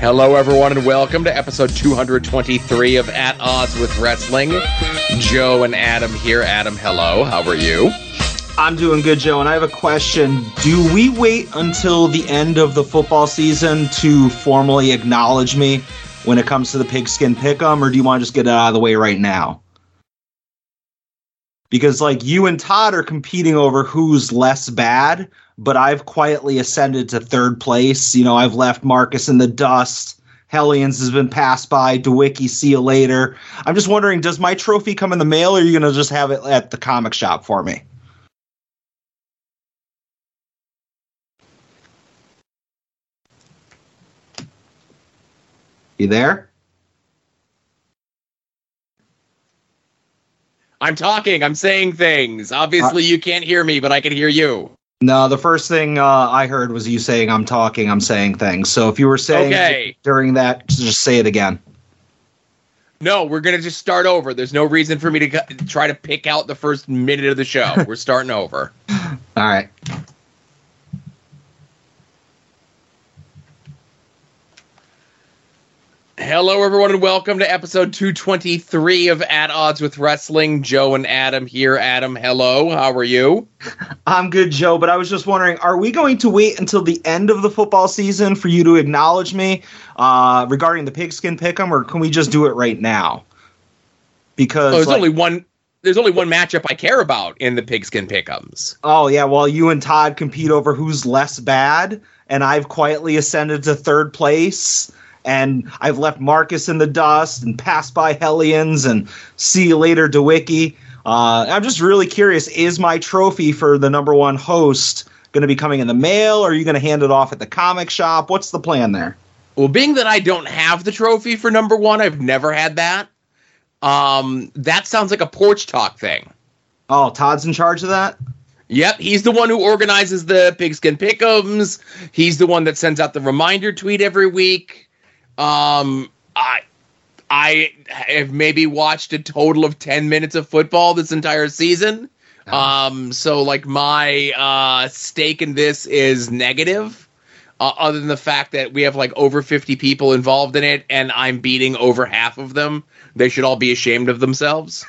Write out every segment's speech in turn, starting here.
Hello, everyone, and welcome to episode 223 of At Odds with Wrestling. Joe and Adam here. Adam, hello. How are you? I'm doing good, Joe, and I have a question. Do we wait until the end of the football season to formally acknowledge me when it comes to the pigskin pick'em, or do you want to just get it out of the way right now? Because like you and Todd are competing over who's less bad, but I've quietly ascended to third place. You know, I've left Marcus in the dust. Hellions has been passed by. DeWicky, see you later. I'm just wondering, does my trophy come in the mail, or are you to just have it at the comic shop for me? You there? I'm talking. I'm saying things. Obviously, you can't hear me, but I can hear you. No, the first thing uh, I heard was you saying I'm talking, I'm saying things. So if you were saying Okay. during that, just say it again. No, we're going to just start over. There's no reason for me to try to pick out the first minute of the show. We're starting over. All right. Hello, everyone, and welcome to episode 223 of At Odds with Wrestling. Joe and Adam here. Adam, hello. How are you? I'm good, Joe, but I was just wondering, are we going to wait until the end of the football season for you to acknowledge me uh, regarding the pigskin pick'em, or can we just do it right now? Because Oh, there's like- only one. There's only one matchup I care about in the pigskin pickums. Oh yeah, well you and Todd compete over who's less bad, and I've quietly ascended to third place, and I've left Marcus in the dust and passed by Hellions and see you later DeWicky. Uh, I'm just really curious: is my trophy for the number one host going to be coming in the mail, or are you going to hand it off at the comic shop? What's the plan there? Well, being that I don't have the trophy for number one, I've never had that. Um, that sounds like a porch talk thing. Oh, Todd's in charge of that. Yep, he's the one who organizes the pigskin pickums. He's the one that sends out the reminder tweet every week. Um, I I have maybe watched a total of ten minutes of football this entire season. Um, so like my uh, stake in this is negative. Uh, other than the fact that we have like over 50 people involved in it and I'm beating over half of them, they should all be ashamed of themselves.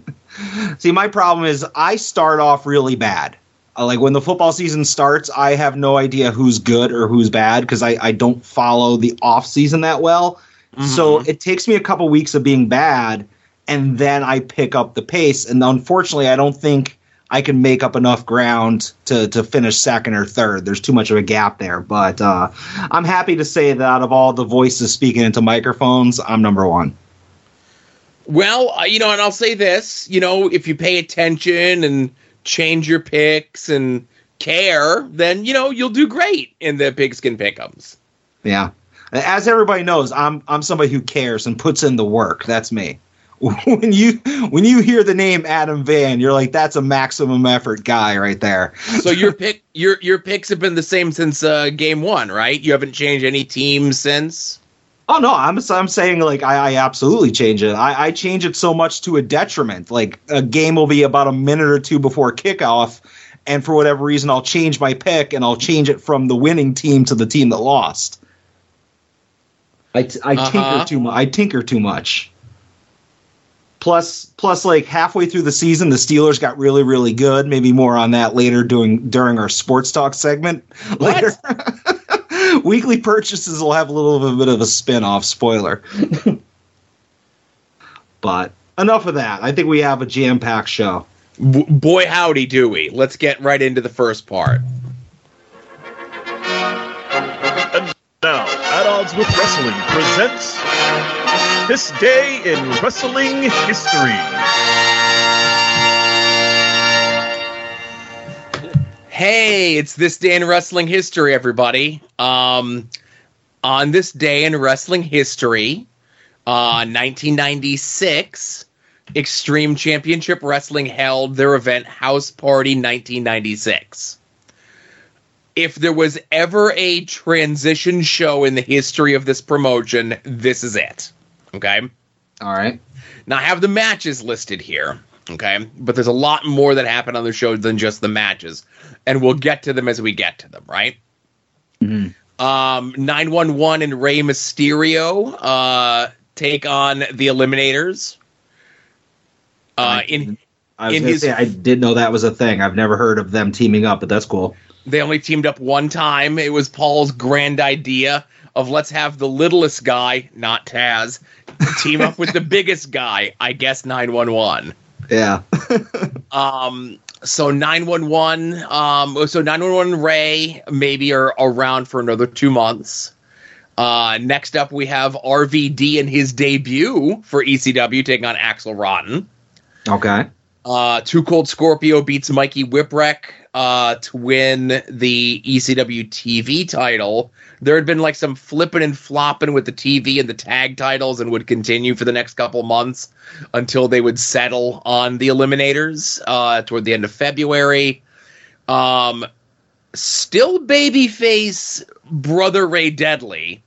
See, my problem is I start off really bad. Uh, like when the football season starts, I have no idea who's good or who's bad because I, I don't follow the off season that well. So it takes me a couple weeks of being bad, and then I pick up the pace. And unfortunately, I don't think I can make up enough ground to to finish second or third. There's too much of a gap there. But uh, I'm happy to say that out of all the voices speaking into microphones, I'm number one. Well, you know, and I'll say this, you know, if you pay attention and change your picks and care, then you know you'll do great in the pigskin pickums. Yeah. As everybody knows, I'm I'm somebody who cares and puts in the work. That's me. When you when you hear the name Adam Van, you're like, that's a maximum effort guy right there. So your pick, your your picks have been the same since uh, game one, right? You haven't changed any teams since. Oh no, I'm I'm saying like I, I absolutely change it. I, I change it so much to a detriment. Like a game will be about a minute or two before kickoff, and for whatever reason, I'll change my pick and I'll change it from the winning team to the team that lost. I, t- I Uh-huh. tinker too much. I tinker too much. Plus, plus, like halfway through the season, the Steelers got really, really good. Maybe more on that later during during our sports talk segment. What? Later, weekly purchases will have a little bit of a spin off. Spoiler. but enough of that. I think we have a jam packed show. B- boy, howdy, do we? Let's get right into the first part. Now, At Odds with Wrestling presents This Day in Wrestling History. Hey, it's this day in wrestling history, everybody. Um, on this day in wrestling history, uh, 1996, Extreme Championship Wrestling held their event House Party 1996. If there was ever a transition show in the history of this promotion, this is it. Okay. All right. Now I have the matches listed here, okay? But there's a lot more that happened on the show than just the matches, and we'll get to them as we get to them, right? Mhm. Um, 911 and Rey Mysterio uh, take on the Eliminators. Uh, in I was in his- say I did know that was a thing. I've never heard of them teaming up, but that's cool. they only teamed up one time. It was Paul's grand idea of let's have the littlest guy, not Taz, team up with the biggest guy. I guess 911. Yeah. Um, so 911, um, so 911 Ray maybe are around for another two months. Uh, next up, we have RVD in his debut for ECW taking on Axel Rotten. okay. Uh, Two Cold Scorpio beats Mikey Whipwreck uh, to win the ECW TV title. There had been like some flipping and flopping with the TV and the tag titles, and would continue for the next couple months until they would settle on the Eliminators uh, toward the end of February. Um, still babyface brother Ray Dudley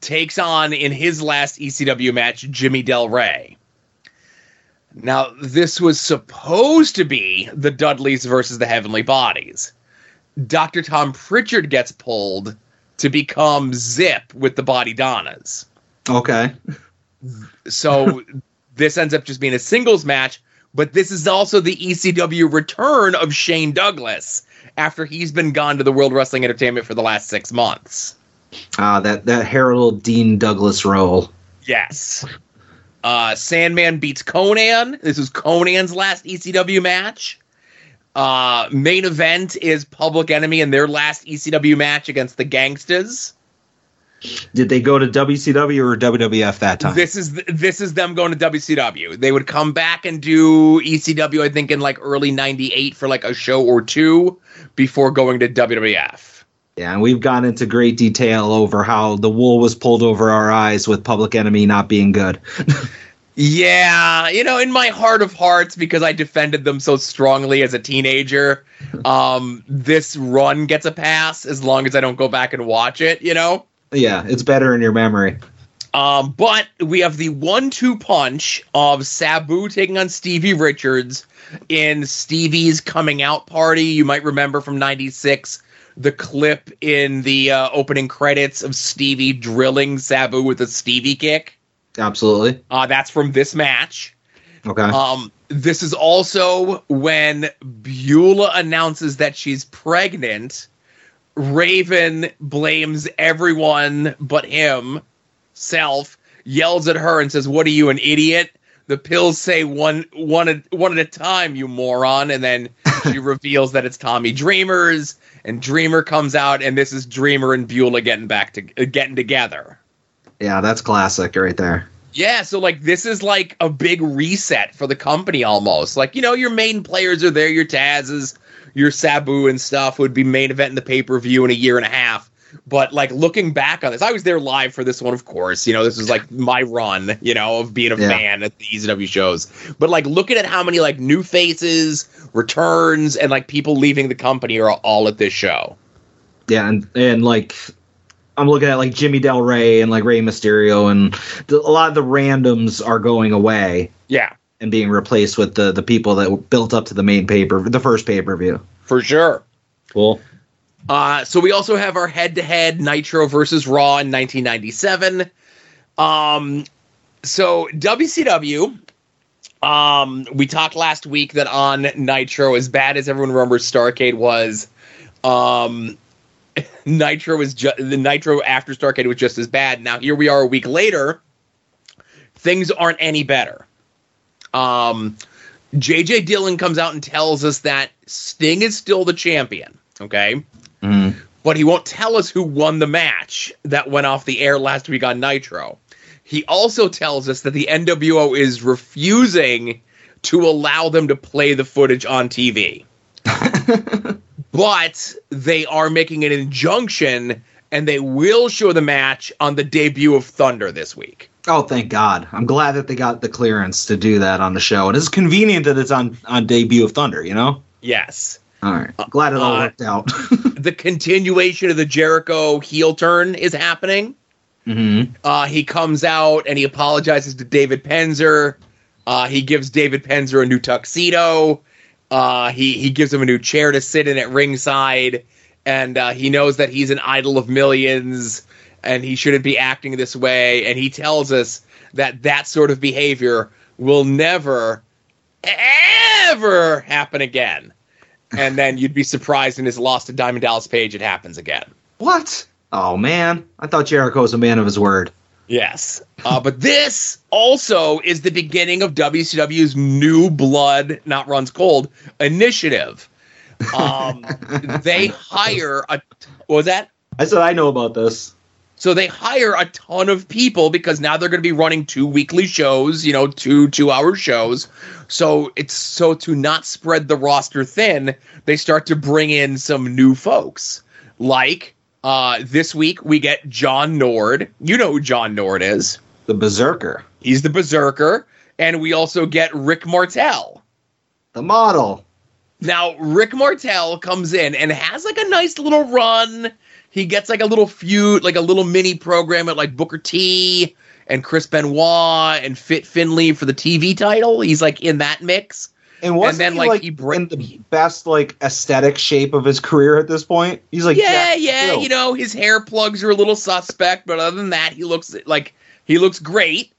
takes on in his last ECW match Jimmy Del Rey. Now, this was supposed to be the Dudleys versus the Heavenly Bodies. Dr. Tom Pritchard gets pulled to become Zip with the Body Donnas. Okay. So this ends up just being a singles match, but this is also the ECW return of Shane Douglas after he's been gone to the World Wrestling Entertainment for the last six months. Ah, that that Harold Dean Douglas role. Yes. Uh, Sandman beats Konnan. This is Konnan's last ECW match. Uh, main event is Public Enemy in their last ECW match against the Gangstas. Did they go to WCW or WWF that time? This is this is them going to WCW. They would come back and do ECW, I think, in like early '98 for like a show or two before going to WWF. Yeah, and we've gone into great detail over how the wool was pulled over our eyes with Public Enemy not being good. Yeah, you know, in my heart of hearts, because I defended them so strongly as a teenager, um, this run gets a pass as long as I don't go back and watch it, you know? yeah, it's better in your memory. Um, but we have the one-two punch of Sabu taking on Stevie Richards in Stevie's coming out party. You might remember from '96 the clip in the uh, opening credits of Stevie drilling Sabu with a Stevie kick. Absolutely. Uh, that's from this match. Okay. Um, this is also when Beulah announces that she's pregnant. Raven blames everyone but him, self, yells at her and says, "What are you, an idiot?" The pills say one one at one at a time, you moron, and then she reveals that it's Tommy Dreamers, and Dreamer comes out, and this is Dreamer and Beulah getting back to uh, getting together. yeah, that's classic right there. Yeah, so like this is like a big reset for the company almost. Like, you know, your main players are there, your Taz's, your Sabu and stuff would be main event in the pay-per-view in a year and a half. But like looking back on this, I was there live for this one, of course. You know, this was like my run, you know, of being a Yeah. fan at the ECW shows. But like looking at how many like new faces, returns, and like people leaving the company are all at this show. Yeah, and and like I'm looking at like Jimmy Del Rey and like Rey Mysterio, and the, a lot of the randoms are going away Yeah, and being replaced with the the people that built up to the main paper, the first pay per view. for sure. Cool. Uh, so we also have our head-to-head Nitro versus Raw in 1997. Um, so WCW. Um, we talked last week that on Nitro, as bad as everyone remembers Starcade was, um, Nitro was just the Nitro after Starcade was just as bad. Now here we are a week later. Things aren't any better. Um, JJ Dillon comes out and tells us that Sting is still the champion. Okay Mhm. but he won't tell us who won the match that went off the air last week on Nitro. He also tells us that the NWO is refusing to allow them to play the footage on TV. but they are making an injunction and they will show the match on the debut of Thunder this week. Oh, thank God! I'm glad that they got the clearance to do that on the show, and it's convenient that it's on on debut of Thunder. You know. Yes. All right. Glad it all Uh, worked out. The continuation of the Jericho heel turn is happening. hmm Uh, he comes out and he apologizes to David Penzer. Uh, he gives David Penzer a new tuxedo. Uh, he he gives him a new chair to sit in at ringside, and uh, he knows that he's an idol of millions, and he shouldn't be acting this way. And he tells us that that sort of behavior will never, ever happen again. And then you'd be surprised in his loss to Diamond Dallas Page, it happens again. What? Oh man, I thought Jericho was a man of his word. Yes. Uh, but this also is the beginning of WCW's new blood, not runs cold initiative. Um, they hire a. What was that? I said I know about this. So they hire a ton of people because now they're going to be running two weekly shows, you know, two two hour shows. So it's so to not spread the roster thin, they start to bring in some new folks. Like uh, this week we get John Nord. You know who John Nord is. The Berserker. He's the Berserker. And we also get Rick Martel. The model. Now, Rick Martel comes in and has like a nice little run. He gets like a little feud, like a little mini program at like Booker T and Chris Benoit and Fit Finlay for the TV title. He's like in that mix. And And then, he, like, like, he br- in the best like aesthetic shape of his career at this point? He's like yeah, yeah. You know, his hair plugs are a little suspect, but other than that, he looks like he looks great.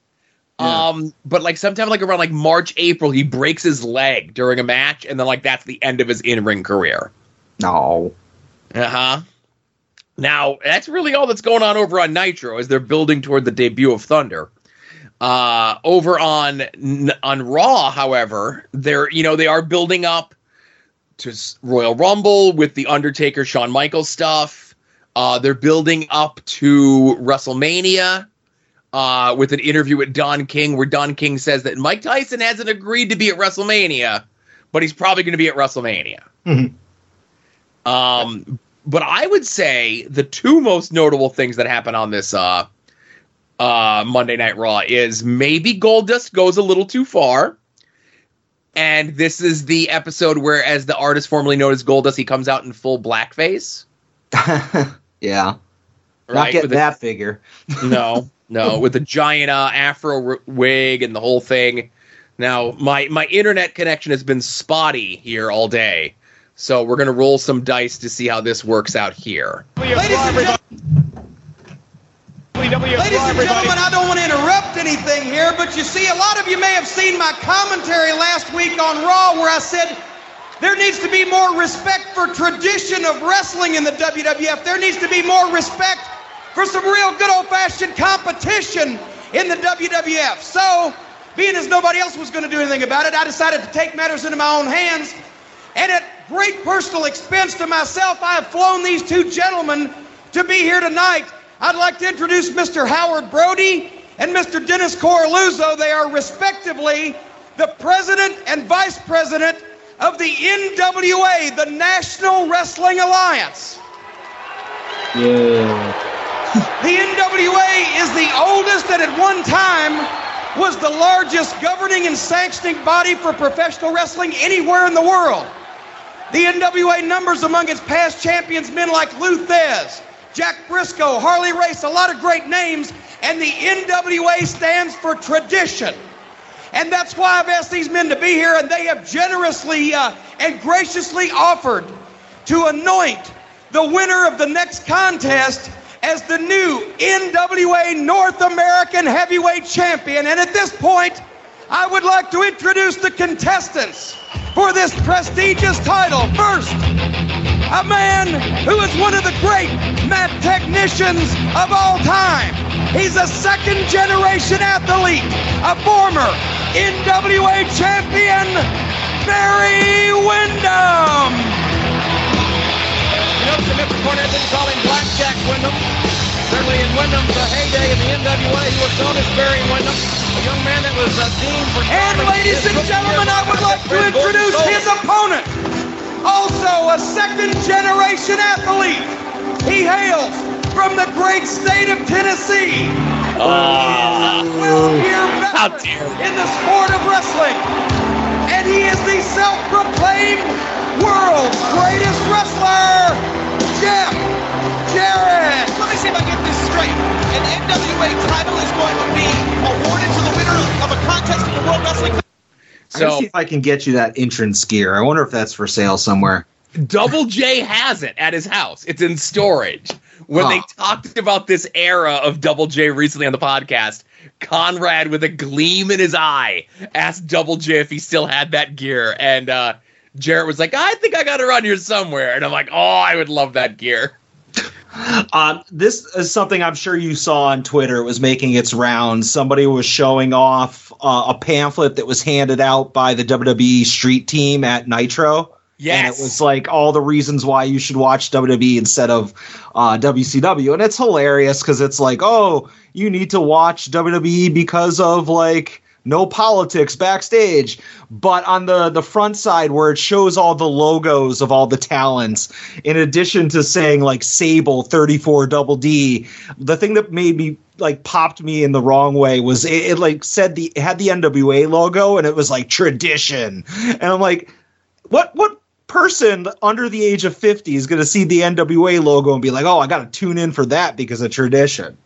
Yeah. Um, but like sometime like around like March, April, he breaks his leg during a match, and then like that's the end of his in ring career. No. Uh huh. Now that's really all that's going on over on Nitro as they're building toward the debut of Thunder. Uh, over on on Raw, however, they're you know they are building up to Royal Rumble with the Undertaker, Shawn Michaels stuff. Uh, they're building up to WrestleMania uh, with an interview with Don King, where Don King says that Mike Tyson hasn't agreed to be at WrestleMania, but he's probably going to be at WrestleMania. Mhm. Um, but I would say the two most notable things that happen on this uh, uh, Monday Night Raw is maybe Goldust goes a little too far. And this is the episode where, as the artist formerly known as Goldust, he comes out in full blackface. yeah. Not Right? getting With a- that figure. no, no, with a giant uh, afro r- wig and the whole thing. Now, my my internet connection has been spotty here all day, so we're gonna roll some dice to see how this works out here. Ladies and gentlemen, Ladies and gentlemen, I don't want to interrupt anything here, but you see, a lot of you may have seen my commentary last week on Raw where I said there needs to be more respect for tradition of wrestling in the WWF. There needs to be more respect for some real good old-fashioned competition in the WWF. So, being as nobody else was going to do anything about it, I decided to take matters into my own hands. And at great personal expense to myself, I have flown these two gentlemen to be here tonight. I'd like to introduce Mr. Howard Brody and Mr. Dennis Coraluzzo. They are respectively the president and vice president of the NWA, the National Wrestling Alliance. Yeah. The NWA is the oldest and at one time was the largest governing and sanctioning body for professional wrestling anywhere in the world. The NWA numbers among its past champions men like Lou Thesz, Jack Brisco, Harley Race, a lot of great names, and the NWA stands for tradition. And that's why I've asked these men to be here, and they have generously uh, and graciously offered to anoint the winner of the next contest as the new NWA North American Heavyweight Champion. And at this point, I would like to introduce the contestants for this prestigious title. First, a man who is one of the great mat technicians of all time. He's a second generation athlete, a former NWA champion, Barry Windham. You that Mr. Cornette didn't call him Blackjack Windham. Certainly in Windham's uh, heyday in the NWA, he was known as Barry Windham, a young man that was uh, deemed for... And ladies and gentlemen, I would like to introduce his opponent. Also a second generation athlete. He hails from the great state of Tennessee. Ah. Well, here How veteran dare you. in the sport of wrestling. And he is the self-proclaimed world's greatest wrestler, Jeff Jarrett. Let me see if I get this straight. An NWA title is going to be awarded to the winner of a contest in the World Wrestling I'm gonna So see if I can get you that entrance gear. I wonder if that's for sale somewhere. Double J has it at his house. It's in storage. When Huh. they talked about this era of Double J recently on the podcast, Conrad, with a gleam in his eye, asked Double J if he still had that gear. And uh, Jarrett was like, I think I got it around here somewhere. And I'm like, oh, I would love that gear. Um, this is something I'm sure you saw on Twitter. It was making its rounds. Somebody was showing off uh, a pamphlet that was handed out by the WWE Street Team at Nitro. Yes. And it was like all the reasons why you should watch WWE instead of uh, WCW. And it's hilarious because it's like, oh, you need to watch WWE because of like no politics backstage. But on the, the front side where it shows all the logos of all the talents, in addition to saying like Sable 34 Double D, the thing that made me like popped me in the wrong way was it, it like said the had the NWA logo and it was like tradition. And I'm like, what what person under the age of 50 is going to see the NWA logo and be like, "Oh, I got to tune in for that because of tradition."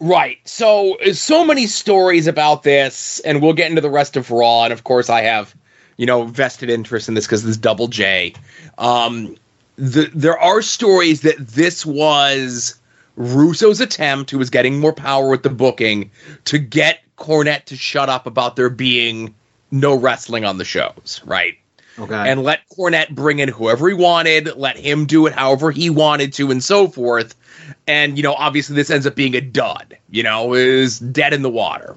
Right. So so many stories about this, and we'll get into the rest of Raw. And of course, I have you know vested interest in this because this Double J. Um, the, there are stories that this was Russo's attempt, who was getting more power with the booking, to get Cornette to shut up about there being no wrestling on the shows. Right Okay. and let Cornette bring in whoever he wanted, let him do it however he wanted to, and so forth. And you know, obviously, this ends up being a dud. You know, is dead in the water.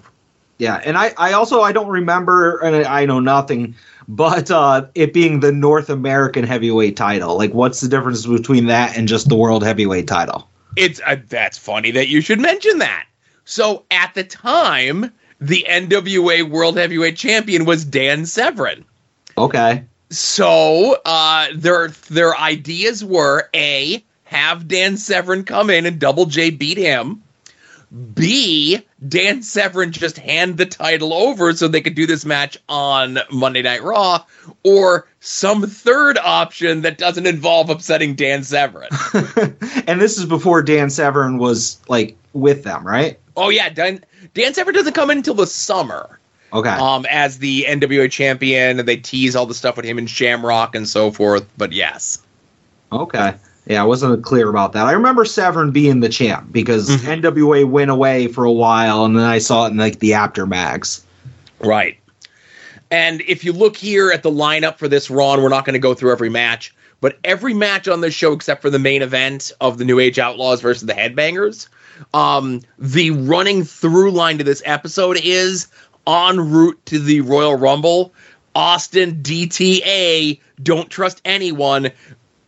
yeah, and I I also I don't remember and I know nothing but uh it being the North American heavyweight title. Like what's the difference between that and just the world heavyweight title? It's uh, that's funny that you should mention that. So at the time, the NWA World Heavyweight Champion was Dan Severn. Okay. So uh, their their ideas were a have Dan Severn come in and Double J beat him. B Dan Severn just hand the title over so they could do this match on Monday Night Raw, or some third option that doesn't involve upsetting Dan Severn. and this is before Dan Severn was like with them, right? oh yeah, Dan Dan Severn doesn't come in until the summer. Okay. um, as the NWA champion, and they tease all the stuff with him and Shamrock and so forth. But yes, Okay. Yeah, I wasn't clear about that. I remember Severn being the champ because Mhm. NWA went away for a while, and then I saw it in like the aftermags. right. And if you look here at the lineup for this Raw, and we're not going to go through every match, but every match on this show except for the main event of the New Age Outlaws versus the Headbangers, um, the running through line to this episode is en route to the Royal Rumble. Austin DTA, don't trust anyone.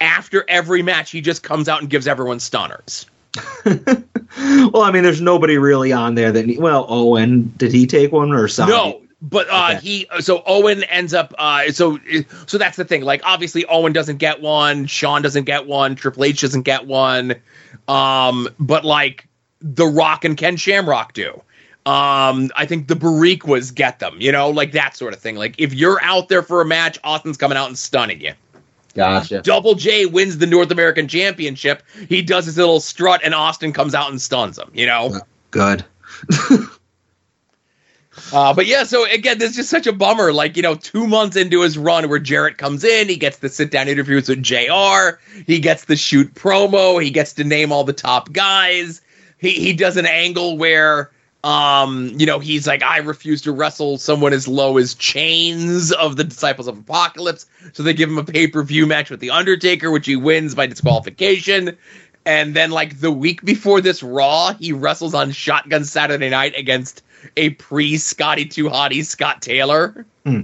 After every match, he just comes out and gives everyone stunners. well, I mean, there's nobody really on there that. Well, Owen, did he take one or something? No, but uh, Okay. he so Owen ends up uh, so so that's the thing. Like obviously Owen doesn't get one, Shawn doesn't get one, Triple H doesn't get one, um, but like The Rock and Ken Shamrock do. Um, I think the Boricuas get them, you know, like that sort of thing. Like if you're out there for a match, Austin's coming out and stunning you. Gotcha. Double J wins the North American Championship. He does his little strut, and Austin comes out and stuns him. You know. Good. Uh, but yeah, so again, this is just such a bummer. Like, you know, two months into his run where Jarrett comes in, he gets the sit down interviews with JR, he gets the shoot promo, he gets to name all the top guys. He he does an angle where um, you know, he's like, I refuse to wrestle someone as low as Chainz of the Disciples of Apocalypse. So they give him a pay-per-view match with The Undertaker, which he wins by disqualification. And then, like the week before this Raw, he wrestles on Shotgun Saturday Night against a pre Scotty Too Hottie Scott Taylor. Hmm.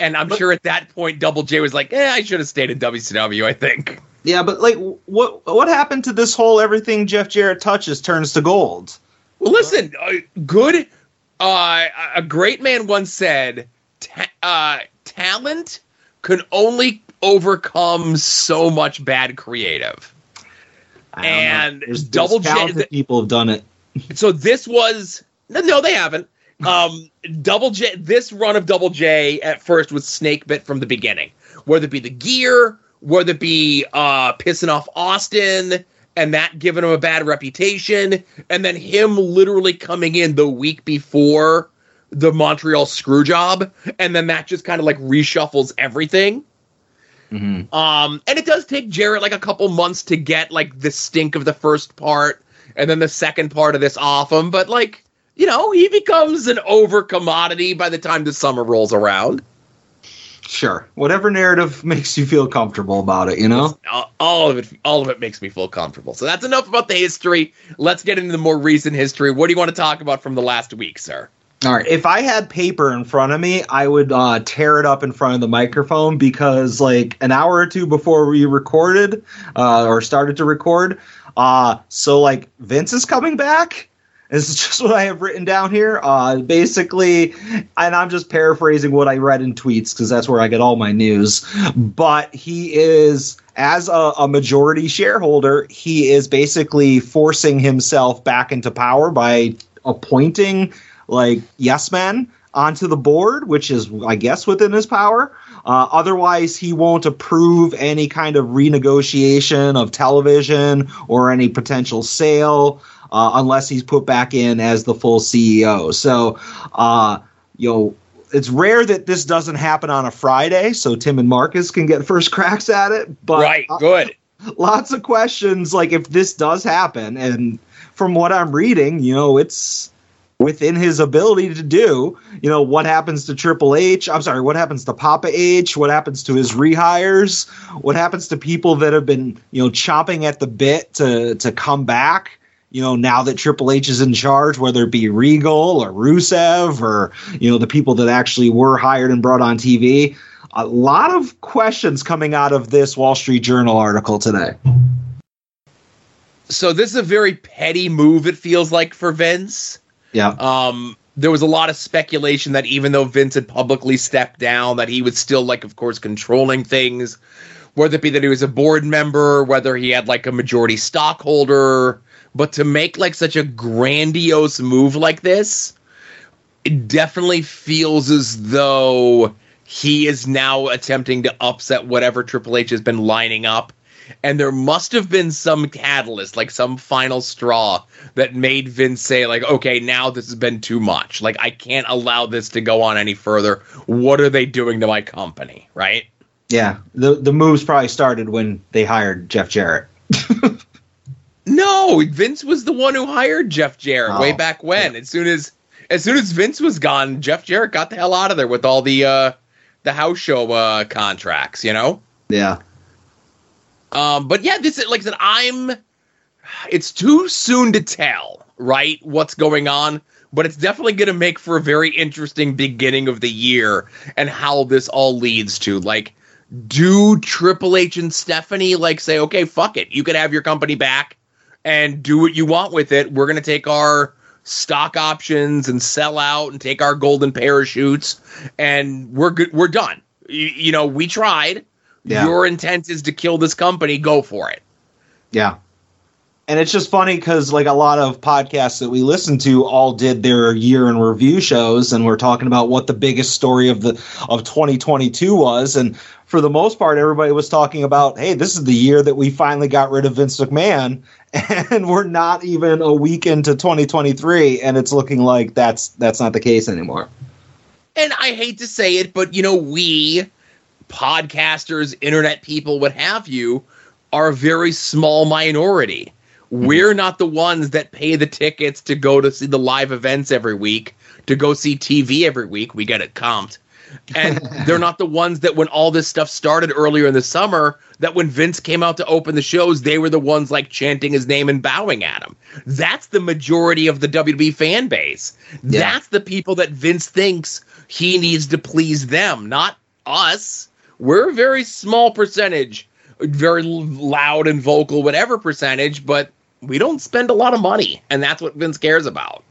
And I'm sure at that point, Double J was like, "Eh, I should have stayed in WCW." I think. Yeah, but like, what what happened to this whole everything Jeff Jarrett touches turns to gold? Listen, uh, good. Uh, a great man once said, ta- uh, "Talent can only overcome so much bad creative." I don't know. And there's, Double there's J- people have done it. so this was no, no, they haven't. Um, Double J. This run of Double J at first was snake bit from the beginning. Whether it be the gear, whether it be uh, pissing off Austin, and that giving him a bad reputation, and then him literally coming in the week before the Montreal screw job, and then that just kind of like reshuffles everything. Mhm. Um, and it does take Jarrett like a couple months to get like the stink of the first part and then the second part of this off him. But like, you know, he becomes an over commodity by the time the summer rolls around. Sure. Whatever narrative makes you feel comfortable about it, you know? All- of it, all of it makes me feel comfortable. So that's enough about the history. Let's get into the more recent history. What do you want to talk about from the last week, sir? All right. If I had paper in front of me, I would uh, tear it up in front of the microphone because, like, an hour or two before we recorded uh, or started to record, uh, so like Vince is coming back. This is just what I have written down here. Uh, basically, and I'm just paraphrasing what I read in tweets because that's where I get all my news. But he is, as a, a majority shareholder, he is basically forcing himself back into power by appointing like yes men onto the board, which is, I guess, within his power. Uh, otherwise, he won't approve any kind of renegotiation of television or any potential sale uh, unless he's put back in as the full CEO. So, uh, you know, it's rare that this doesn't happen on a Friday, so Tim and Marcus can get first cracks at it. But right, uh, good. lots of questions like if this does happen and from what i'm reading you know it's within his ability to do you know what happens to triple h i'm sorry what happens to papa h what happens to his rehires what happens to people that have been you know chomping at the bit to to come back you know now that triple h is in charge whether it be regal or rusev or you know the people that actually were hired and brought on tv a lot of questions coming out of this Wall Street Journal article today. So this is a very petty move. It feels like for Vince. Yeah. Um, there was a lot of speculation that even though Vince had publicly stepped down, that he was still like, of course, controlling things. Whether it be that he was a board member, whether he had like a majority stockholder, but to make like such a grandiose move like this, it definitely feels as though he is now attempting to upset whatever Triple H has been lining up. And there must have been some catalyst, like some final straw that made Vince say, like, okay, now this has been too much. Like, I can't allow this to go on any further. What are they doing to my company? Right? Yeah. The the moves probably started when they hired Jeff Jarrett. No, Vince was the one who hired Jeff Jarrett Oh, way back when. As soon as as soon as Vince was gone, Jeff Jarrett got the hell out of there with all the uh the house show uh contracts, you know? Yeah. Um, but yeah, this is like I said, I'm. It's too soon to tell, right? What's going on, but it's definitely going to make for a very interesting beginning of the year and how this all leads to. Like, do Triple H and Stephanie like say, okay, fuck it, you can have your company back and do what you want with it. We're going to take our stock options and sell out and take our golden parachutes, and we're good. We're done. You, you know, we tried Yeah. your intent is to kill this company, go for it. Yeah. And it's just funny because like a lot of podcasts that we listen to all did their year in review shows and we're talking about what the biggest story of the of 2022 was and for the most part everybody was talking about hey this is the year that we finally got rid of Vince McMahon and we're not even a week into 2023 and it's looking like that's that's not the case anymore. And I hate to say it, but you know, we podcasters, internet people, what have you, are a very small minority. Mm-hmm. We're not the ones that pay the tickets to go to see the live events every week, to go see TV every week. We get it comped. And they're not the ones that when all this stuff started earlier in the summer, that when Vince came out to open the shows, they were the ones like chanting his name and bowing at him. That's the majority of the WWE fan base. Yeah. That's the people that Vince thinks he needs to please them, not us. We're a very small percentage, very loud and vocal, whatever percentage, but we don't spend a lot of money, and that's what Vince cares about.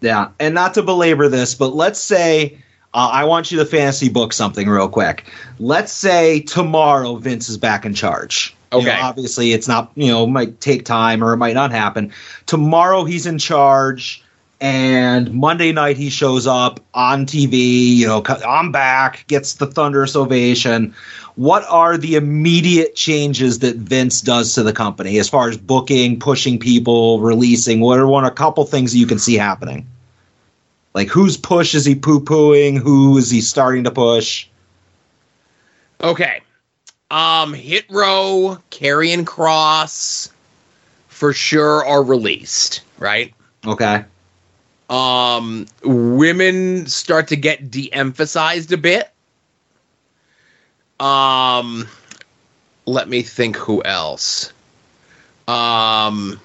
Yeah, and not to belabor this, but let's say uh, I want you to fantasy book something real quick. Let's say tomorrow Vince is back in charge. You know, Okay. obviously, it's not you know might take time or it might not happen. Tomorrow he's in charge, and Monday night he shows up on TV. You know, I'm back, gets the thunderous ovation. What are the immediate changes that Vince does to the company as far as booking, pushing people, releasing? What are one a couple things that you can see happening? Like whose push is he poo pooing? Who is he starting to push? Okay. Um, Hit Row, Karrion Kross, for sure are released, right? Okay. Um, women start to get de-emphasized a bit. Um, let me think who else. Um,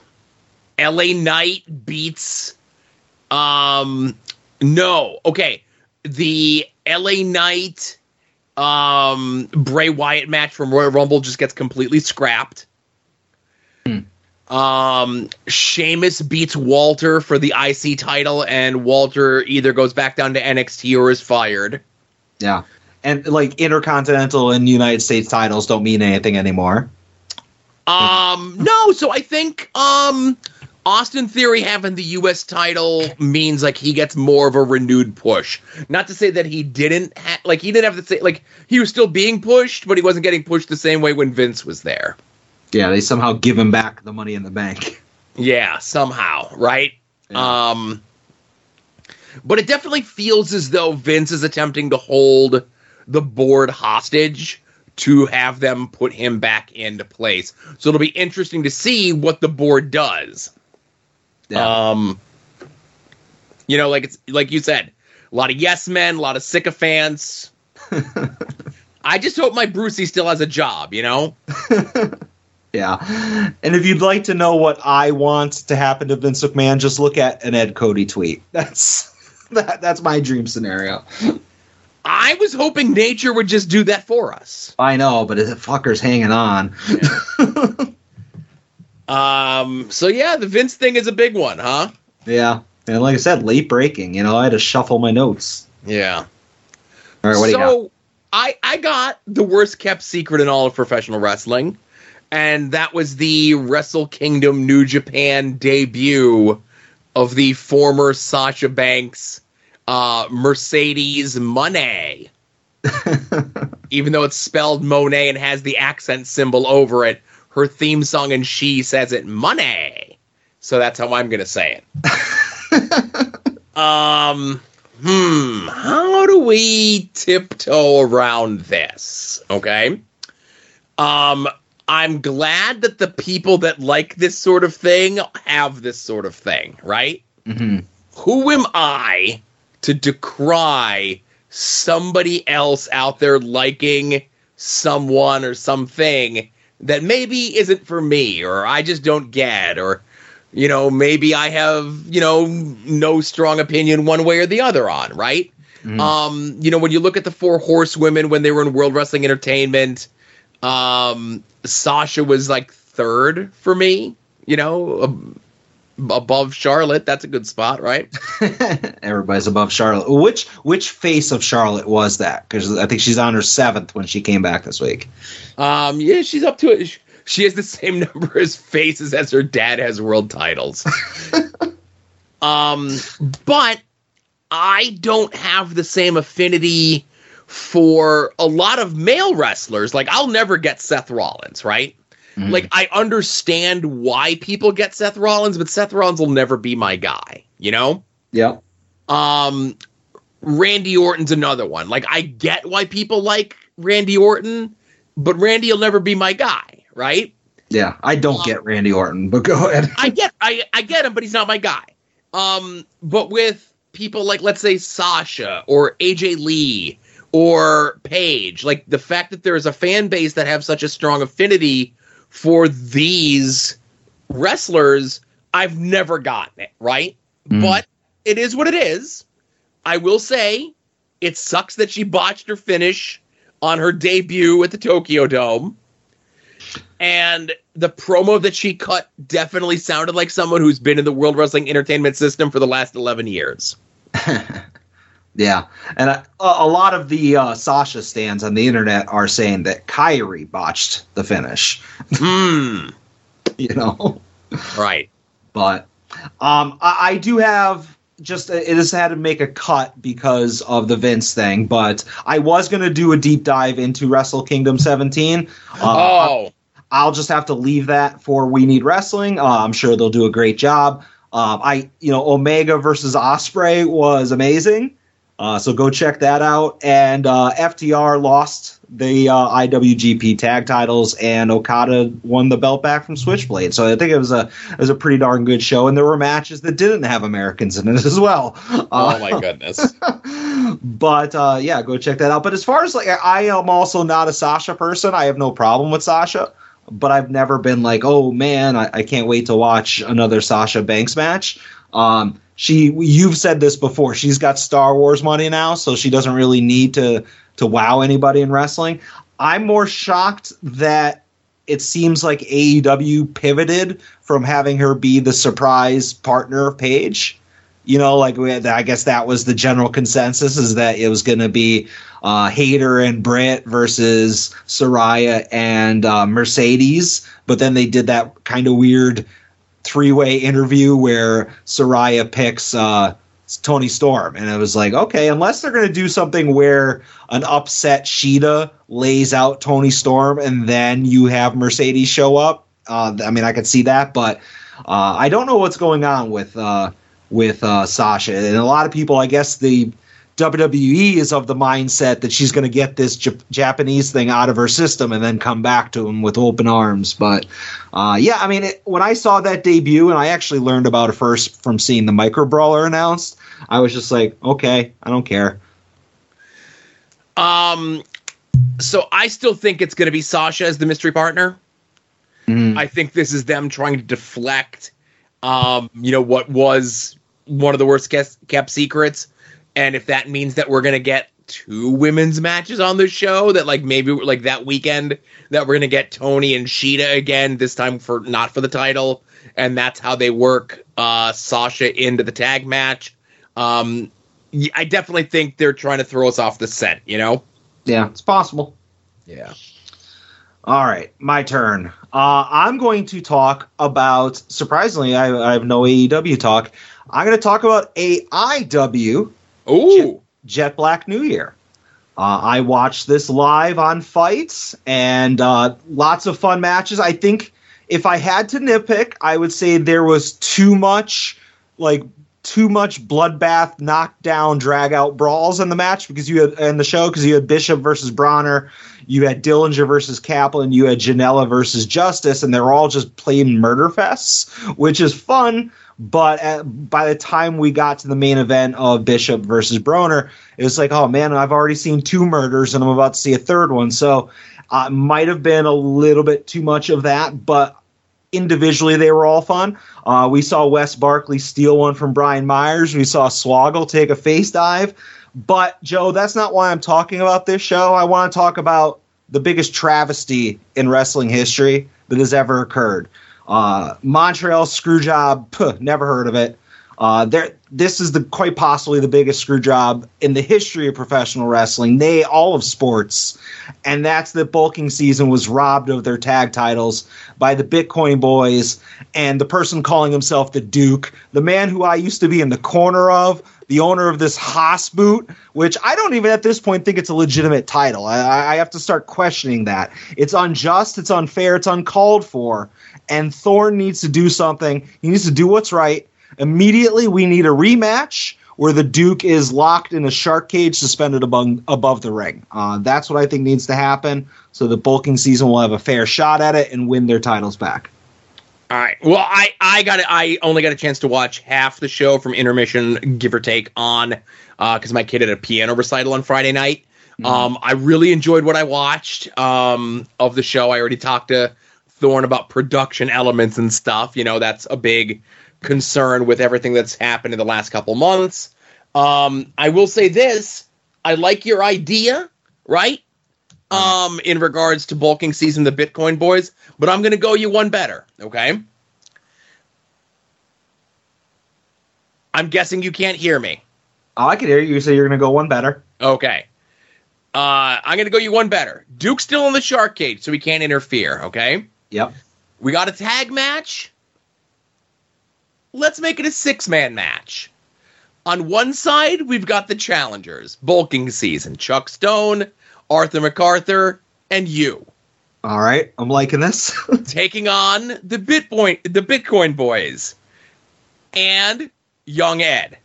LA Knight beats. Um, no, okay. The LA Knight, um, Bray Wyatt match from Royal Rumble just gets completely scrapped. Um, Sheamus beats Walter for the IC title, and Walter either goes back down to NXT or is fired. Yeah. And like intercontinental and United States titles don't mean anything anymore. Um, no, so I think um Austin Theory having the US title means like he gets more of a renewed push. Not to say that he didn't ha- like he didn't have the same like he was still being pushed, but he wasn't getting pushed the same way when Vince was there. Yeah, they somehow give him back the money in the bank. Yeah, somehow, right? Yeah. Um but it definitely feels as though Vince is attempting to hold the board hostage to have them put him back into place. So it'll be interesting to see what the board does. Yeah. Um, you know, like it's like you said, a lot of yes men, a lot of sycophants. I just hope my Brucey still has a job. You know, yeah. And if you'd like to know what I want to happen to Vince McMahon, just look at an Ed Cody tweet. That's that, that's my dream scenario. I was hoping nature would just do that for us. I know, but the fucker's hanging on. Um, so yeah, the Vince thing is a big one, huh? Yeah. And like I said, late breaking. You know, I had to shuffle my notes. Yeah. All right, what do you got? so I I got the worst kept secret in all of professional wrestling, and that was the Wrestle Kingdom New Japan debut of the former Sasha Banks uh, Mercedes Monet. Even though it's spelled Monet and has the accent symbol over it, her theme song and she says it Money. So that's how I'm gonna say it. um hmm, how do we tiptoe around this? Okay. Um, I'm glad that the people that like this sort of thing have this sort of thing, right? hmm Who am I to decry somebody else out there liking someone or something that maybe isn't for me or I just don't get or you know maybe I have you know no strong opinion one way or the other on right Mhm. um you know when you look at the four horsewomen when they were in World Wrestling Entertainment um Sasha was like third for me you know ab- above Charlotte that's a good spot right Everybody's above Charlotte. Which which face of Charlotte was that? Because I think she's on her seventh when she came back this week. Um, yeah, she's up to it. She has the same number of faces as her dad has world titles. um, but I don't have the same affinity for a lot of male wrestlers. Like, I'll never get Seth Rollins, right? Mhm. Like, I understand why people get Seth Rollins, but Seth Rollins will never be my guy, you know? yeah, Um, Randy Orton's another one. Like, I get why people like Randy Orton, but Randy will never be my guy, right? yeah. I don't get Randy Orton, but go ahead. I get, I, I get him, but he's not my guy. Um, but with people like, let's say Sasha or AJ Lee or Paige, like the fact that there is a fan base that have such a strong affinity for these wrestlers, I've never gotten it, right? Mm. But it is what it is. I will say it sucks that she botched her finish on her debut at the Tokyo Dome. And the promo that she cut definitely sounded like someone who's been in the World Wrestling Entertainment System for the last 11 years. Yeah, and a lot of the uh, Sasha stands on the internet are saying that Kairi botched the finish. Hmm. You know, Right. but um, I, I do have just it has had to make a cut because of the Vince thing. But I was going to do a deep dive into Wrestle Kingdom 17. Uh, oh. I'll just have to leave that for We Need Wrestling. Uh, I'm sure they'll do a great job. Um, I, you know, Omega versus Ospreay was amazing. Uh, so go check that out. And uh, FTR lost the uh, IWGP tag titles, and Okada won the belt back from Switchblade. So I think it was a it was a pretty darn good show, and there were matches that didn't have Americans in it as well. Oh Uh, my goodness. but uh, yeah, go check that out. But as far as like, I am also not a Sasha person. I have no problem with Sasha, but I've never been like, oh man, I, I can't wait to watch another Sasha Banks match. Um, she, you've said this before. She's got Star Wars money now, so she doesn't really need to to wow anybody in wrestling. I'm more shocked that it seems like AEW pivoted from having her be the surprise partner of Paige you know, like had, I guess that was the general consensus is that it was going to be uh, Hayter and Britt versus Saraya and uh, Mercedes, but then they did that kind of weird three-way interview where Saraya picks uh, Toni Storm, and it was like, okay, unless they're going to do something where an upset Shida lays out Toni Storm, and then you have Mercedes show up. Uh, I mean, I could see that, but uh, I don't know what's going on with. Uh, with uh, Sasha. And a lot of people, I guess, the WWE is of the mindset that she's going to get this J- Japanese thing out of her system and then come back to him with open arms. But uh, yeah, I mean, it, when I saw that debut, and I actually learned about it first from seeing the Micro Brawler announced, I was just like, okay, I don't care. Um, so I still think it's going to be Sasha as the mystery partner. Mm. I think this is them trying to deflect, um, you know, what was one of the worst kept secrets, and if that means that we're gonna get two women's matches on the show, that like maybe like that weekend that we're gonna get Toni and Shida again, this time for not for the title, and that's how they work uh, Sasha into the tag match. Um, y- I definitely think they're trying to throw us off the scent, you know. Yeah, it's possible. Yeah. All right, my turn. Uh, I'm going to talk about. Surprisingly, I, I have no AEW talk. I'm going to talk about AIW Ooh. Jet Black New Year. Uh, I watched this live on Fights and uh, lots of fun matches. I think if I had to nitpick, I would say there was too much, like too much bloodbath, knockdown, drag out brawls in the match because you had in the show because you had Bishop versus Bronner, you had Dillinger versus Kaplan, you had Janela versus Justice, and they're all just plain murder fests, which is fun. But at, by the time we got to the main event of Bishop versus Broner, it was like, oh man, I've already seen two murders and I'm about to see a third one. So uh, might have been a little bit too much of that, but individually they were all fun. Uh, we saw Wes Barkley steal one from Brian Myers. We saw Swoggle take a face dive. But Joe, that's not why I'm talking about this show. I want to talk about the biggest travesty in wrestling history that has ever occurred. Uh, Montreal Screwjob, puh, never heard of it. Uh, there, this is the quite possibly the biggest screw job in the history of professional wrestling, they all of sports, and that's that bulking season was robbed of their tag titles by the Bitcoin Boys and the person calling himself the Duke, the man who I used to be in the corner of, the owner of this Haas boot, which I don't even at this point think it's a legitimate title. I, I have to start questioning that. It's unjust, it's unfair, it's uncalled for, and Thorne needs to do something. He needs to do what's right. Immediately, we need a rematch where the Duke is locked in a shark cage suspended above, above the ring. Uh, that's what I think needs to happen so the bulking season will have a fair shot at it and win their titles back. All right. Well, I I got I only got a chance to watch half the show from intermission, give or take, on because my kid had a piano recital on Friday night. Um, I really enjoyed what I watched um, of the show. I already talked to Thorne about production elements and stuff. You know, that's a big concern with everything that's happened in the last couple months. Um, I will say this: I like your idea, right? Um, in regards to bulking season, the Bitcoin boys, but I'm gonna go you one better. Okay. I'm guessing you can't hear me. Oh, I can hear you. You say you're going to go one better. Okay. Uh, I'm gonna go you one better. Duke's still in the shark cage, so he can't interfere. Okay. Yep. We got a tag match. Let's make it a six man match. On one side, we've got the challengers, bulking season Chuck Stone, Arthur MacArthur, and you. All right. I'm liking this. Taking on the Bitcoin, the Bitcoin boys, and Young Ed.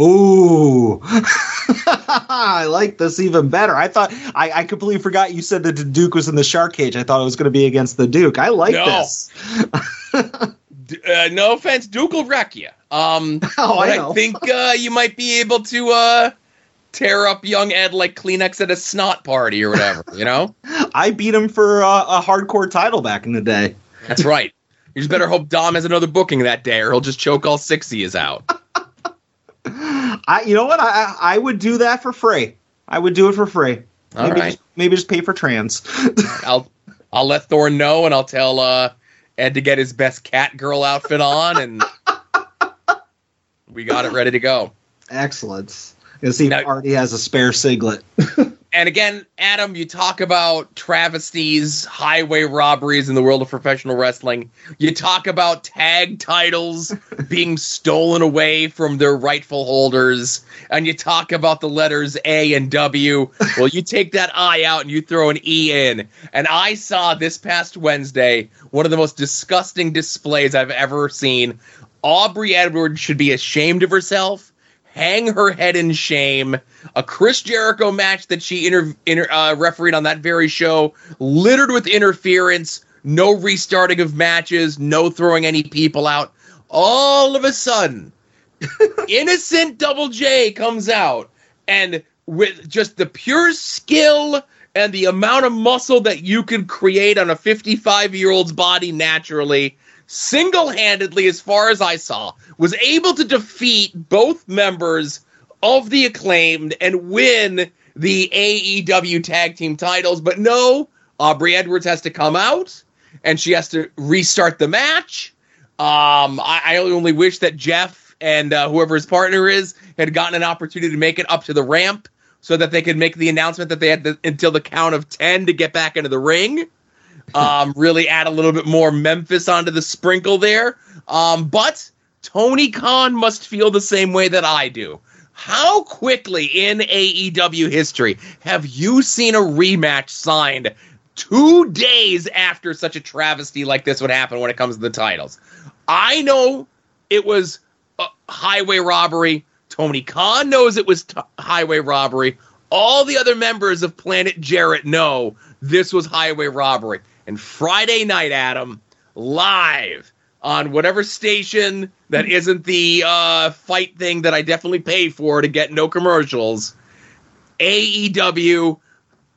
Ooh, I like this even better. I thought I, I completely forgot you said that the Duke was in the shark cage. I thought it was going to be against the Duke. I like No. this. D- uh, no offense, Duke will wreck you. Um, Oh, I I, think uh, you might be able to uh, tear up young Ed like Kleenex at a snot party or whatever. You know, I beat him for uh, a hardcore title back in the day. that's right. You just better hope Dom has another booking that day, or he'll just choke all six of yous out. I, you know what? I I would do that for free. I would do it for free. All maybe right. just, maybe just pay for trans. I'll I'll let Thorne know, and I'll tell uh, Ed to get his best cat girl outfit on, and we got it ready to go. Excellent. You see, if Now- Artie has a spare siglet. And again, Adam, you talk about travesties, highway robberies in the world of professional wrestling. You talk about tag titles being stolen away from their rightful holders. And you talk about the letters A and W. Well, you take that I out and you throw an E in. And I saw this past Wednesday one of the most disgusting displays I've ever seen. Aubrey Edwards should be ashamed of herself hang her head in shame. A Chris Jericho match that she inter- inter- uh, refereed on that very show, littered with interference, no restarting of matches, no throwing any people out. All of a sudden, innocent Double J comes out and with just the pure skill and the amount of muscle that you can create on a 55 year old's body naturally, single handedly, as far as I saw, was able to defeat both members of the acclaimed and win the AEW tag team titles. But no, Aubrey Edwards has to come out and she has to restart the match. Um, I, I only wish that Jeff and uh, whoever his partner is had gotten an opportunity to make it up to the ramp so that they could make the announcement that they had to, until the count of 10 to get back into the ring. Um, really add a little bit more Memphis onto the sprinkle there. Um, but Tony Khan must feel the same way that I do. How quickly in AEW history have you seen a rematch signed two days after such a travesty like this would happen when it comes to the titles? I know it was a highway robbery. Tony Khan knows it was t- highway robbery. All the other members of Planet Jarrett know this was highway robbery. And Friday night, Adam, live on whatever station that isn't the uh, fight thing that I definitely pay for to get no commercials. AEW,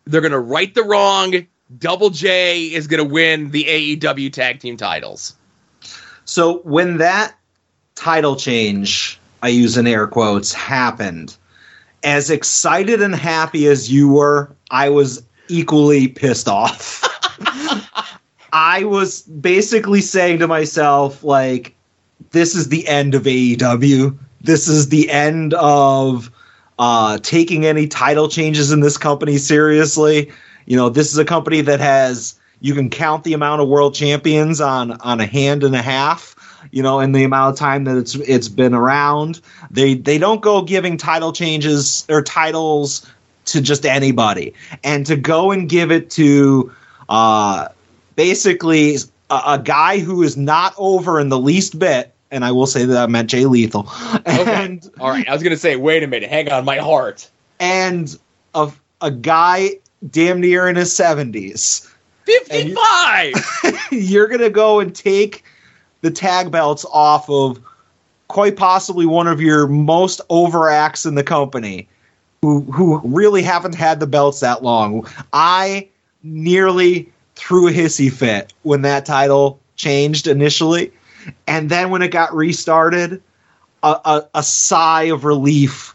they're going to right the wrong. Double J is going to win the AEW tag team titles. So when that title change, I use in air quotes, happened, as excited and happy as you were, I was equally pissed off. I was basically saying to myself, like, this is the end of AEW. This is the end of uh, taking any title changes in this company seriously. You know, this is a company that has you can count the amount of world champions on on a hand and a half. You know, in the amount of time that it's it's been around, they they don't go giving title changes or titles to just anybody, and to go and give it to uh, basically a, a guy who is not over in the least bit. And I will say that I meant Jay Lethal, and All right, I was going to say, wait a minute, hang on, my heart. and a a guy damn near in his seventies. 55! You're gonna go and take the tag belts off of quite possibly one of your most over acts in the company, who who really haven't had the belts that long. I nearly threw a hissy fit when that title changed initially, and then when it got restarted, a, a, a sigh of relief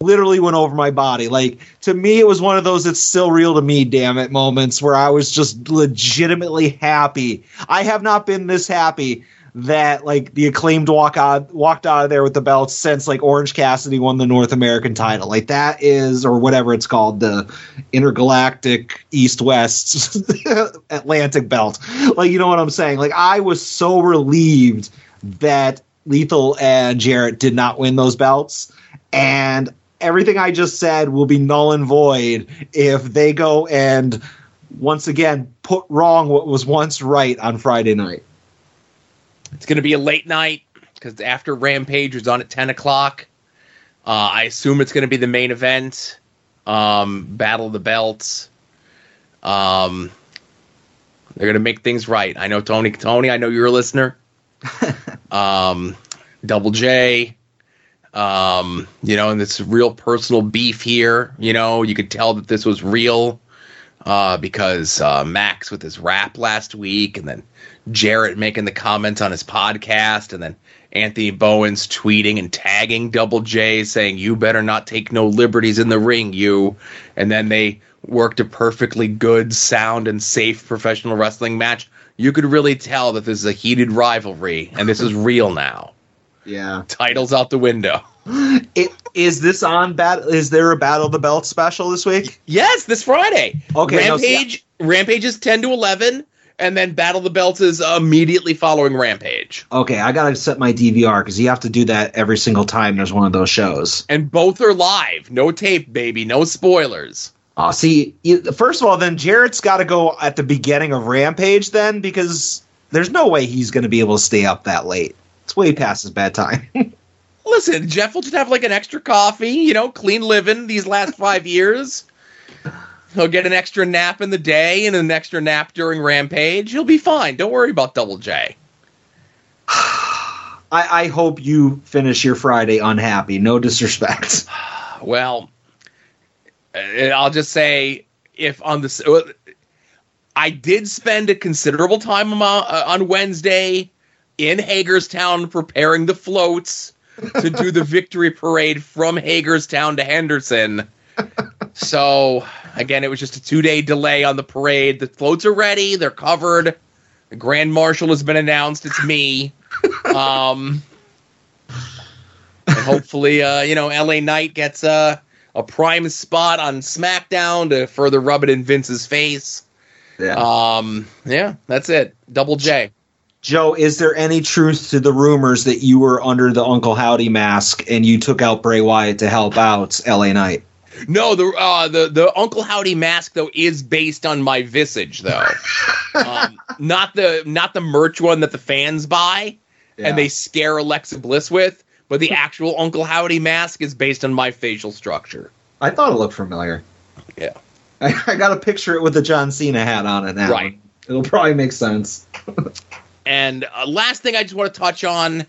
literally went over my body. Like to me, it was one of those "it's still real to me, damn it" moments where I was just legitimately happy. I have not been this happy that like the acclaimed walk out walked out of there with the belts since like Orange Cassidy won the North American title. Like that is or whatever it's called the intergalactic East West Atlantic belt. Like you know what I'm saying? Like I was so relieved that Lethal and Jarrett did not win those belts and everything I just said will be null and void if they go and once again put wrong what was once right on Friday night. It's going to be a late night because after Rampage was on at 10 o'clock. Uh, I assume it's going to be the main event, um, Battle of the Belts. Um, they're going to make things right. I know Tony. Tony, I know you're a listener. um, Double J. Um, you know, and this real personal beef here. You know, you could tell that this was real uh, because uh, Max with his rap last week, and then Jarrett making the comments on his podcast, and then Anthony Bowens tweeting and tagging Double J saying, You better not take no liberties in the ring, you. And then they worked a perfectly good, sound, and safe professional wrestling match. You could really tell that this is a heated rivalry, and this is real now. Yeah. Titles out the window. It, is this on battle? Is there a Battle of the Belt special this week? Yes, this Friday. Okay, no, see- Rampage. Rampage is ten to eleven, and then Battle the Belts is immediately following Rampage. Okay, I gotta set my DVR because you have to do that every single time there's one of those shows. And both are live. No tape, baby. No spoilers. Oh, see, you- first of all, then Jarrett's got to go at the beginning of Rampage, then because there's no way he's going to be able to stay up that late. It's way past his bedtime. Listen, Jeff will just have like an extra coffee, you know, clean living these last five years. He'll get an extra nap in the day and an extra nap during Rampage. He'll be fine. Don't worry about Double J. I, I hope you finish your Friday unhappy. No disrespect. Well, uh, I'll just say if on the uh, I did spend a considerable time uh, on Wednesday in Hagerstown preparing the floats to do the victory parade from Hagerstown to Henderson. So again, it was just a two day delay on the parade. The floats are ready; they're covered. The grand marshal has been announced. It's me. Um, and hopefully, uh, you know, LA Knight gets uh, a prime spot on SmackDown to further rub it in Vince's face. Yeah. Um, yeah, that's it. Double J. Joe, is there any truth to the rumors that you were under the Uncle Howdy mask and you took out Bray Wyatt to help out LA Knight? No, the uh, the the Uncle Howdy mask though is based on my visage though, um, not the not the merch one that the fans buy and they scare Alexa Bliss with, but the actual Uncle Howdy mask is based on my facial structure. I thought it looked familiar. Yeah. I, I got to picture it with the John Cena hat on it now. Right. It'll probably make sense. And uh, last thing I just want to touch on,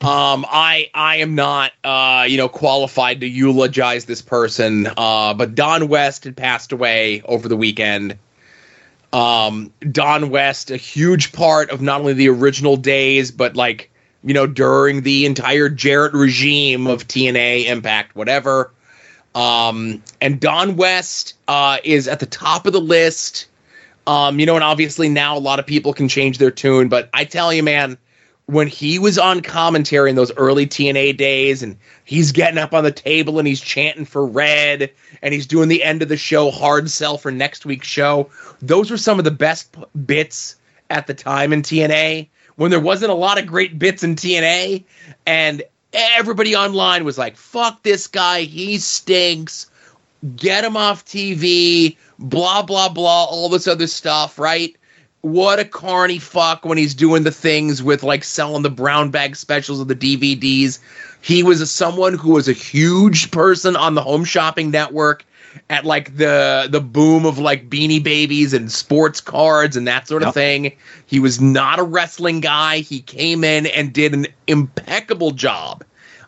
um, I I am not uh, you know qualified to eulogize this person, uh, but Don West had passed away over the weekend. Um, Don West, a huge part of not only the original days, but like you know during the entire Jarrett regime of TNA, Impact, whatever. Um, and Don West uh, is at the top of the list. Um, you know, and obviously now a lot of people can change their tune, but I tell you, man, when he was on commentary in those early TNA days and he's getting up on the table and he's chanting for red and he's doing the end of the show hard sell for next week's show, those were some of the best bits at the time in TNA when there wasn't a lot of great bits in TNA and everybody online was like, fuck this guy, he stinks get him off TV, blah blah blah, all this other stuff, right? What a carny fuck when he's doing the things with like selling the brown bag specials of the DVDs. He was a, someone who was a huge person on the Home Shopping Network at like the the boom of like Beanie Babies and sports cards and that sort of Yep. thing. He was not a wrestling guy. He came in and did an impeccable job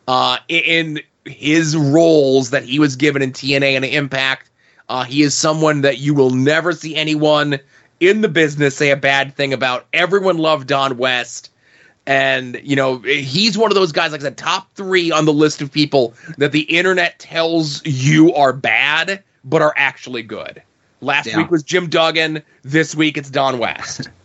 uh, in his roles that he was given in TNA and Impact. Uh, he is someone that you will never see anyone in the business say a bad thing about. Everyone loved Don West. And, you know, he's one of those guys, like I said, top three on the list of people that the internet tells you are bad, but are actually good. Last Yeah. week was Jim Duggan. This week it's Don West.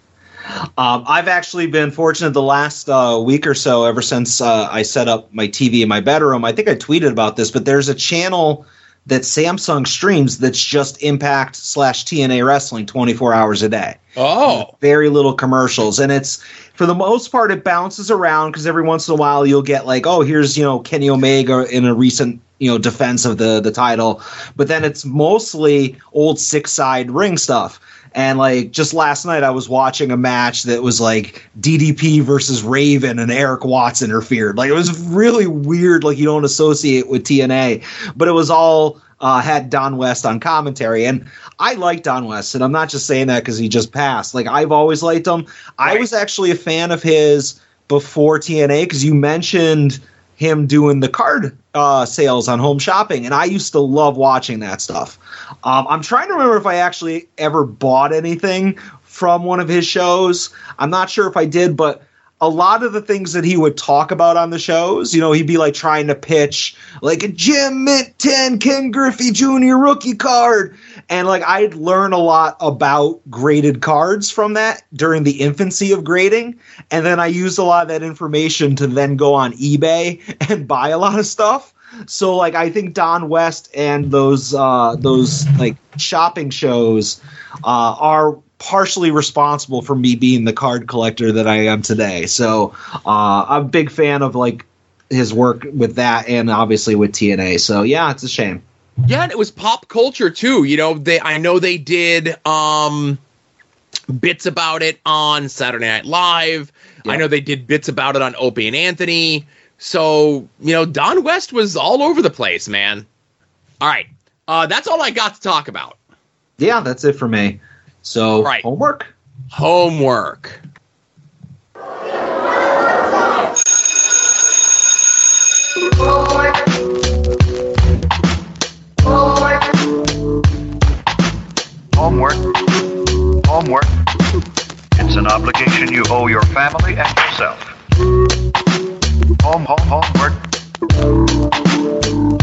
Um, I've actually been fortunate the last uh, week or so, ever since uh, I set up my TV in my bedroom. I think I tweeted about this, but there's a channel that Samsung streams that's just Impact slash TNA Wrestling 24 hours a day. Oh, Very little commercials, and it's for the most part it bounces around because every once in a while you'll get like, oh, here's you know Kenny Omega in a recent you know defense of the the title, but then it's mostly old six side ring stuff. And like just last night, I was watching a match that was like DDP versus Raven, and Erik Watts interfered. Like it was really weird. Like you don't associate with TNA, but it was all uh, had Don West on commentary, and I like Don West, and I'm not just saying that because he just passed. Like I've always liked him. I was actually a fan of his before TNA because you mentioned him doing the card uh, sales on home shopping, and I used to love watching that stuff. Um, I'm trying to remember if I actually ever bought anything from one of his shows. I'm not sure if I did, but a lot of the things that he would talk about on the shows, you know, he'd be like trying to pitch like a Gem Mint 10 Ken Griffey Jr. rookie card. And like I'd learn a lot about graded cards from that during the infancy of grading. And then I used a lot of that information to then go on eBay and buy a lot of stuff. So like I think Don West and those uh those like shopping shows uh are partially responsible for me being the card collector that I am today. So uh I'm a big fan of like his work with that and obviously with TNA. So yeah, it's a shame. Yeah, and it was pop culture too. You know, they I know they did um bits about it on Saturday Night Live. I know they did bits about it on Opie and Anthony. So, you know, Don West was all over the place, man. All right. Uh that's all I got to talk about. Yeah, that's it for me. So Right. homework. Homework. Homework. Homework. It's an obligation you owe your family and yourself. Home, home, homework.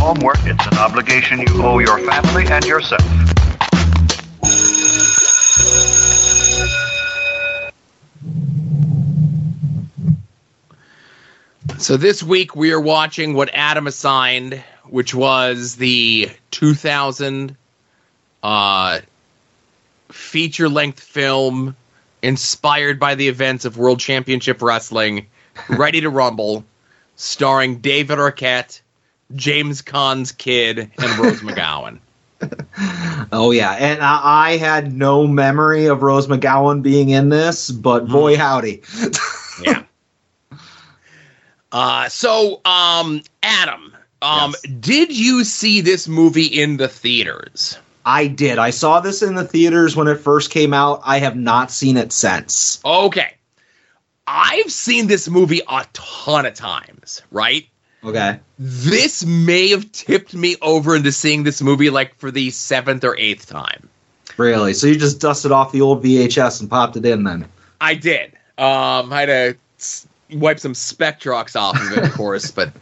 Homework. It's an obligation you owe your family and yourself. So this week we are watching what Adam assigned, which was the 2000 uh, feature length film inspired by the events of World Championship Wrestling, Ready to Rumble, starring David Arquette, James Caan's kid, and Rose McGowan. Oh yeah, and I, I had no memory of Rose McGowan being in this, but boy howdy. yeah. Uh, so, um, Adam, um, Yes. did you see this movie in the theaters? I did. I saw this in the theaters when it first came out. I have not seen it since. Okay. I've seen this movie a ton of times, right? Okay. This may have tipped me over into seeing this movie like for the seventh or eighth time. Really? So you just dusted off the old VHS and popped it in then? I did. Um, I had to s- wipe some Spectrox off of it, of course, but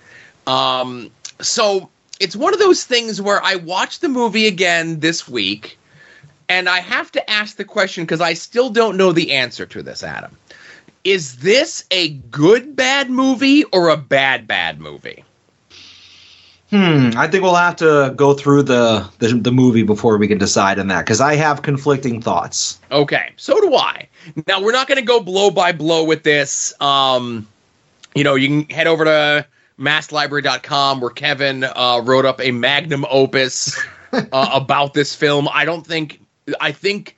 um, so it's one of those things where I watched the movie again this week, and I have to ask the question because I still don't know the answer to this, Adam. Is this a good bad movie or a bad bad movie? Hmm. I think we'll have to go through the the, the movie before we can decide on that because I have conflicting thoughts. Okay, so do I. Now we're not going to go blow by blow with this. Um, you know, you can head over to masslibrary.com where Kevin uh, wrote up a magnum opus uh, about this film. I don't think I think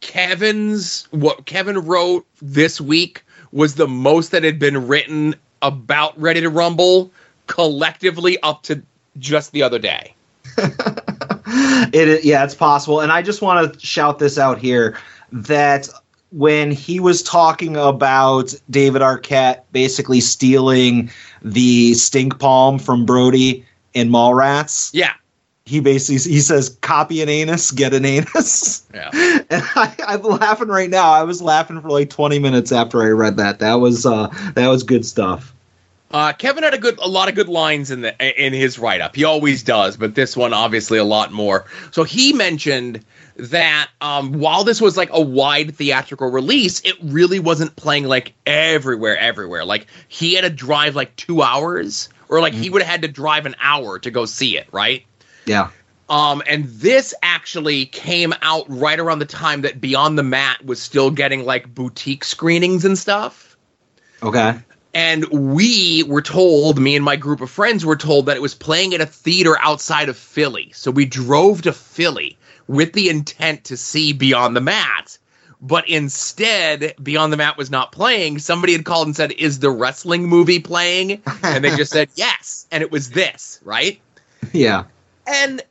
Kevin's what Kevin wrote this week was the most that had been written about Ready to Rumble collectively up to just the other day. It yeah, it's possible, and I just want to shout this out here that when he was talking about David Arquette basically stealing the stink palm from Brodie in Mallrats, Yeah. he basically he says copy an anus, get an anus. Yeah. And I, I'm laughing right now. I was laughing for like 20 minutes after I read that. That was uh that was good stuff. Uh, Kevin had a good, a lot of good lines in the in his write up. He always does, but this one obviously a lot more. So he mentioned that um, while this was like a wide theatrical release, it really wasn't playing like everywhere, everywhere. Like he had to drive like two hours, or like he would have had to drive an hour to go see it, right? Yeah. Um, and this actually came out right around the time that Beyond the Mat was still getting like boutique screenings and stuff. Okay. And we were told, me and my group of friends were told that it was playing at a theater outside of Philly. So we drove to Philly, with the intent to see Beyond the Mat. But instead, Beyond the Mat was not playing. Somebody had called and said, Is the wrestling movie playing? And they just said, Yes. And it was this, right? Yeah. And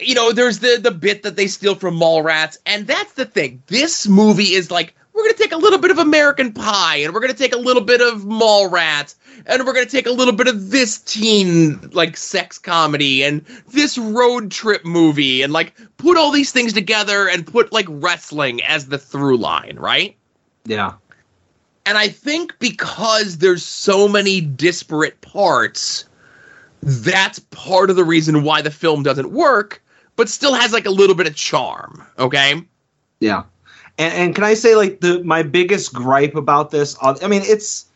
you know, there's the the bit that they steal from Mallrats, and that's the thing. This movie is like we're gonna take a little bit of American Pie, and we're gonna take a little bit of Mallrats, and we're gonna take a little bit of this teen like sex comedy and this road trip movie, and like put all these things together and put like wrestling as the through line, right? Yeah. And I think because there's so many disparate parts, that's part of the reason why the film doesn't work, but still has like a little bit of charm. Okay. Yeah. And, and can I say like the my biggest gripe about this? uh, I mean, it's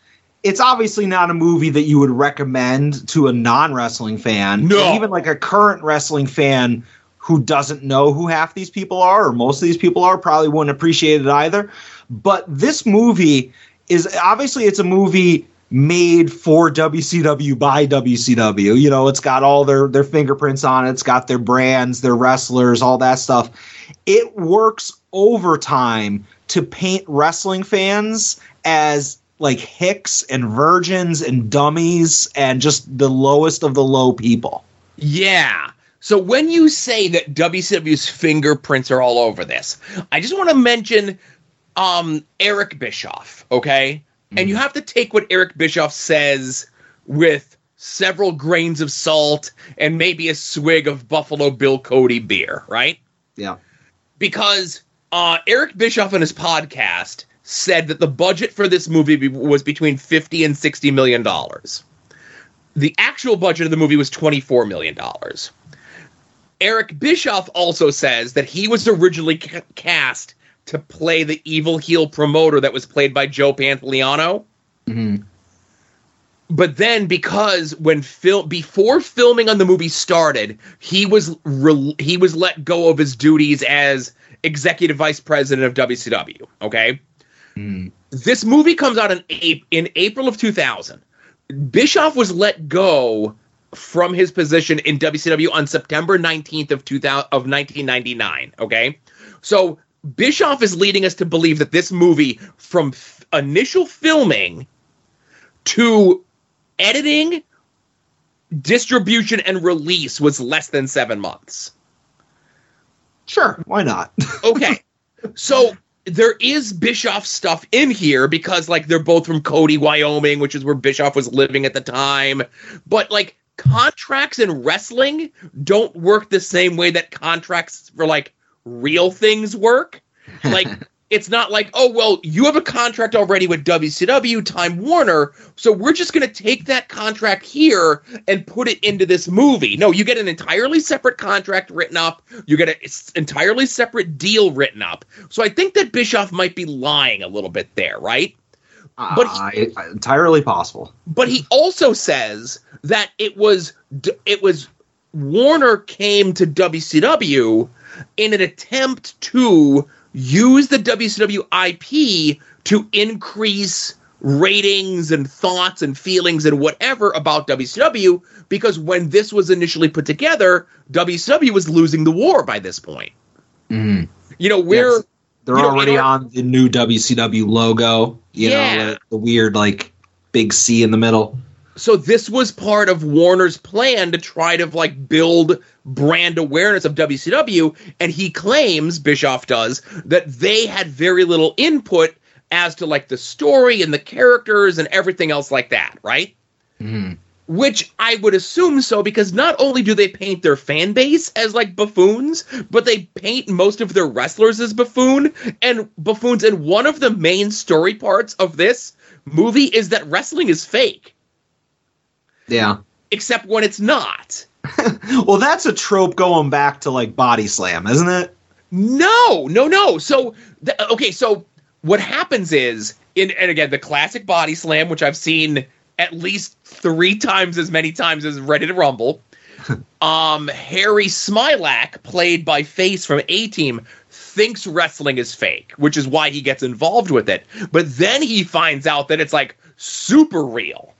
it's obviously not a movie that you would recommend to a non wrestling fan, No. even like a current wrestling fan who doesn't know who half these people are or most of these people are probably wouldn't appreciate it either. But this movie is obviously it's a movie made for WCW by WCW. You know, it's got all their their fingerprints on it. It's got their brands, their wrestlers, all that stuff. It works overtime to paint wrestling fans as like hicks and virgins and dummies and just the lowest of the low people. Yeah. So when you say that WCW's fingerprints are all over this, I just want to mention um Eric Bischoff, okay? And you have to take what Eric Bischoff says with several grains of salt and maybe a swig of Buffalo Bill Cody beer, right? Yeah. because uh, Eric Bischoff on his podcast said that the budget for this movie be- was between 50 and 60 million dollars. The actual budget of the movie was 24 million dollars. Eric Bischoff also says that he was originally ca- cast to play the evil heel promoter that was played by Joe Pantoliano. Mhm. But then, because when fil- before filming on the movie started, he was re- he was let go of his duties as executive vice president of WCW. Okay, this movie comes out in April, in April of 2000. Bischoff was let go from his position in WCW on September 19th of 2000 of 1999. Okay, so Bischoff is leading us to believe that this movie, from f- initial filming to editing, distribution, and release, was less than seven months. Sure, why not? Okay. so there is Bischoff stuff in here because like they're both from Cody, Wyoming, which is where Bischoff was living at the time. But like contracts in wrestling don't work the same way that contracts for like real things work. Like it's not like, oh well, you have a contract already with WCW, Time Warner, so we're just going to take that contract here and put it into this movie. No, you get an entirely separate contract written up. You get an entirely separate deal written up. So I think that Bischoff might be lying a little bit there, right? But he- I, entirely possible. but he also says that it was it was Warner came to WCW in an attempt to use the WCW IP to increase ratings and thoughts and feelings and whatever about WCW because when this was initially put together, WCW was losing the war by this point. Mm. You know, we're Yes. They're you know, already our- on the new WCW logo. You Yeah. know, the, the weird like big C in the middle. So this was part of Warner's plan to try to like build brand awareness of WCW and he claims Bischoff does that they had very little input as to like the story and the characters and everything else like that, right? Mm-hmm. Which I would assume so because not only do they paint their fan base as like buffoons, but they paint most of their wrestlers as buffoon and buffoons. And one of the main story parts of this movie is that wrestling is fake Yeah. except when it's not. Well, that's a trope going back to like Body Slam, isn't it? No, no, no. So, th- okay, so what happens is, in and again, the classic body slam, which I've seen at least three times as many times as Ready to Rumble. um, Harry Smilac, played by Face from A Team, thinks wrestling is fake, which is why he gets involved with it. But then he finds out that it's like super real.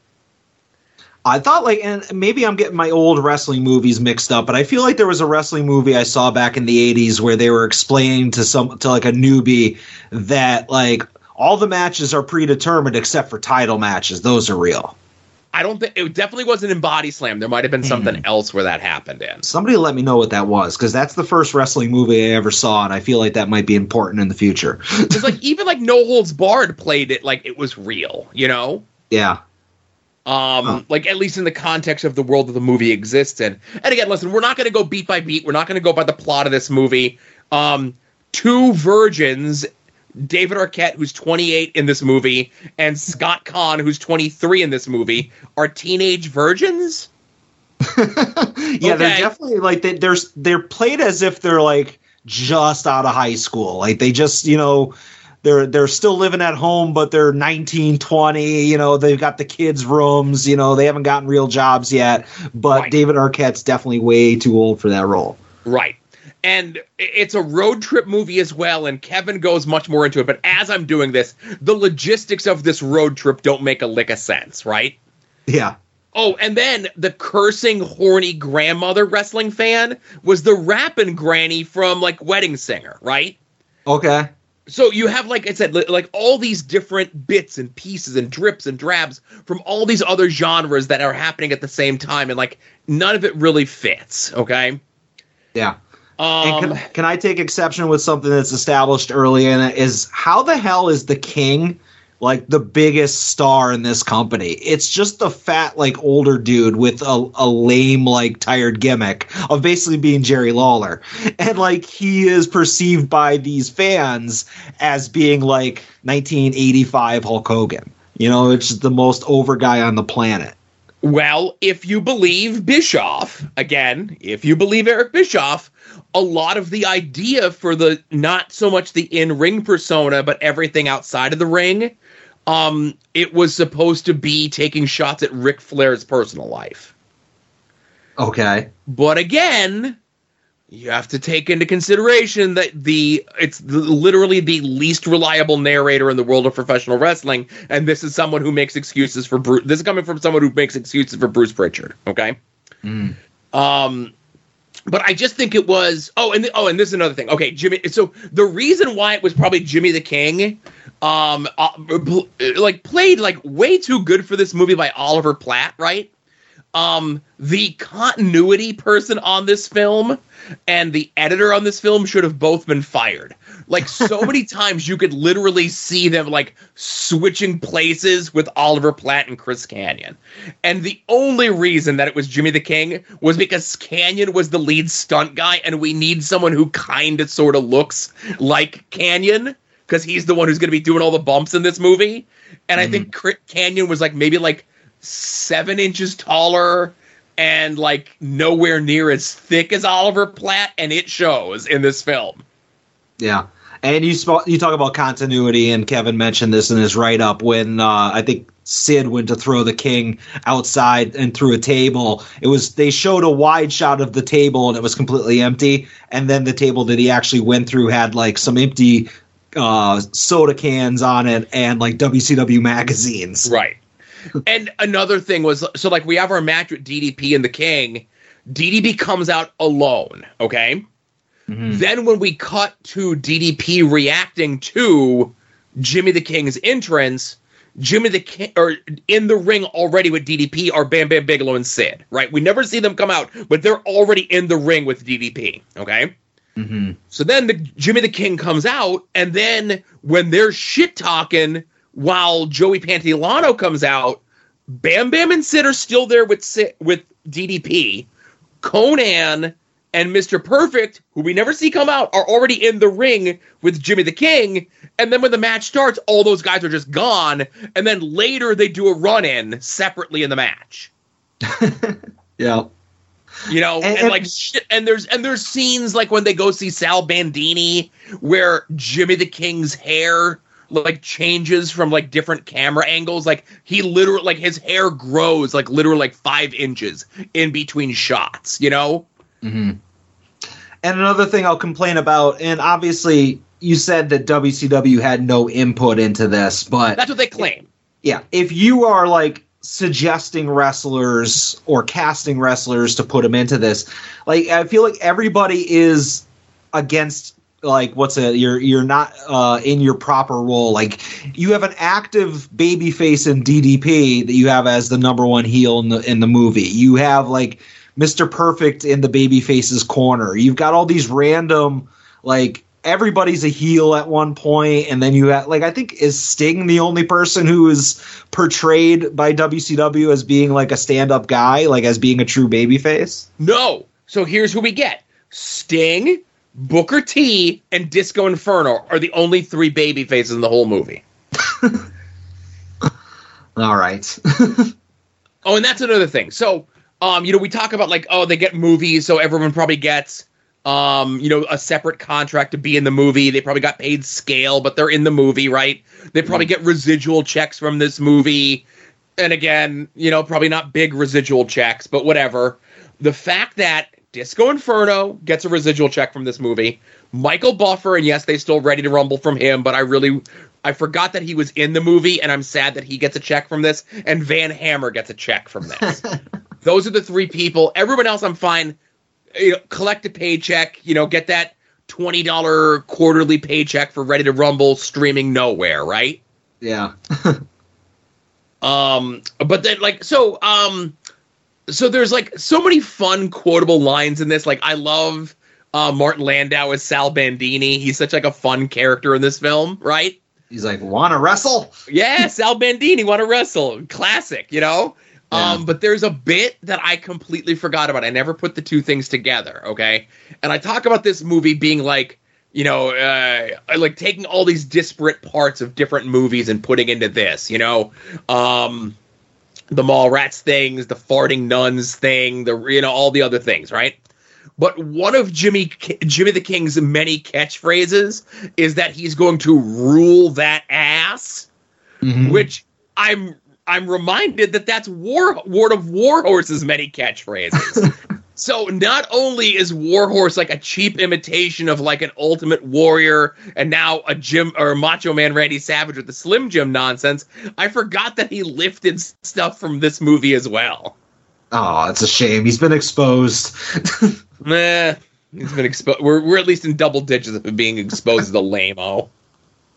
I thought like, and maybe I'm getting my old wrestling movies mixed up, but I feel like there was a wrestling movie I saw back in the '80s where they were explaining to some to like a newbie that like all the matches are predetermined except for title matches; those are real. I don't think it definitely wasn't in Body Slam. There might have been something Hmm. else where that happened in. Somebody let me know what that was because that's the first wrestling movie I ever saw, and I feel like that might be important in the future. It's like even like No Holds Barred played it like it was real, you know? yeah, Um, Huh. like at least in the context of the world that the movie exists in. And again, listen, we're not going to go beat by beat. We're not going to go by the plot of this movie. Um, two virgins, David Arquette, who's 28 in this movie, and Scott Caan, who's 23 in this movie, are teenage virgins. yeah, they're definitely like they, they're they're played as if they're like just out of high school. Like they just you know they're they're still living at home, but they're 19, 20. You know they've got the kids' rooms. You know they haven't gotten real jobs yet. But Right. David Arquette's definitely way too old for that role. Right. And it's a road trip movie as well, and Kevin goes much more into it. But as I'm doing this, the logistics of this road trip don't make a lick of sense, right? Yeah. Oh, and then the cursing, horny grandmother wrestling fan was the rapping granny from like Wedding Singer, right? Okay. So you have, like I said, like all these different bits and pieces and drips and drabs from all these other genres that are happening at the same time, and like none of it really fits. Okay. Yeah. Um, And can, can I take exception with something that's established early in it? Is how the hell is the king like the biggest star in this company? It's just a fat, like older dude with a, a lame, like tired gimmick of basically being Jerry Lawler. And like he is perceived by these fans as being like 1985 Hulk Hogan. You know, it's the most over guy on the planet. Well, if you believe Bischoff, again, if you believe Eric Bischoff, a lot of the idea for the not so much the in-ring persona, but everything outside of the ring, um, it was supposed to be taking shots at Ric Flair's personal life. Okay. But again, you have to take into consideration that the it's the, literally the least reliable narrator in the world of professional wrestling, and this is someone who makes excuses for Bruce. This is coming from someone who makes excuses for Bruce Pritchard. Okay. Mm. Um, but I just think it was. Oh, and the, oh, and this is another thing. Okay, Jimmy. So the reason why it was probably Jimmy the King, um, uh, like played like way too good for this movie by Oliver Platt, right? Um, the continuity person on this film and the editor on this film should have both been fired. Like so many times, you could literally see them like switching places with Oliver Platt and Chris Kanyon. And the only reason that it was Jimmy the King was because Kanyon was the lead stunt guy, and we need someone who kind of sort of looks like Kanyon because he's the one who's going to be doing all the bumps in this movie. And I think Cri- Kanyon was like maybe like seven inches taller and like nowhere near as thick as Oliver Platt, and it shows in this film. Yeah. And you sp- you talk about continuity, and Kevin mentioned this in his write up when uh, I think Sid went to throw the king outside and through a table. It was they showed a wide shot of the table and it was completely empty, and then the table that he actually went through had like some empty uh, soda cans on it and like WCW magazines. Right. and another thing was so like we have our match with DDP and the King. DDP comes out alone, okay? Mhm. Then when we cut to DDP reacting to Jimmy the King's entrance, Jimmy the King or in the ring already with DDP are Bam Bam Bigelow and Sid, right? We never see them come out, but they're already in the ring with DDP, okay? Mhm. So then the Jimmy the King comes out, and then when they're shit talking while Joey Pantoliano comes out, Bam Bam and Sid are still there with Sid, with DDP. Konnan and Mr. Perfect, who we never see come out, are already in the ring with Jimmy the King. And then when the match starts, all those guys are just gone. And then later they do a run in separately in the match. Yeah. You know, and, And- and- like shit, and there's and there's scenes like when they go see Sal Bandini where Jimmy the King's hair like changes from like different camera angles. Like he literally like his hair grows like literally like five inches in between shots, you know? hmm And another thing I'll complain about, and obviously you said that WCW had no input into this, but That's what they claim. yeah, if you are like suggesting wrestlers or casting wrestlers to put them into this. Like I feel like everybody is against like what's it you're you're not uh in your proper role like you have an active baby face in DDP that you have as the number one heel in the in the movie you have like Mr. Perfect in the baby face's corner you've got all these random like everybody's a heel at one point and then you have like I think is Sting the only person who is portrayed by WCW as being like a stand-up guy like as being a true baby face No. So here's who we get: Sting, Booker T, and Disco Inferno are the only three baby faces in the whole movie. all right Oh, and that's another thing. So, um, you know, we talk about like, oh, they get movies, so everyone probably gets, um, you know, a separate contract to be in the movie. They probably got paid scale, but they're in the movie, right? They probably get residual checks from this movie. And again, you know, probably not big residual checks, but whatever. The fact that Disco Inferno gets a residual check from this movie, Michael Buffer, and yes, they still ready to rumble from him, but I really I forgot that he was in the movie, and I'm sad that he gets a check from this, and Van Hammer gets a check from this. Those are the three people. Everyone else, I'm fine. You know, collect a paycheck. You know, get that twenty dollar quarterly paycheck for Ready to Rumble streaming nowhere, right? yeah Um, but then like so um, so there's like so many fun quotable lines in this. Like I love uh, Martin Landau as Sal Bandini. He's such like a fun character in this film, right? he's like wanna wrestle Yeah, Sal Bandini want to wrestle. Classic, you know? Yeah. Um, but there's a bit that I completely forgot about. I never put the two things together, okay? And I talk about this movie being like, you know, uh, like taking all these disparate parts of different movies and putting into this, you know? Um, the Mallrats things, the farting nuns thing, the you know all the other things, right? But one of Jimmy Jimmy the King's many catchphrases is that he's going to rule that ass, which I'm I'm reminded that that's War Ward of Warhorse's many catchphrases. so not only is Warhorse like a cheap imitation of like an Ultimate Warrior and now a Jim or Macho Man Randy Savage with the Slim Jim nonsense, I forgot that he lifted stuff from this movie as well. oh it's a shame he's been exposed Nah, he's been exposed. We're we're at least in double digits of being exposed as a lame-o.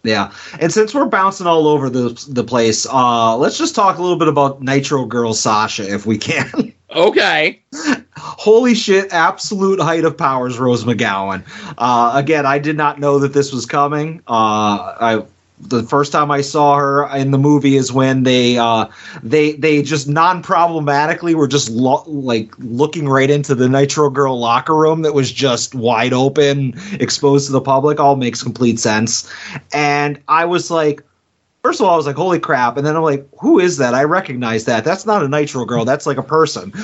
Yeah, and since we're bouncing all over the the place, uh, let's just talk a little bit about Nitro Girl Sasha, if we can. Okay. Holy shit! Absolute height of powers, Rose McGowan. Uh, again, I did not know that this was coming. Uh, I the first time I saw her in the movie is when they uh, they they just non problematically were just lo- like looking right into the Nitro Girl locker room that was just wide open, exposed to the public. All makes complete sense. And I was like, first of all, I was like, holy crap. And then I'm like, who is that? I recognize that. That's not a Nitro Girl. That's like a person.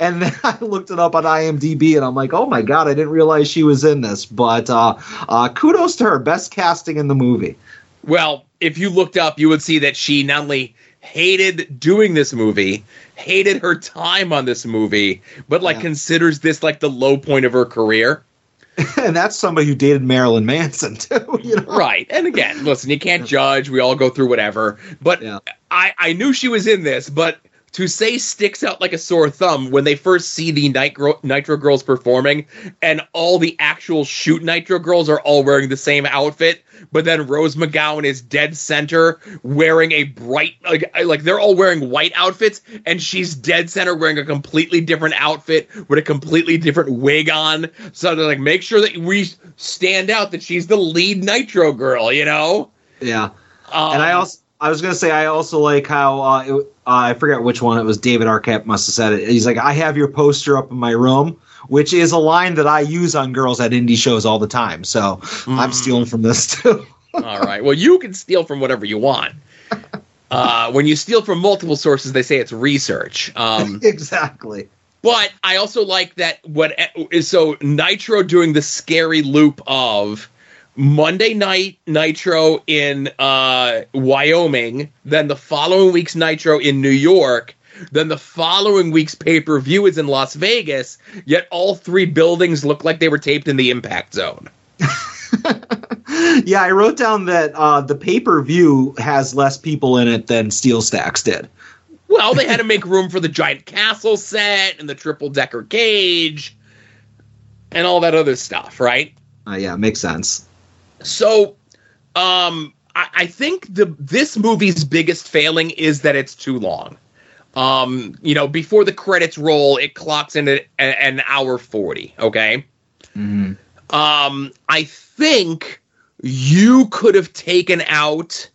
and then I looked it up on IMDb and I'm like, oh my God, I didn't realize she was in this. But uh, uh, kudos to her. Best casting in the movie. Well, if you looked up, you would see that she not only hated doing this movie, hated her time on this movie, but like Yeah. considers this like the low point of her career. and that's somebody who dated Marilyn Manson, too. You know? Right. And again, listen, you can't judge. We all go through whatever. But Yeah. I, I knew she was in this, but to say sticks out like a sore thumb when they first see the Nitro, Nitro Girls performing and all the actual shoot Nitro Girls are all wearing the same outfit, but then Rose McGowan is dead center wearing a bright, like, like they're all wearing white outfits and she's dead center wearing a completely different outfit with a completely different wig on. So to like make sure that we stand out that she's the lead Nitro Girl, you know? Yeah. Um, and I also I was gonna say I also like how uh, it, uh, I forget which one it was. David Arquette must have said it. He's like, I have your poster up in my room, which is a line that I use on girls at indie shows all the time. So I'm stealing from this too. All right. Well, you can steal from whatever you want. Uh, when you steal from multiple sources, they say it's research. Um, exactly. but I also like that what is so Nitro doing the scary loop of Monday night Nitro in uh, Wyoming, then the following week's Nitro in New York. Then the following week's pay per view is in Las Vegas, yet all three buildings look like they were taped in the impact zone. Yeah, I wrote down that uh, the pay per view has less people in it than Steel Stacks did. Well, they had to make room for the giant castle set and the triple decker cage and all that other stuff, right? Uh, yeah, makes sense. So, um, I, I think the this movie's biggest failing is that it's too long. Um, you know, before the credits roll, it clocks in at an hour forty. Okay. Mhm. Um, I think you could have taken out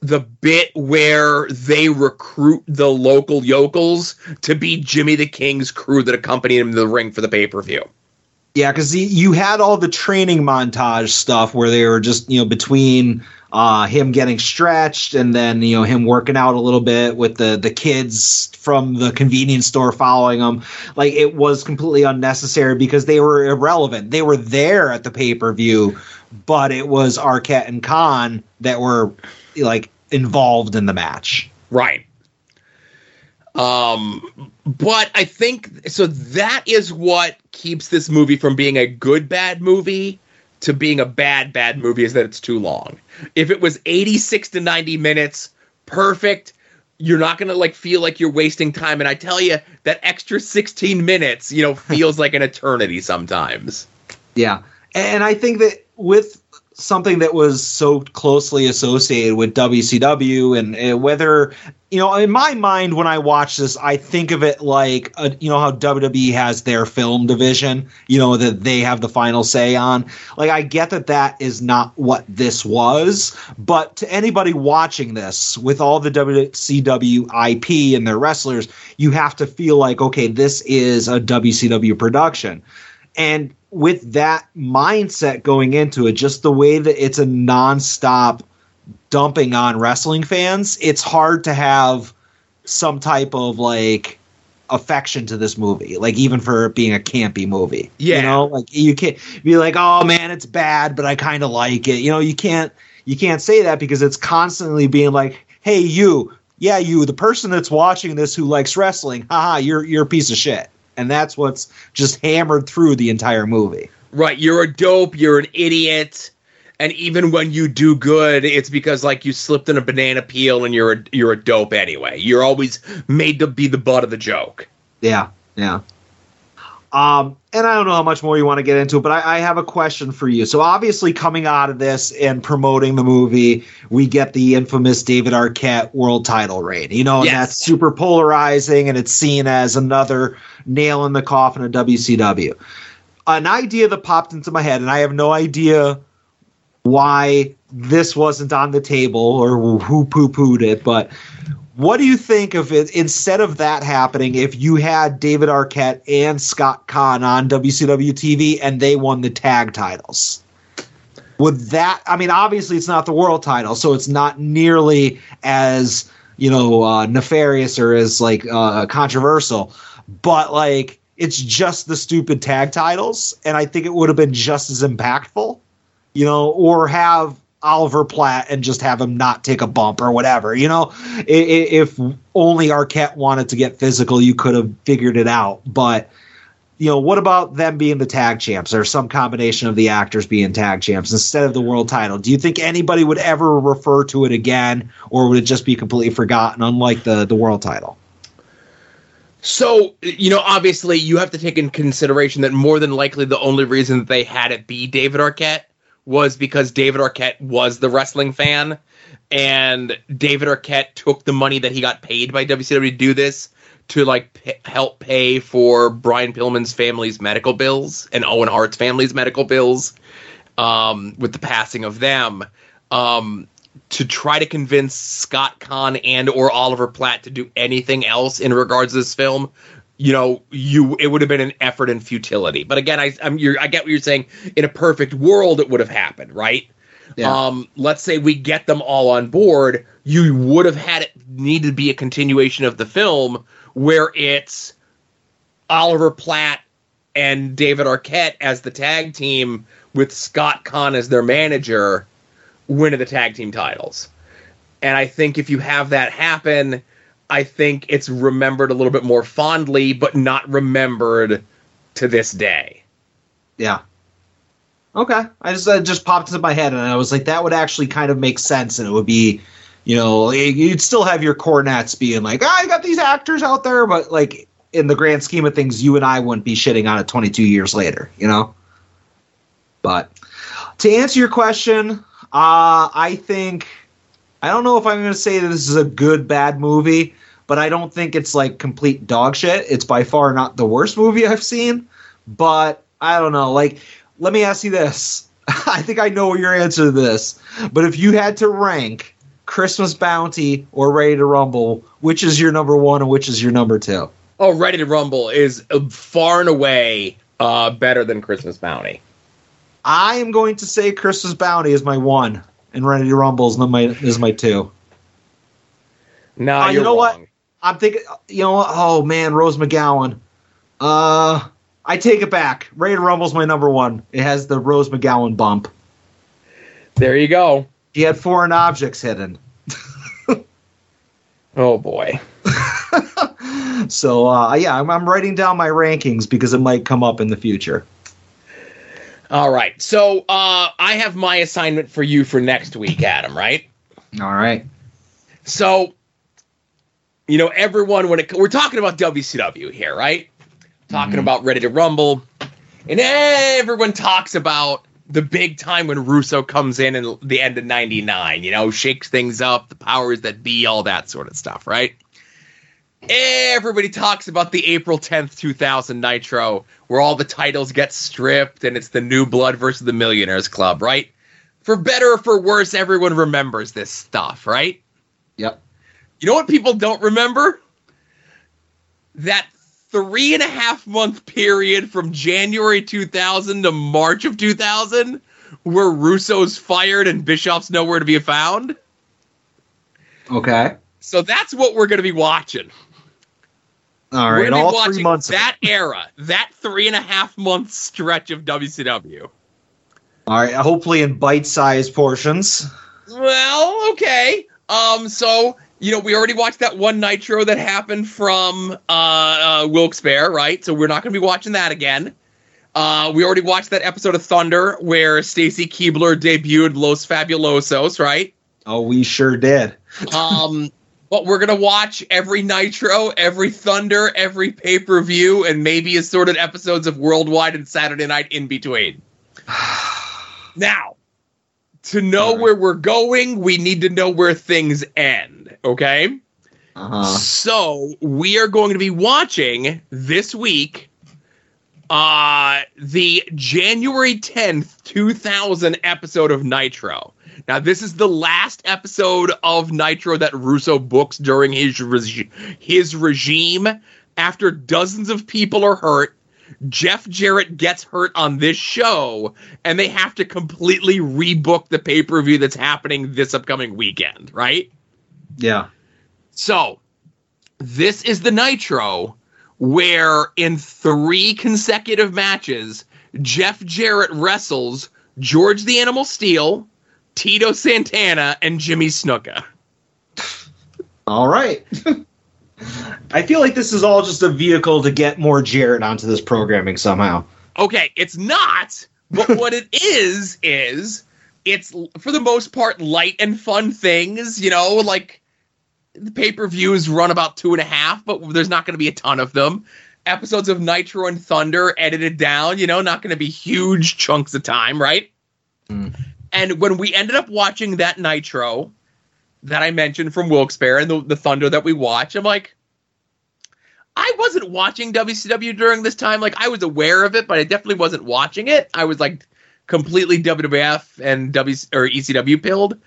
the bit where they recruit the local yokels to be Jimmy the King's crew that accompanied him to the ring for the pay per view. Yeah, because you had all the training montage stuff where they were just you know between uh, him getting stretched and then you know him working out a little bit with the the kids from the convenience store following him. Like it was completely unnecessary because they were irrelevant. They were there at the pay per view, but it was Arquette and Caan that were like involved in the match. Right. Um, but I think so. That is what keeps this movie from being a good bad movie to being a bad bad movie is that it's too long. If it was 86 to 90 minutes, perfect. You're not gonna like feel like you're wasting time. And I tell you, that extra 16 minutes, you know, feels like an eternity sometimes. Yeah. And I think that with something that was so closely associated with WCW and whether you know in my mind when I watch this I think of it like uh you know how WWE has their film division you know that they have the final say on? Like I get that that is not what this was but to anybody watching this with all the WCW IP and their wrestlers you have to feel like okay this is a WCW production. And with that mindset going into it, just the way that it's a nonstop dumping on wrestling fans, it's hard to have some type of like affection to this movie. Like even for it being a campy movie. Yeah. You know, like you can't be like, oh man, it's bad, but I kind of like it. You know, you can't you can't say that because it's constantly being like, hey, you, yeah, you, the person that's watching this who likes wrestling, haha, you're you're a piece of shit. And that's what's just hammered through the entire movie. Right. You're a dope. You're an idiot. And even when you do good, it's because like you slipped in a banana peel and you're a, you're a dope anyway. You're always made to be the butt of the joke. Yeah, yeah. Um, and I don't know how much more you want to get into it, but I, I have a question for you. So obviously, coming out of this and promoting the movie, we get the infamous David Arquette world title reign. You know, and that's super polarizing, and it's seen as another nail in the coffin of WCW. An idea that popped into my head, and I have no idea why this wasn't on the table or who poo pooed it, but what do you think of it instead of that happening if you had David Arquette and Scott Caan on WCW TV and they won the tag titles? Would that I mean obviously it's not the world title, so it's not nearly as, you know, uh, nefarious or as like uh, controversial, but like it's just the stupid tag titles and I think it would have been just as impactful you know, or have Oliver Platt and just have him not take a bump or whatever. You know, if only Arquette wanted to get physical, you could have figured it out. But you know, what about them being the tag champs or some combination of the actors being tag champs instead of the world title? Do you think anybody would ever refer to it again, or would it just be completely forgotten, unlike the the world title? So, you know, obviously you have to take in consideration that more than likely the only reason that they had it be David Arquette was because David Arquette was the wrestling fan and David Arquette took the money that he got paid by WCW to do this to like p- help pay for Brian Pillman's family's medical bills and Owen Hart's family's medical bills um, with the passing of them. Um, to try to convince Scott Caan and or Oliver Platt to do anything else in regards to this film, you know, you it would have been an effort in futility. But again, I I'm you're, I get what you're saying. In a perfect world, it would have happened, right? Yeah. Um, let's say we get them all on board, you would have had it need to be a continuation of the film where it's Oliver Platt and David Arquette as the tag team with Scott Caan as their manager winning the tag team titles. And I think if you have that happen, I think it's remembered a little bit more fondly, but not remembered to this day. Yeah. Okay. I just just popped into my head and I was like that would actually kind of make sense and it would be you know, you'd still have your cornets being like, "Ah, I got these actors out there," but like in the grand scheme of things, you and I wouldn't be shitting on it 22 years later, you know. But to answer your question, uh, I think I don't know if I'm going to say that this is a good bad movie, but I don't think it's like complete dog shit. It's by far not the worst movie I've seen, but I don't know. Like, let me ask you this. I think I know your answer to this, but if you had to rank Christmas Bounty or Ready to Rumble, which is your number one and which is your number two? Oh, Ready to Rumble is uh, far and away uh, better than Christmas Bounty. I am going to say Christmas Bounty is my one, and Ready to Rumble is my is my two. No, Uh, you're you know what? I'm thinking, you know, what? oh man, Rose McGowan. Uh, I take it back. To Rumble's my number one. It has the Rose McGowan bump. There you go. He had foreign objects hidden. Oh boy. So uh, yeah, I'm, I'm writing down my rankings because it might come up in the future. All right. So uh, I have my assignment for you for next week, Adam. Right. All right. So, you know, everyone when it we're talking about WCW here, right? Talking mm-hmm. about Ready to Rumble, and everyone talks about the big time when Russo comes in and the end of '99. You know, shakes things up, the powers that be, all that sort of stuff, right? Everybody talks about the April 10th, 2000 Nitro, where all the titles get stripped and it's the new blood versus the Millionaires Club, right? For better or for worse, everyone remembers this stuff, right? Yep. You know what people don't remember? That three and a half month period from January 2000 to March of 2000 where Russo's fired and Bischoff's nowhere to be found. Okay. So that's what we're going to be watching. All right, we're right. going to be All watching three months. that era, that three and a half month stretch of WCW. All right. Hopefully in bite-sized portions. Well, okay. Um, so you know, we already watched that one Nitro that happened from uh, uh Wilkes-Barre, right? So we're not going to be watching that again. Uh, we already watched that episode of Thunder where Stacy Keibler debuted Los Fabulosos, right? Oh, we sure did. Um, but we're gonna watch every Nitro, every Thunder, every pay per view, and maybe assorted episodes of Worldwide and Saturday Night in between. now, to know right. where we're going, we need to know where things end. Okay. Uh-huh. So we are going to be watching this week uh the January 10th, 2000 episode of Nitro. Now this is the last episode of Nitro that Russo books during his his regime after dozens of people are hurt. Jeff Jarrett gets hurt on this show and they have to completely rebook the pay-per-view that's happening this upcoming weekend, right? Yeah. So, this is the Nitro where in three consecutive matches, Jeff Jarrett wrestles George the Animal Steele, Tito Santana, and Jimmy Snuka. All right. I feel like this is all just a vehicle to get more Jarrett onto this programming somehow. Okay, it's not, but what it is, is it's for the most part light and fun things, you know, like the pay per views run about two and a half, but there's not going to be a ton of them. Episodes of Nitro and Thunder edited down, you know, not going to be huge chunks of time, right? Mm. And when we ended up watching that Nitro that I mentioned from Wilkes-Barre and the, the Thunder that we watch, I'm like, I wasn't watching WCW during this time. Like I was aware of it, but I definitely wasn't watching it. I was like completely WWF and W or ECW pilled.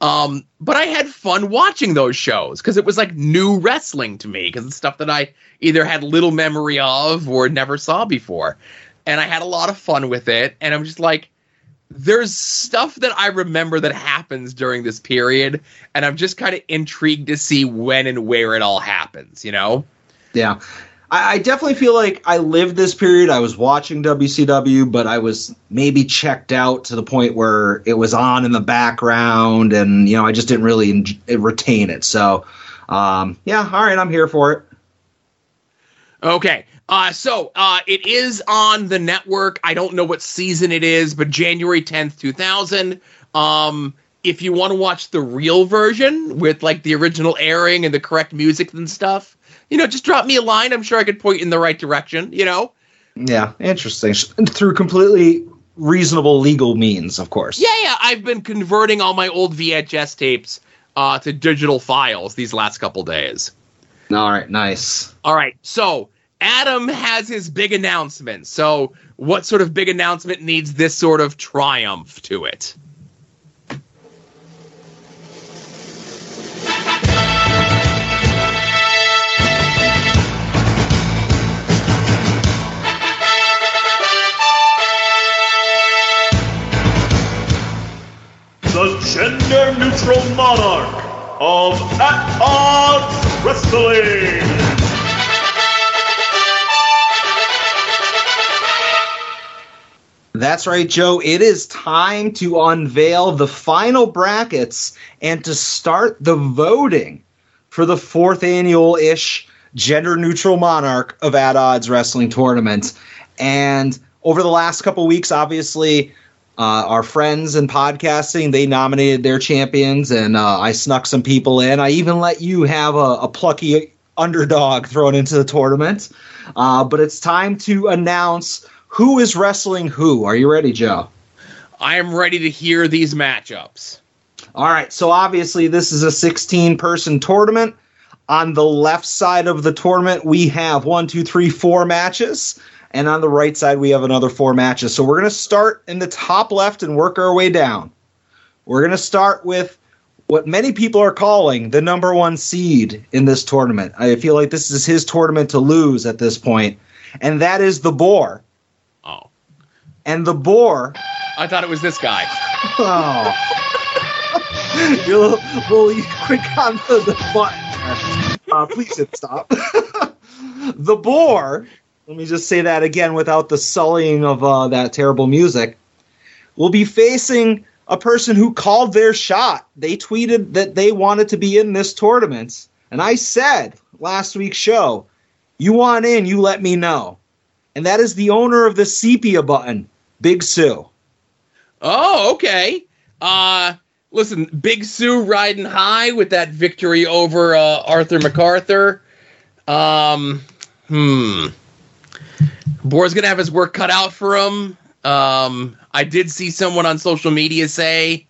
Um, but I had fun watching those shows because it was like new wrestling to me because it's stuff that I either had little memory of or never saw before. And I had a lot of fun with it. And I'm just like, there's stuff that I remember that happens during this period. And I'm just kind of intrigued to see when and where it all happens, you know? Yeah. I, I definitely feel like I lived this period. I was watching WCW, but I was maybe checked out to the point where it was on in the background, and you know I just didn't really en- retain it. So, um, yeah, all right, I'm here for it. Okay. Uh, so uh, it is on the network. I don't know what season it is, but January 10th, 2000. Um, if you want to watch the real version with like the original airing and the correct music and stuff, you know, just drop me a line. I'm sure I could point you in the right direction. You know. Yeah, interesting. Through completely reasonable legal means, of course. Yeah, yeah. I've been converting all my old VHS tapes uh, to digital files these last couple days. All right, nice. All right, so Adam has his big announcement. So, what sort of big announcement needs this sort of triumph to it? The gender neutral monarch of At Odds Wrestling. That's right, Joe. It is time to unveil the final brackets and to start the voting for the fourth annual ish gender neutral monarch of At Odds Wrestling Tournament. And over the last couple weeks, obviously, uh, our friends in podcasting they nominated their champions, and uh, I snuck some people in. I even let you have a, a plucky underdog thrown into the tournament. Uh, but it's time to announce who is wrestling who. Are you ready, Joe? I am ready to hear these matchups. All right, so obviously this is a 16 person tournament. On the left side of the tournament, we have one, two, three, four matches. And on the right side, we have another four matches. So we're going to start in the top left and work our way down. We're going to start with what many people are calling the number one seed in this tournament. I feel like this is his tournament to lose at this point, and that is the Boar. Oh, And the Boar I thought it was this guy. Oh. You're a little, little quick on the, the button. Uh, please hit stop. the boar, let me just say that again without the sullying of uh, that terrible music, will be facing a person who called their shot. They tweeted that they wanted to be in this tournament. And I said last week's show, you want in, you let me know. And that is the owner of the sepia button, Big Sue. Oh, okay. Uh listen, Big Sue riding high with that victory over uh, Arthur MacArthur. Um, hmm. Boar's gonna have his work cut out for him. Um, I did see someone on social media say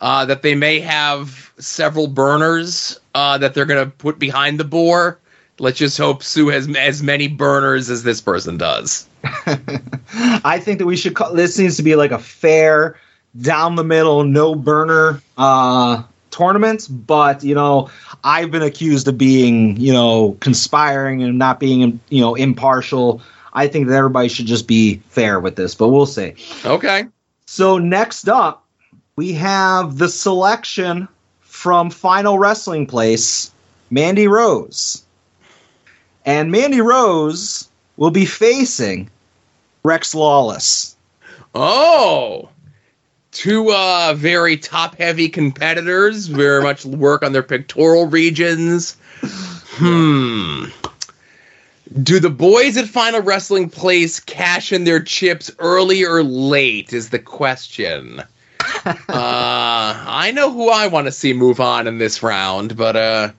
uh, that they may have several burners uh, that they're gonna put behind the boar. Let's just hope Sue has as many burners as this person does. I think that we should call this needs to be like a fair, down the middle, no burner uh, tournament. But you know, I've been accused of being you know conspiring and not being you know impartial. I think that everybody should just be fair with this, but we'll see. Okay. So next up, we have the selection from Final Wrestling Place, Mandy Rose. And Mandy Rose will be facing Rex Lawless. Oh, two uh, very top heavy competitors, very much work on their pectoral regions. Hmm. Do the boys at Final Wrestling Place cash in their chips early or late? Is the question. uh, I know who I want to see move on in this round, but uh,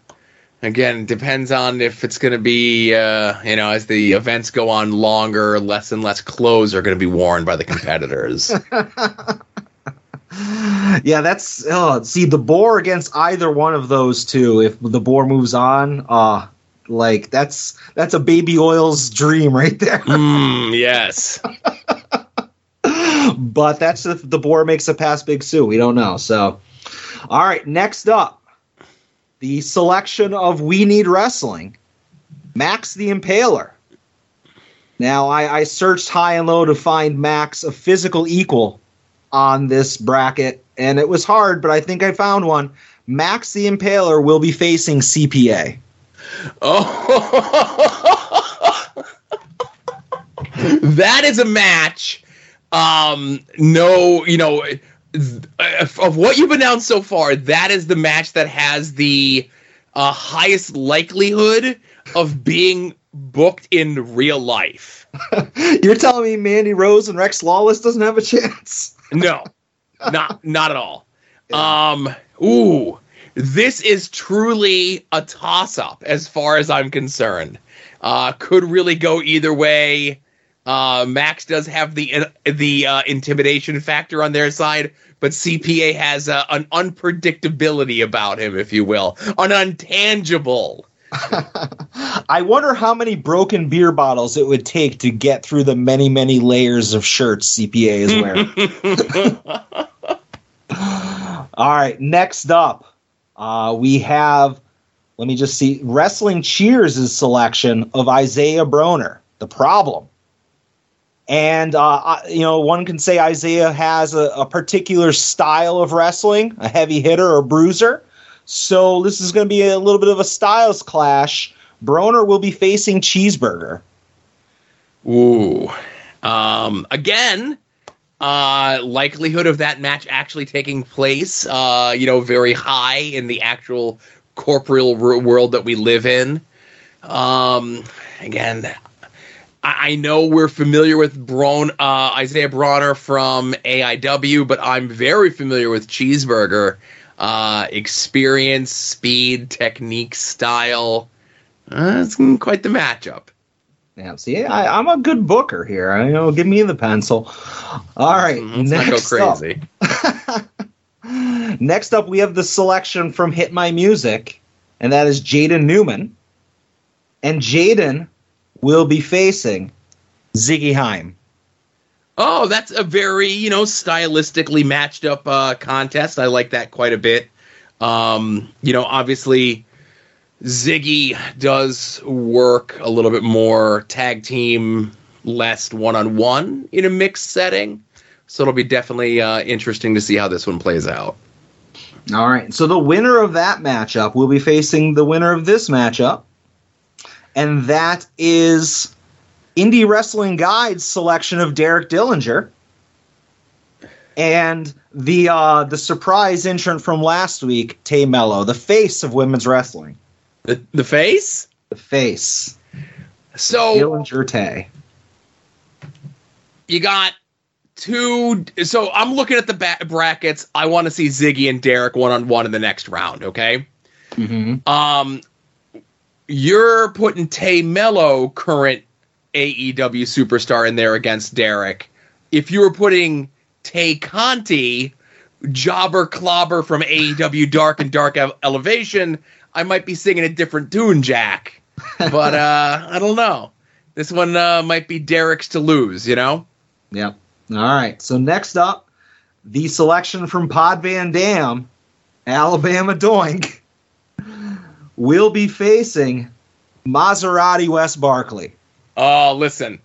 again, depends on if it's going to be, uh, you know, as the events go on longer, less and less clothes are going to be worn by the competitors. yeah, that's oh, see the boar against either one of those two. If the boar moves on, uh like that's that's a baby oil's dream right there. mm, yes. but that's if the boar makes a past Big Sue. We don't know. So, all right, next up, the selection of We Need Wrestling, Max the Impaler. Now, I, I searched high and low to find Max a physical equal on this bracket, and it was hard, but I think I found one. Max the Impaler will be facing CPA. Oh, that is a match. Um, no, you know, of what you've announced so far, that is the match that has the uh, highest likelihood of being booked in real life. You're telling me Mandy Rose and Rex Lawless doesn't have a chance? No, not not at all. Um, ooh, this is truly a toss up as far as I'm concerned. Uh, could really go either way. Uh, Max does have the the uh, intimidation factor on their side, but CPA has a, an unpredictability about him, if you will, an untangible. I wonder how many broken beer bottles it would take to get through the many, many layers of shirts CPA is wearing. All right, next up, uh, we have, let me just see, Wrestling Cheers' selection of Isaiah Broner, the problem. And, uh, you know, one can say Isaiah has a, a particular style of wrestling, a heavy hitter or bruiser. So this is going to be a little bit of a styles clash. Broner will be facing Cheeseburger. Ooh. Um, again, uh, likelihood of that match actually taking place, uh, you know, very high in the actual corporeal world that we live in. Um, again, I, I know we're familiar with Braun, uh, Isaiah Broner from AIW, but I'm very familiar with Cheeseburger. Uh, experience, speed, technique, style. Uh, it's quite the matchup. Yeah, see, I, I'm a good booker here. I, you know, give me the pencil. All right, Let's not go next crazy. up. next up, we have the selection from Hit My Music, and that is Jaden Newman. And Jaden will be facing Ziggy Haim. Oh, that's a very, you know, stylistically matched up uh, contest. I like that quite a bit. Um, you know, obviously, Ziggy does work a little bit more tag team, less one on one in a mixed setting. So it'll be definitely uh, interesting to see how this one plays out. All right, so the winner of that matchup will be facing the winner of this matchup, and that is Indie Wrestling Guide's selection of Derek Dillinger. And the uh, the surprise entrant from last week, Tay Melo, the face of women's wrestling. The, the face? The face. So Dillinger Tay. you got two. So I'm looking at the ba- brackets. I want to see Ziggy and Derek one on one in the next round. Okay. Mm-hmm. Um, you're putting Tay Melo, current AEW superstar, in there against Derek. If you were putting Tay Conti, jobber clobber from AEW Dark and Dark Elevation, I might be singing a different tune, Jack. But uh, I don't know. This one uh, might be Derek's to lose, you know? Yep. All right. So next up, the selection from Pod Van Dam, Alabama Doink, will be facing Maserati Wes Barkley. Oh, listen.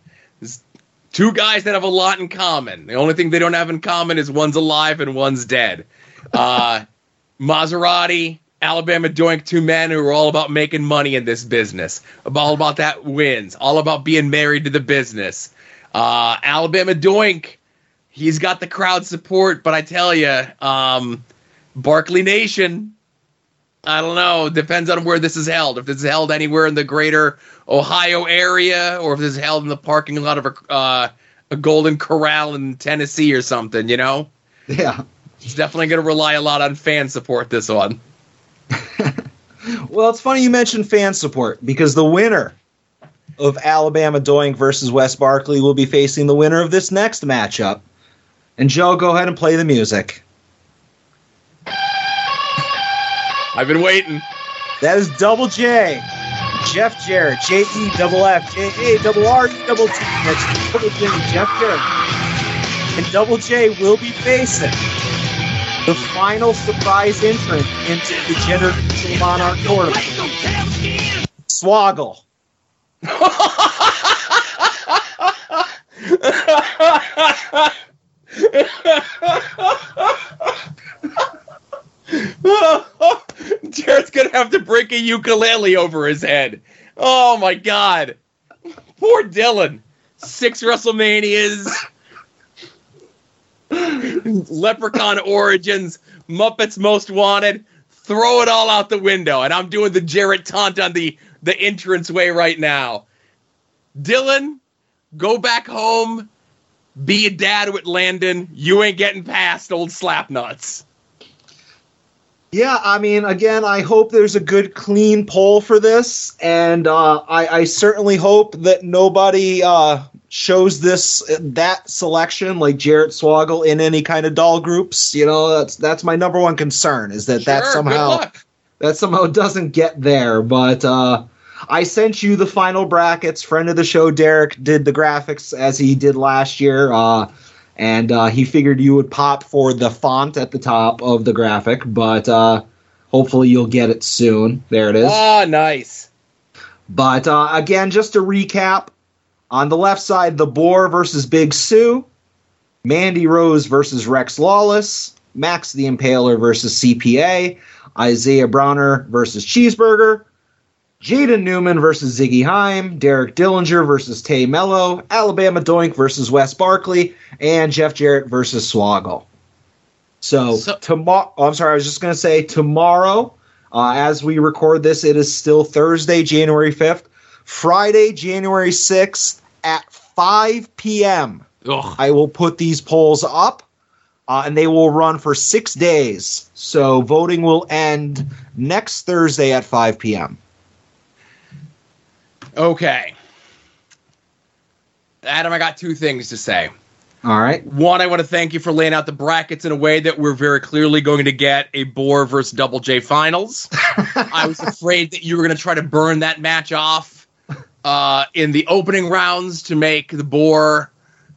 Two guys that have a lot in common. The only thing they don't have in common is one's alive and one's dead. Uh, Maserati, Alabama Doink, two men who are all about making money in this business. All about that wins. All about being married to the business. Uh, Alabama Doink, he's got the crowd support, but I tell you, um, Barkley Nation, I don't know. Depends on where this is held. If this is held anywhere in the greater Ohio area, or if this is held in the parking lot of a, uh, a Golden Corral in Tennessee or something, you know, Yeah. it's definitely going to rely a lot on fan support. This one. Well, it's funny you mentioned fan support because the winner of Alabama Doink versus Wes Barkley will be facing the winner of this next matchup. And Joe, go ahead and play the music. I've been waiting. That is Double J, Jeff Jarrett, J E double F, J A double R E double T. That's Double J, Jeff Jarrett. And Double J will be facing the final surprise entrant into the Gender Neutral Monarch tournament. Swoggle. Jarrett's gonna have to break a ukulele over his head. Oh my god. Poor Dylan. Six WrestleManias. Leprechaun Origins. Muppets Most Wanted. Throw it all out the window. And I'm doing the Jarrett taunt on the, the entrance way right now. Dylan, go back home. Be a dad with Landon. You ain't getting past old Slapnuts. Yeah, I mean, again, I hope there's a good, clean poll for this, and uh, I, I certainly hope that nobody uh, shows this that selection like Jarrett Swoggle in any kind of doll groups. You know, that's that's my number one concern is that that Sure, good somehow that somehow doesn't get there. But uh, I sent you the final brackets. Friend of the show, Derek, did the graphics as he did last year. Uh, and uh, he figured you would pop for the font at the top of the graphic, but uh, hopefully you'll get it soon. There it is. Ah, nice. But uh, again, just to recap, on the left side, the Boar versus Big Sue, Mandy Rose versus Rex Lawless, Max the Impaler versus CPA, Isaiah Broner versus Cheeseburger, Jaden Newman versus Ziggy Haim, Derek Dillinger versus Tay Melo, Alabama Doink versus Wes Barkley, and Jeff Jarrett versus Swoggle. So, So- tomorrow, oh, I'm sorry, I was just going to say tomorrow, uh, as we record this, it is still Thursday, January 5th. Friday, January 6th at 5 p.m. Ugh. I will put these polls up, uh, and they will run for six days. So voting will end next Thursday at 5 p.m. Okay. Adam, I got two things to say. All right. One, I want to thank you for laying out the brackets in a way that we're very clearly going to get a Boar versus Double J finals. I was afraid that you were going to try to burn that match off uh, in the opening rounds to make the Boar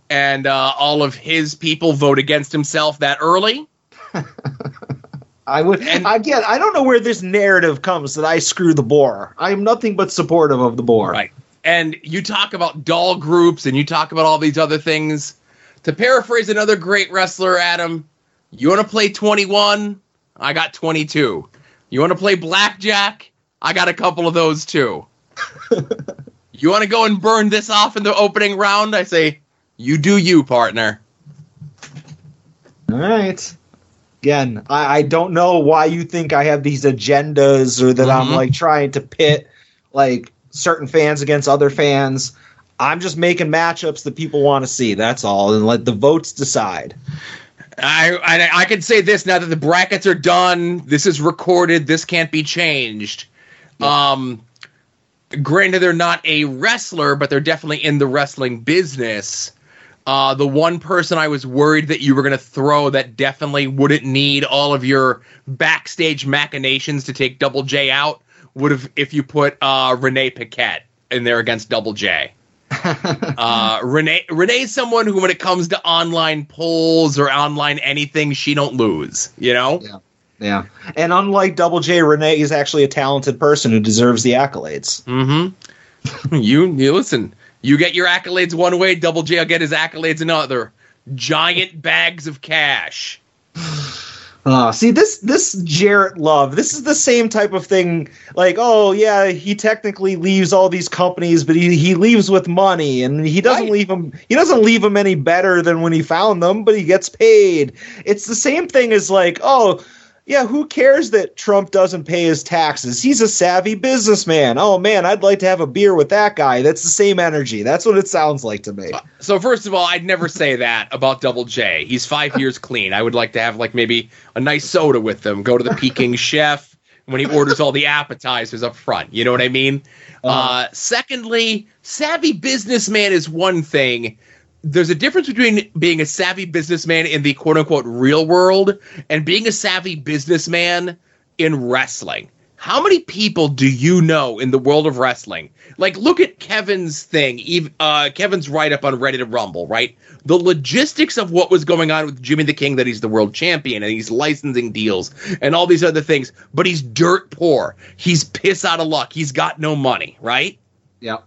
and uh, all of his people vote against himself that early. I would And- again. I don't know where this narrative comes that I screw the boar. I am nothing but supportive of the boar. Right. And you talk about doll groups and you talk about all these other things. To paraphrase another great wrestler, Adam, you want to play 21? I got 22. You want to play blackjack? I got a couple of those too. you want to go and burn this off in the opening round? I say, you do you, partner. All right. Again, I, I don't know why you think I have these agendas or that I'm Mhm. like trying to pit like certain fans against other fans. I'm just making matchups that people want to see. That's all, and let the votes decide. I, I I can say this now that the brackets are done. This is recorded. This can't be changed. Um, granted, they're not a wrestler, but they're definitely in the wrestling business. Uh, the one person I was worried that you were going to throw that definitely wouldn't need all of your backstage machinations to take Double J out would have if you put uh, Renee Paquette in there against Double J. uh, Renee Renee's someone who, when it comes to online polls or online anything, she don't lose. You know, Yeah. Yeah, and unlike Double J, Renee is actually a talented person who deserves the accolades. Mm-hmm. you you listen. You get your accolades one way. Double J will get his accolades another. Giant bags of cash. Uh, see this this Jarrett Love. This is the same type of thing. Like, oh yeah, he technically leaves all these companies, but he, he leaves with money, and he doesn't Right. leave them. He doesn't leave them any better than when he found them, but he gets paid. It's the same thing as like, oh yeah, who cares that Trump doesn't pay his taxes? He's a savvy businessman. Oh man, I'd like to have a beer with that guy. That's the same energy. That's what it sounds like to me. So first of all, I'd never say that about Double J. He's five years clean. I would like to have like maybe a nice soda with them. Go to the Peking Chef when he orders all the appetizers up front. You know what I mean? Uh, secondly, savvy businessman is one thing. There's a difference between being a savvy businessman in the quote unquote real world and being a savvy businessman in wrestling. How many people do you know in the world of wrestling? Like, look at Kevin's thing, uh, Kevin's write up on Ready to Rumble, right? The logistics of what was going on with Jimmy the King, that he's the world champion and he's licensing deals and all these other things, but he's dirt poor. He's piss out of luck. He's got no money, right? Yeah.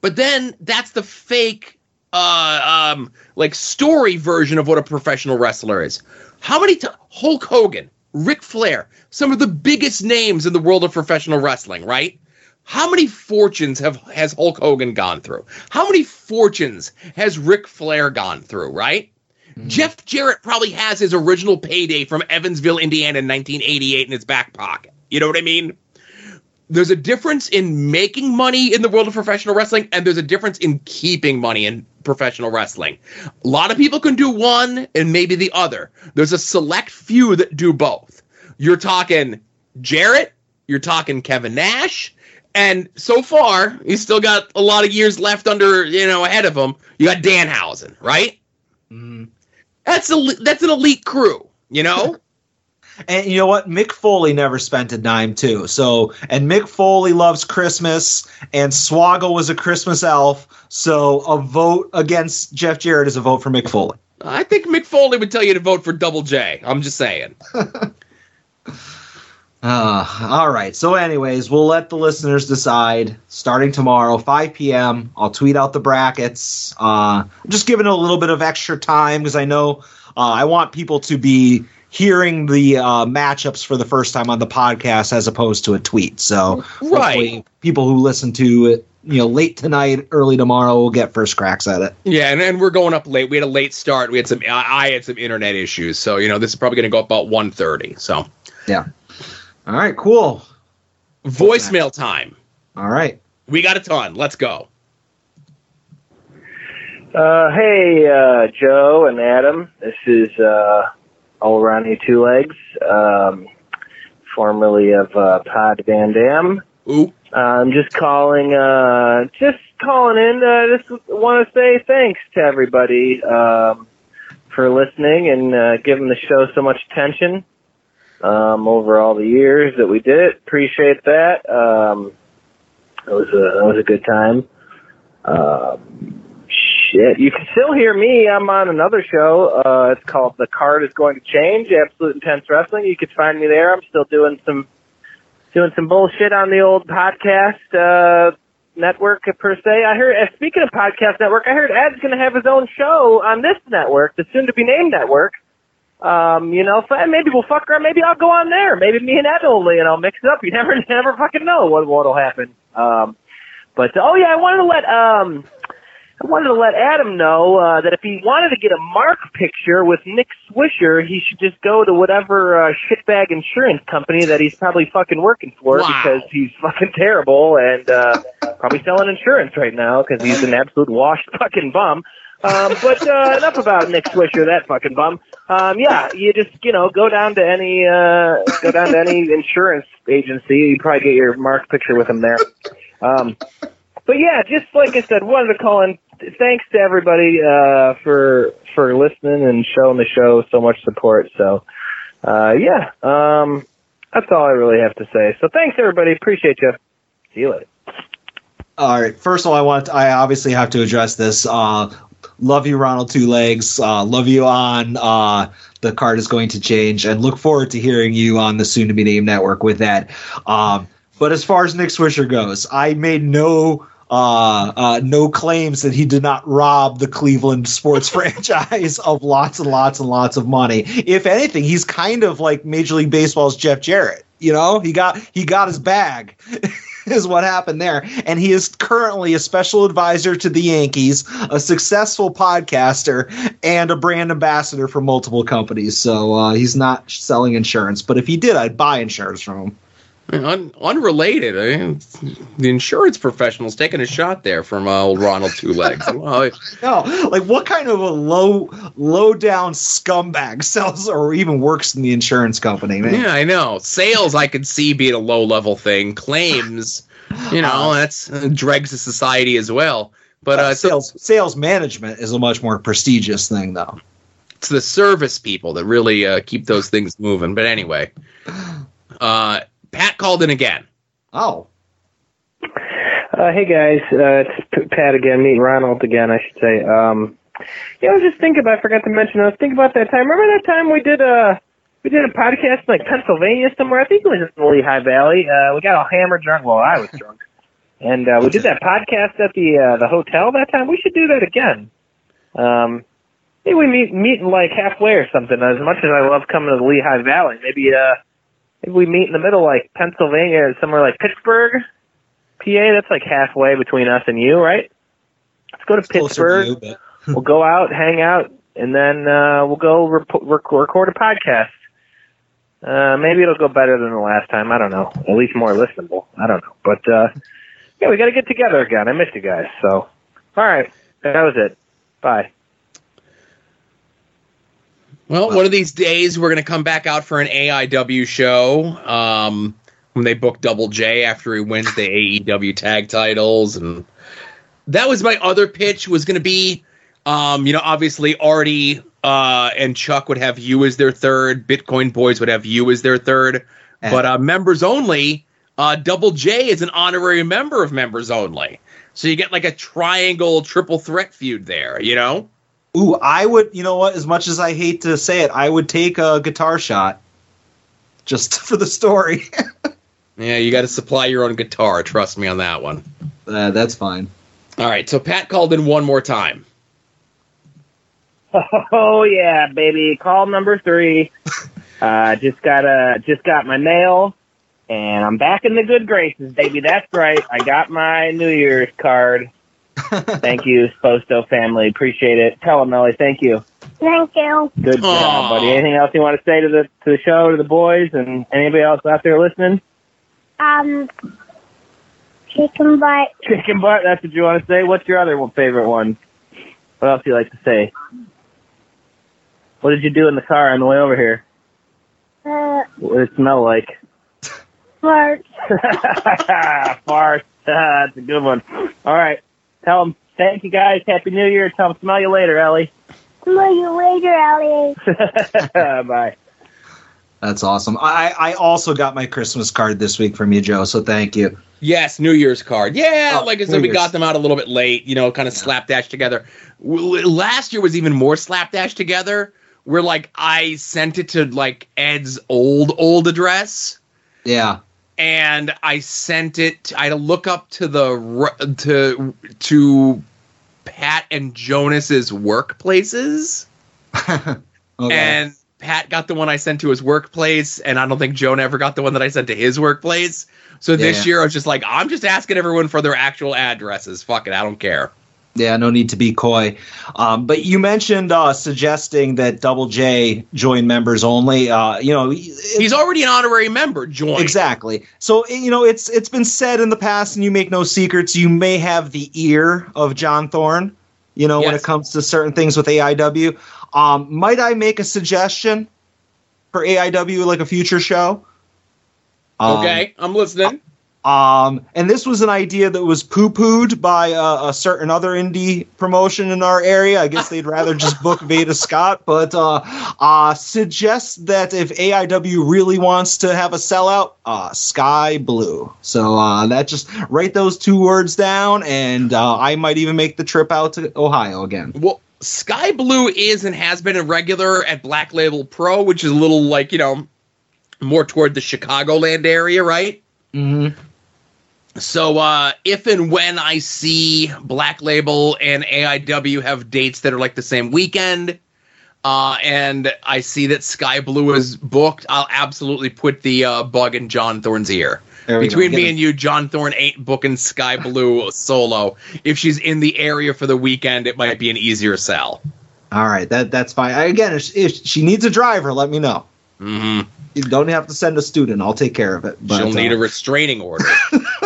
But then that's the fake uh um like story version of what a professional wrestler is. How many times Hulk Hogan, Ric Flair, some of the biggest names in the world of professional wrestling, right? How many fortunes have has Hulk Hogan gone through? How many fortunes has Ric Flair gone through, right? Jeff Jarrett probably has his original payday from Evansville, Indiana in 1988 in his back pocket. You know what I mean? There's a difference in making money in the world of professional wrestling and there's a difference in keeping money in professional wrestling. A lot of people can do one and maybe the other. There's a select few that do both. You're talking Jarrett. You're talking Kevin Nash. And so far, he's still got a lot of years left under, you know, ahead of him. You got Danhausen, right? Mhm. That's a that's an elite crew, you know. And you know what? Mick Foley never spent a dime too. So, and Mick Foley loves Christmas, and Swoggle was a Christmas elf. So, a vote against Jeff Jarrett is a vote for Mick Foley. I think Mick Foley would tell you to vote for Double J. I'm just saying. Uh, all right. So, anyways, we'll let the listeners decide. Starting tomorrow, 5 p.m. I'll tweet out the brackets. Uh, I'm just giving it a little bit of extra time because I know uh, I want people to be hearing the uh, matchups for the first time on the podcast as opposed to a tweet. So, Right. hopefully people who listen to it, you know, late tonight, early tomorrow, will get first cracks at it. Yeah, and, and we're going up late. We had a late start. We had some. I I had some internet issues, so you know this is probably going to go up about 1.30. So Yeah. All right. Cool. voicemail time. All right. We got a ton. Let's go. Uh, hey, uh, Joe and Adam. This is uh, All Ronnie Two Legs, um, formerly of uh, Pod Van Dam. Ooh, I'm just calling, uh, just calling in. Uh, just want to say thanks to everybody um, for listening and uh, giving the show so much attention um, over all the years that we did it. Appreciate that. Um, it was a it was a good time. Um, shit, you can still hear me. I'm on another show. Uh, it's called The Card is Going to Change. Absolute Intense Wrestling. You can find me there. I'm still doing some doing some bullshit on the old podcast uh, network per se. I heard. Uh, speaking of podcast network, I heard Ed's going to have his own show on this network, the soon to be named network. Um, you know, so maybe we'll fuck around. Maybe I'll go on there. Maybe me and Ed will, I'll mix it up. You never, never fucking know what what'll happen. Um, but oh yeah, I wanted to let um, I wanted to let Adam know uh, that if he wanted to get a mark picture with Nick Swisher, he should just go to whatever uh, shitbag insurance company that he's probably fucking working for Wow. because he's fucking terrible and uh, probably selling insurance right now because he's an absolute washed fucking bum. Um, but uh, enough about Nick Swisher, that fucking bum. Um, yeah, you just you know go down to any uh, go down to any insurance agency. You probably get your mark picture with him there. Um, but yeah, just like I said, wanted to call in. Thanks to everybody uh, for for listening and showing the show so much support. So uh, yeah, um, that's all I really have to say. So thanks everybody, appreciate you. See you later. All right. First of all, I want I obviously have to address this. Uh, love you, Ronald Two Legs. Uh, love you on uh, the card is going to change, and look forward to hearing you on the soon to be named network with that. Um, but as far as Nick Swisher goes, I made no. Uh, uh, no claims that he did not rob the Cleveland sports franchise of lots and lots and lots of money. If anything, he's kind of like Major League Baseball's Jeff Jarrett. You know, he got he got his bag. is what happened there. And he is currently a special advisor to the Yankees, a successful podcaster, and a brand ambassador for multiple companies. So uh, he's not selling insurance. But if he did, I'd buy insurance from him. Un- unrelated. I mean, the insurance professional's taking a shot there from uh, old Ronald Two Legs. No, like what kind of a low, low down scumbag sells or even works in the insurance company, man? yeah, I know. Sales, I could see being a low level thing. Claims, you know, that's uh, dregs of society as well. But uh, so sales sales management is a much more prestigious thing, though. it's the service people that really uh, keep those things moving. But anyway, uh, Pat called in again. Oh, Uh, hey guys, uh, it's Pat again, meet Ronald again, I should say. Um, yeah, I was just thinking about, I forgot to mention, I was thinking about that time. Remember that time we did a, we did a podcast in like Pennsylvania somewhere? I think it was in the Lehigh Valley. Uh, we got all hammered drunk. Well, I was drunk. And, uh, we did that podcast at the, uh, the hotel that time. We should do that again. Um, maybe we meet, meet like halfway or something. As much as I love coming to the Lehigh Valley, maybe, uh, maybe we meet in the middle, like Pennsylvania somewhere like Pittsburgh. PA, that's like halfway between us and you, right? Let's go to to Pittsburgh. you, but we'll go out, hang out, and then uh, we'll go rep- rec- record a podcast. Uh, maybe it'll go better than the last time. I don't know. At least more listenable. I don't know. But uh, yeah, we got to get together again. I missed you guys. So, all right, that was it. Bye. Well, one of these days we're going to come back out for an AIW show. Um, when they book Double J after he wins the AEW tag titles, and that was my other pitch was going to be, um, you know, obviously Artie uh, and Chuck would have you as their third, Bitcoin Boys would have you as their third, And- but uh, members only. Uh, Double J is an honorary member of members only, so you get like a triangle triple threat feud there. You know. Ooh, I would. You know what? As much as I hate to say it, I would take a guitar shot, just for the story. Yeah, you got to supply your own guitar. Trust me on that one. uh, that's fine. All right, so Pat called in one more time. Oh yeah, baby. Call number three. Uh, just got a just got my mail, and I'm back in the good graces, baby. That's right. I got my New Year's card. thank you, Sposto family. Appreciate it. Tell them, Melly. Thank you. Thank you. Good Aw. job, buddy. Anything else you want to say to the to the show, to the boys, and anybody else out there listening? Um, chicken butt. Chicken butt. That's what you want to say. What's your other one, favorite one? What else do you like to say? What did you do in the car on the way over here? Uh, What did it smell like? fart. Fart. That's a good one. All right. Tell them, thank you guys. Happy New Year. Tell them, smell you later, Ellie. See you later, Ellie. Bye. That's awesome. I I also got my Christmas card this week from you, Joe. So thank you. Yes, New Year's card. Yeah, Oh, like I New said, we Year's. got them out a little bit late. You know, kind of slapdash together. Last year was even more slapdash together. Where like I sent it to like Ed's old old address. Yeah. And I sent it. I had to look up to the to to Pat and Jonas's workplaces, Okay. and Pat got the one I sent to his workplace, and I don't think Jonah ever got the one that I sent to his workplace. So this Yeah. year I was just like, I'm just asking everyone for their actual addresses. Fuck it, I don't care. Yeah, no need to be coy. Um, but you mentioned uh, suggesting that Double J join members only. Uh, you know, He's already an honorary member. Join exactly. So you know, it's it's been said in the past, and you make no secrets. You may have the ear of John Thorne. You know, when it comes to certain things with AIW. Um, might I make a suggestion for AIW, like a future show? Um, Okay, I'm listening. Um, and this was an idea that was poo pooed by uh, a certain other indie promotion in our area. I guess they'd rather just book Veda Scott, but uh, uh, suggests that if AIW really wants to have a sellout, uh, Skye Blue. So uh, that just write those two words down, and uh, I might even make the trip out to Ohio again. Well, Skye Blue is and has been a regular at Black Label Pro, which is a little like, you know, more toward the Chicagoland area, right? Mm-hmm. So uh if and when I see Black Label and AIW have dates that are like the same weekend, uh and I see that Skye Blue is booked, I'll absolutely put the uh bug in John Thorne's ear. Between me and you, John Thorne ain't booking Skye Blue solo. If she's in the area for the weekend, it might be an easier sell. All right, that that's fine. Again, if, if she needs a driver, let me know. hmm You don't have to send a student. I'll take care of it. But, She'll need uh, a restraining order.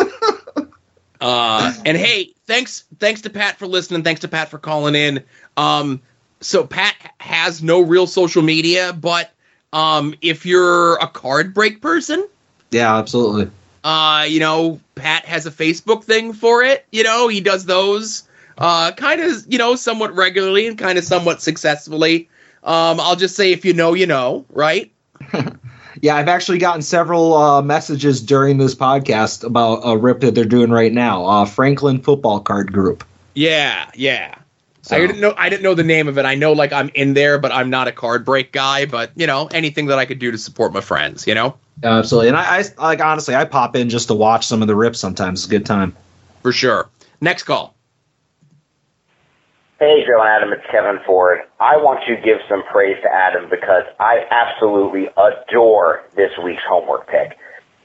uh, and hey, thanks thanks to Pat for listening. Thanks to Pat for calling in. Um, so Pat has no real social media, but um, if you're a card break person, yeah, absolutely. uh, you know, Pat has a Facebook thing for it. You know, he does those uh, kind of, you know, somewhat regularly and kind of somewhat successfully. Um, I'll just say, if you know, you know, right? Yeah, I've actually gotten several uh, messages during this podcast about a rip that they're doing right now. Uh, Franklin Football Card Group. Yeah, yeah. So- I didn't know. I didn't know the name of it. I know, like, I'm in there, but I'm not a card break guy. But you know, anything that I could do to support my friends, you know, Absolutely, and I, I like honestly, I pop in just to watch some of the rips. Sometimes it's a good time. for sure. Next call. Hey, Joe and Adam, it's Kevin Ford. I want to give some praise to Adam because I absolutely adore this week's homework pick.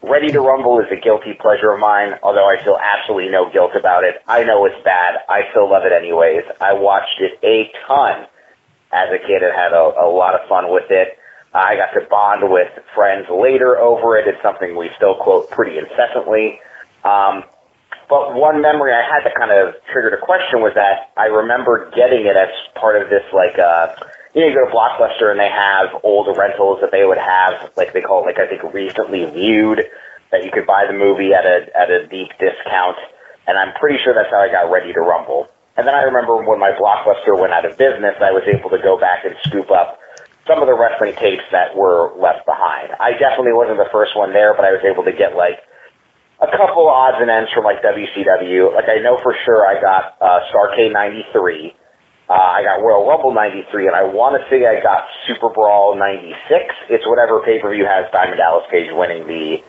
Ready to Rumble is a guilty pleasure of mine, although I feel absolutely no guilt about it. I know it's bad. I still love it anyways. I watched it a ton as a kid and had a, a lot of fun with it. I got to bond with friends later over it. It's something we still quote pretty incessantly. Um, but one memory I had that kind of triggered a question was that I remember getting it as part of this like uh, you know, you go to Blockbuster and they have old rentals that they would have, like they call it, like I think recently viewed, that you could buy the movie at a at a deep discount. And I'm pretty sure that's how I got Ready to Rumble. And then I remember when my Blockbuster went out of business, I was able to go back and scoop up some of the wrestling tapes that were left behind. I definitely wasn't the first one there, but I was able to get like a couple odds and ends from like WCW. Like I know for sure I got uh, Starcade '93. Uh, I got Royal Rumble '93, and I want to say I got Super Brawl '96. It's whatever pay per view has Diamond Dallas Page winning the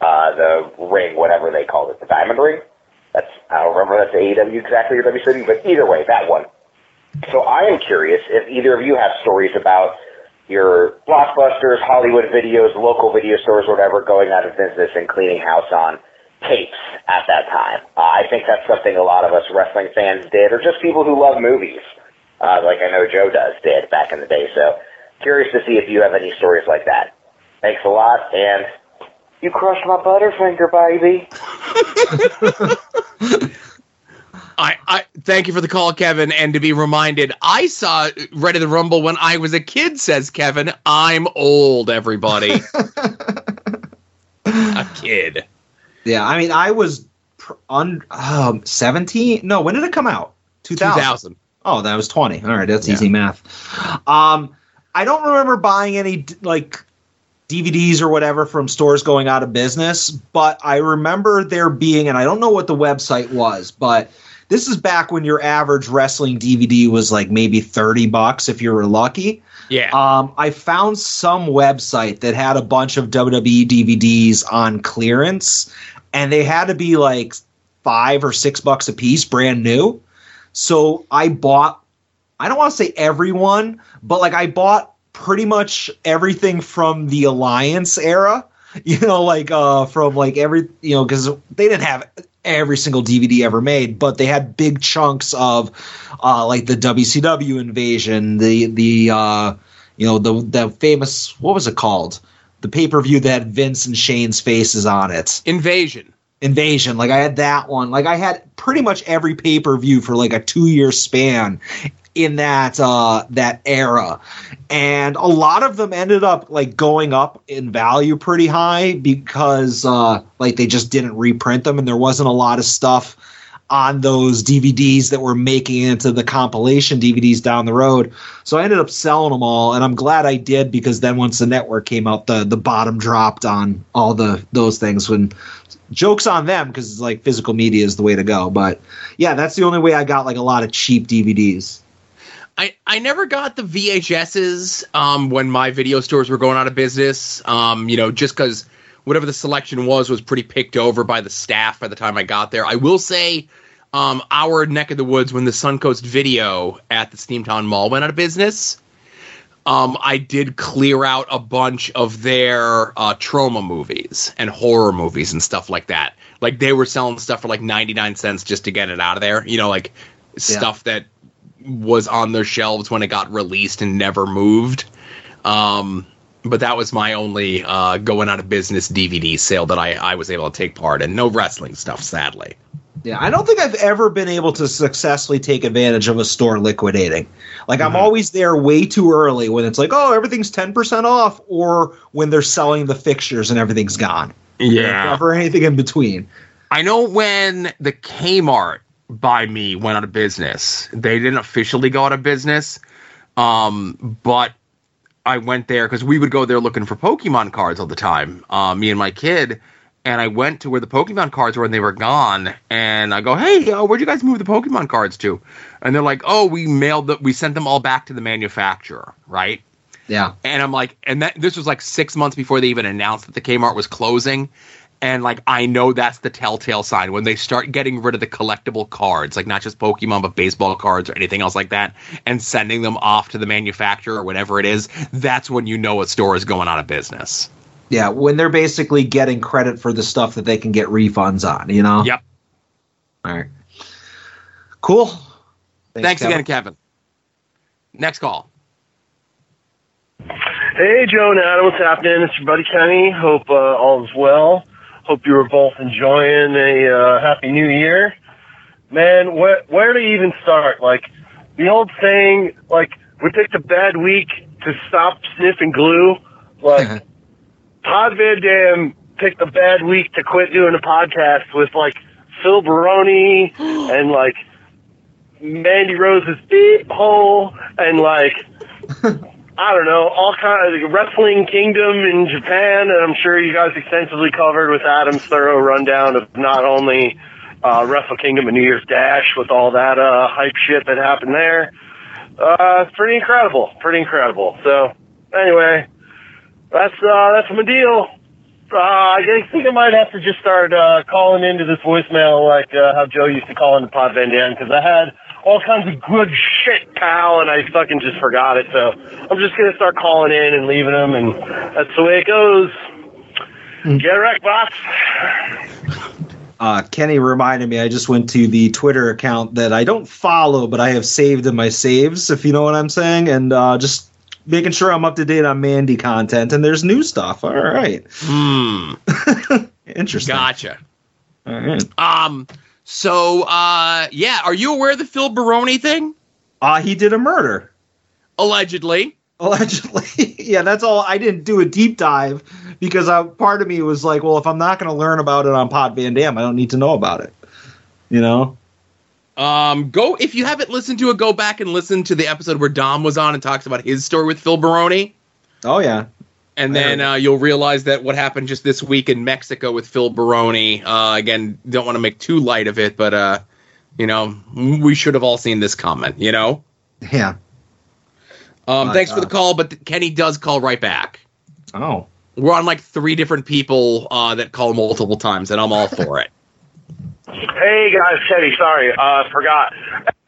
uh, the ring, whatever they called it, the Diamond Ring. That's I don't remember that's AEW exactly or WCW, but either way, that one. So I am curious if either of you have stories about your blockbusters, Hollywood videos, local video stores, whatever, going out of business and cleaning house on tapes at that time. Uh, I think that's something a lot of us wrestling fans did, or just people who love movies, uh, like I know Joe does, did back in the day. So curious to see if you have any stories like that. Thanks a lot, and you crushed my butterfinger, baby. I, I thank you for the call, Kevin. And to be reminded, I saw Ready to Rumble when I was a kid. Says Kevin, I'm old. Everybody, a kid. Yeah, I mean, I was pr- un, um, 17. No, when did it come out? 2000. 2000. Oh, that was 20. All right, that's Yeah. easy math. Um, I don't remember buying any like DVDs or whatever from stores going out of business, but I remember there being, and I don't know what the website was, but this is back when your average wrestling DVD was like maybe 30 bucks if you were lucky. Yeah. Um, I found some website that had a bunch of WWE DVDs on clearance, and they had to be like five or six bucks a piece, brand new. So I bought, I don't want to say everyone, but like I bought pretty much everything from the Alliance era. You know, like uh, from like every, you know, because they didn't have every single DVD ever made, but they had big chunks of uh, like the WCW invasion, the the uh, you know the the famous what was it called? The pay per view that had Vince and Shane's faces on it. Invasion. Invasion. Like I had that one. Like I had pretty much every pay per view for like a two year span in that uh that era and a lot of them ended up like going up in value pretty high because uh like they just didn't reprint them and there wasn't a lot of stuff on those DVDs that were making into the compilation DVDs down the road. So I ended up selling them all and I'm glad I did because then once the network came out the the bottom dropped on all the those things when jokes on them because it's like physical media is the way to go. But yeah, that's the only way I got like a lot of cheap DVDs. I, I never got the VHSs um, when my video stores were going out of business. Um, you know, just because whatever the selection was was pretty picked over by the staff by the time I got there. I will say, um, our neck of the woods when the Suncoast Video at the Steamtown Mall went out of business. Um, I did clear out a bunch of their uh, Troma movies and horror movies and stuff like that. Like they were selling stuff for like ninety nine cents just to get it out of there. You know, like stuff that was on their shelves when it got released and never moved. Um, but that was my only uh, going out of business DVD sale that I, I was able to take part in. No wrestling stuff, sadly. Yeah, I don't think I've ever been able to successfully take advantage of a store liquidating. Like I'm always there way too early when it's like, oh, everything's ten percent off, or when they're selling the fixtures and everything's gone. Yeah. Or anything in between. I know when the Kmart by me went out of business. They didn't officially go out of business, um, but I went there because we would go there looking for Pokemon cards all the time. Uh, me and my kid, and I went to where the Pokemon cards were, and they were gone. And I go, "Hey, uh, where'd you guys move the Pokemon cards to?" And they're like, "Oh, we mailed the, we sent them all back to the manufacturer, right?" Yeah. And I'm like, and that this was like six months before they even announced that the Kmart was closing. And like, I know that's the telltale sign when they start getting rid of the collectible cards, like not just Pokemon, but baseball cards or anything else like that, and sending them off to the manufacturer or whatever it is. That's when you know a store is going out of business. Yeah, when they're basically getting credit for the stuff that they can get refunds on, you know? Yep. All right. Cool. Thanks, again, Kevin. Next call. Hey, Joe and Adam, what's happening? It's your buddy Kenny. Hope uh, all is well. Hope you were both enjoying a uh, happy new year. Man, where where to even start? Like the old saying, like we picked a bad week to stop sniffing glue. Like Pod Van Dam picked a bad week to quit doing a podcast with like Phil Baroni and like Mandy Rose's beep hole and like I don't know all kind of wrestling kingdom in Japan, and I'm sure you guys extensively covered with Adam's thorough rundown of not only uh, Wrestle Kingdom and New Year's Dash with all that uh, hype shit that happened there. Uh, it's pretty incredible, pretty incredible. So anyway, that's uh, that's my deal. Uh, I think I might have to just start uh, calling into this voicemail like uh, how Joe used to call into Pod Van Dam because I had all kinds of good shit, pal, and I fucking just forgot it. So I'm just gonna start calling in and leaving them, and that's the way it goes. Get wrecked, boss. Uh, Kenny reminded me. I just went to the Twitter account that I don't follow, but I have saved in my saves. If you know what I'm saying, and uh, just making sure I'm up to date on Mandy content. And there's new stuff. All right. Hmm. Interesting. Gotcha. All right. Um. So, uh, yeah. Are you aware of the Phil Baroni thing? Uh, he did a murder. Allegedly. Allegedly. yeah, that's all. I didn't do a deep dive because uh, part of me was like, well, if I'm not going to learn about it on Pod Van Dam, I don't need to know about it. You know? Um, go if you haven't listened to it, go back and listen to the episode where Dom was on and talks about his story with Phil Baroni. Oh yeah. And then uh, you'll realize that what happened just this week in Mexico with Phil Baroni. Uh, again, don't want to make too light of it, but uh, you know, we should have all seen this comment. You know. Yeah. Um, thanks for the call, but Kenny does call right back. Oh. We're on like three different people uh, that call multiple times, and I'm all for it. Hey guys, Teddy, sorry, uh, forgot.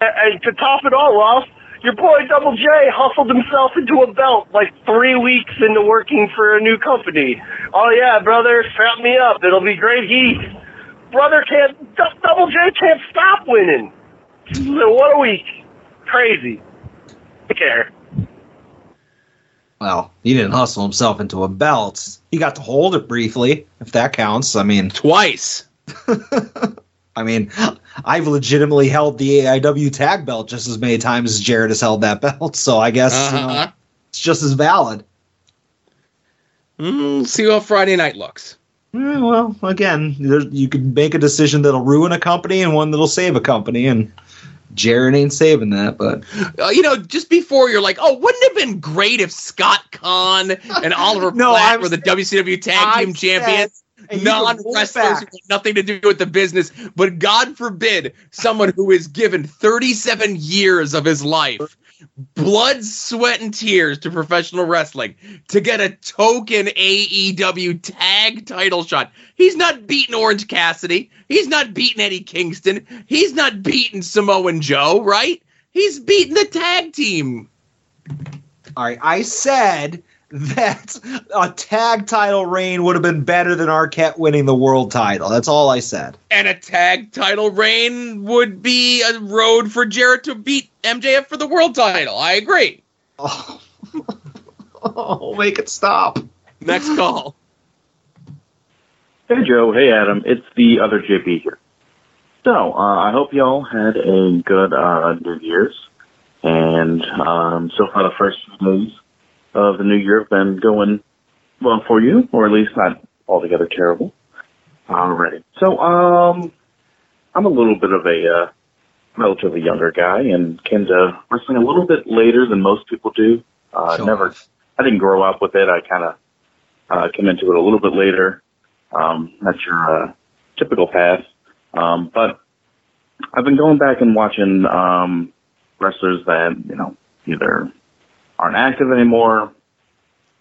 And, and to top it all off, your boy Double J hustled himself into a belt like three weeks into working for a new company. Oh yeah, brother, strap me up. It'll be great heat. Brother can't, D- Double J can't stop winning. What a week. Crazy. Take care. Well, he didn't hustle himself into a belt. He got to hold it briefly, if that counts. I mean, twice. I mean, I've legitimately held the AIW tag belt just as many times as Jarrett has held that belt, so I guess you know, Uh-huh. it's just as valid. Mm, see how Friday night looks. Eh, well, again, you can make a decision that'll ruin a company and one that'll save a company, and Jarrett ain't saving that. But Uh, you know, just before you're like, oh, wouldn't it have been great if Scott Caan and Oliver No, Platt I'm were the WCW Tag I Team champions? And you can Non wrestlers back. who have nothing to do with the business, but God forbid someone who is given 37 years of his life, blood, sweat, and tears to professional wrestling to get a token AEW tag title shot. He's not beating Orange Cassidy. He's not beating Eddie Kingston. He's not beating Samoan Joe, right? He's beating the tag team. all right, I said that a tag title reign would have been better than Arquette winning the world title. That's all I said. And a tag title reign would be a road for Jarrett to beat MJF for the world title. I agree. Oh, oh make it stop. Next call. Hey Joe, hey Adam, it's the other JP here. So, uh, I hope y'all had a good uh, New Year's, and um, so far the first few days of the new year have been going well for you, or at least not altogether terrible. Alrighty. So, um, I'm a little bit of a uh, relatively younger guy and came to wrestling a little bit later than most people do. Uh, Show never. I didn't grow up with it. I kind of uh, came into it a little bit later. Um, that's your uh, typical path. Um, but I've been going back and watching um, wrestlers that you know either aren't active anymore,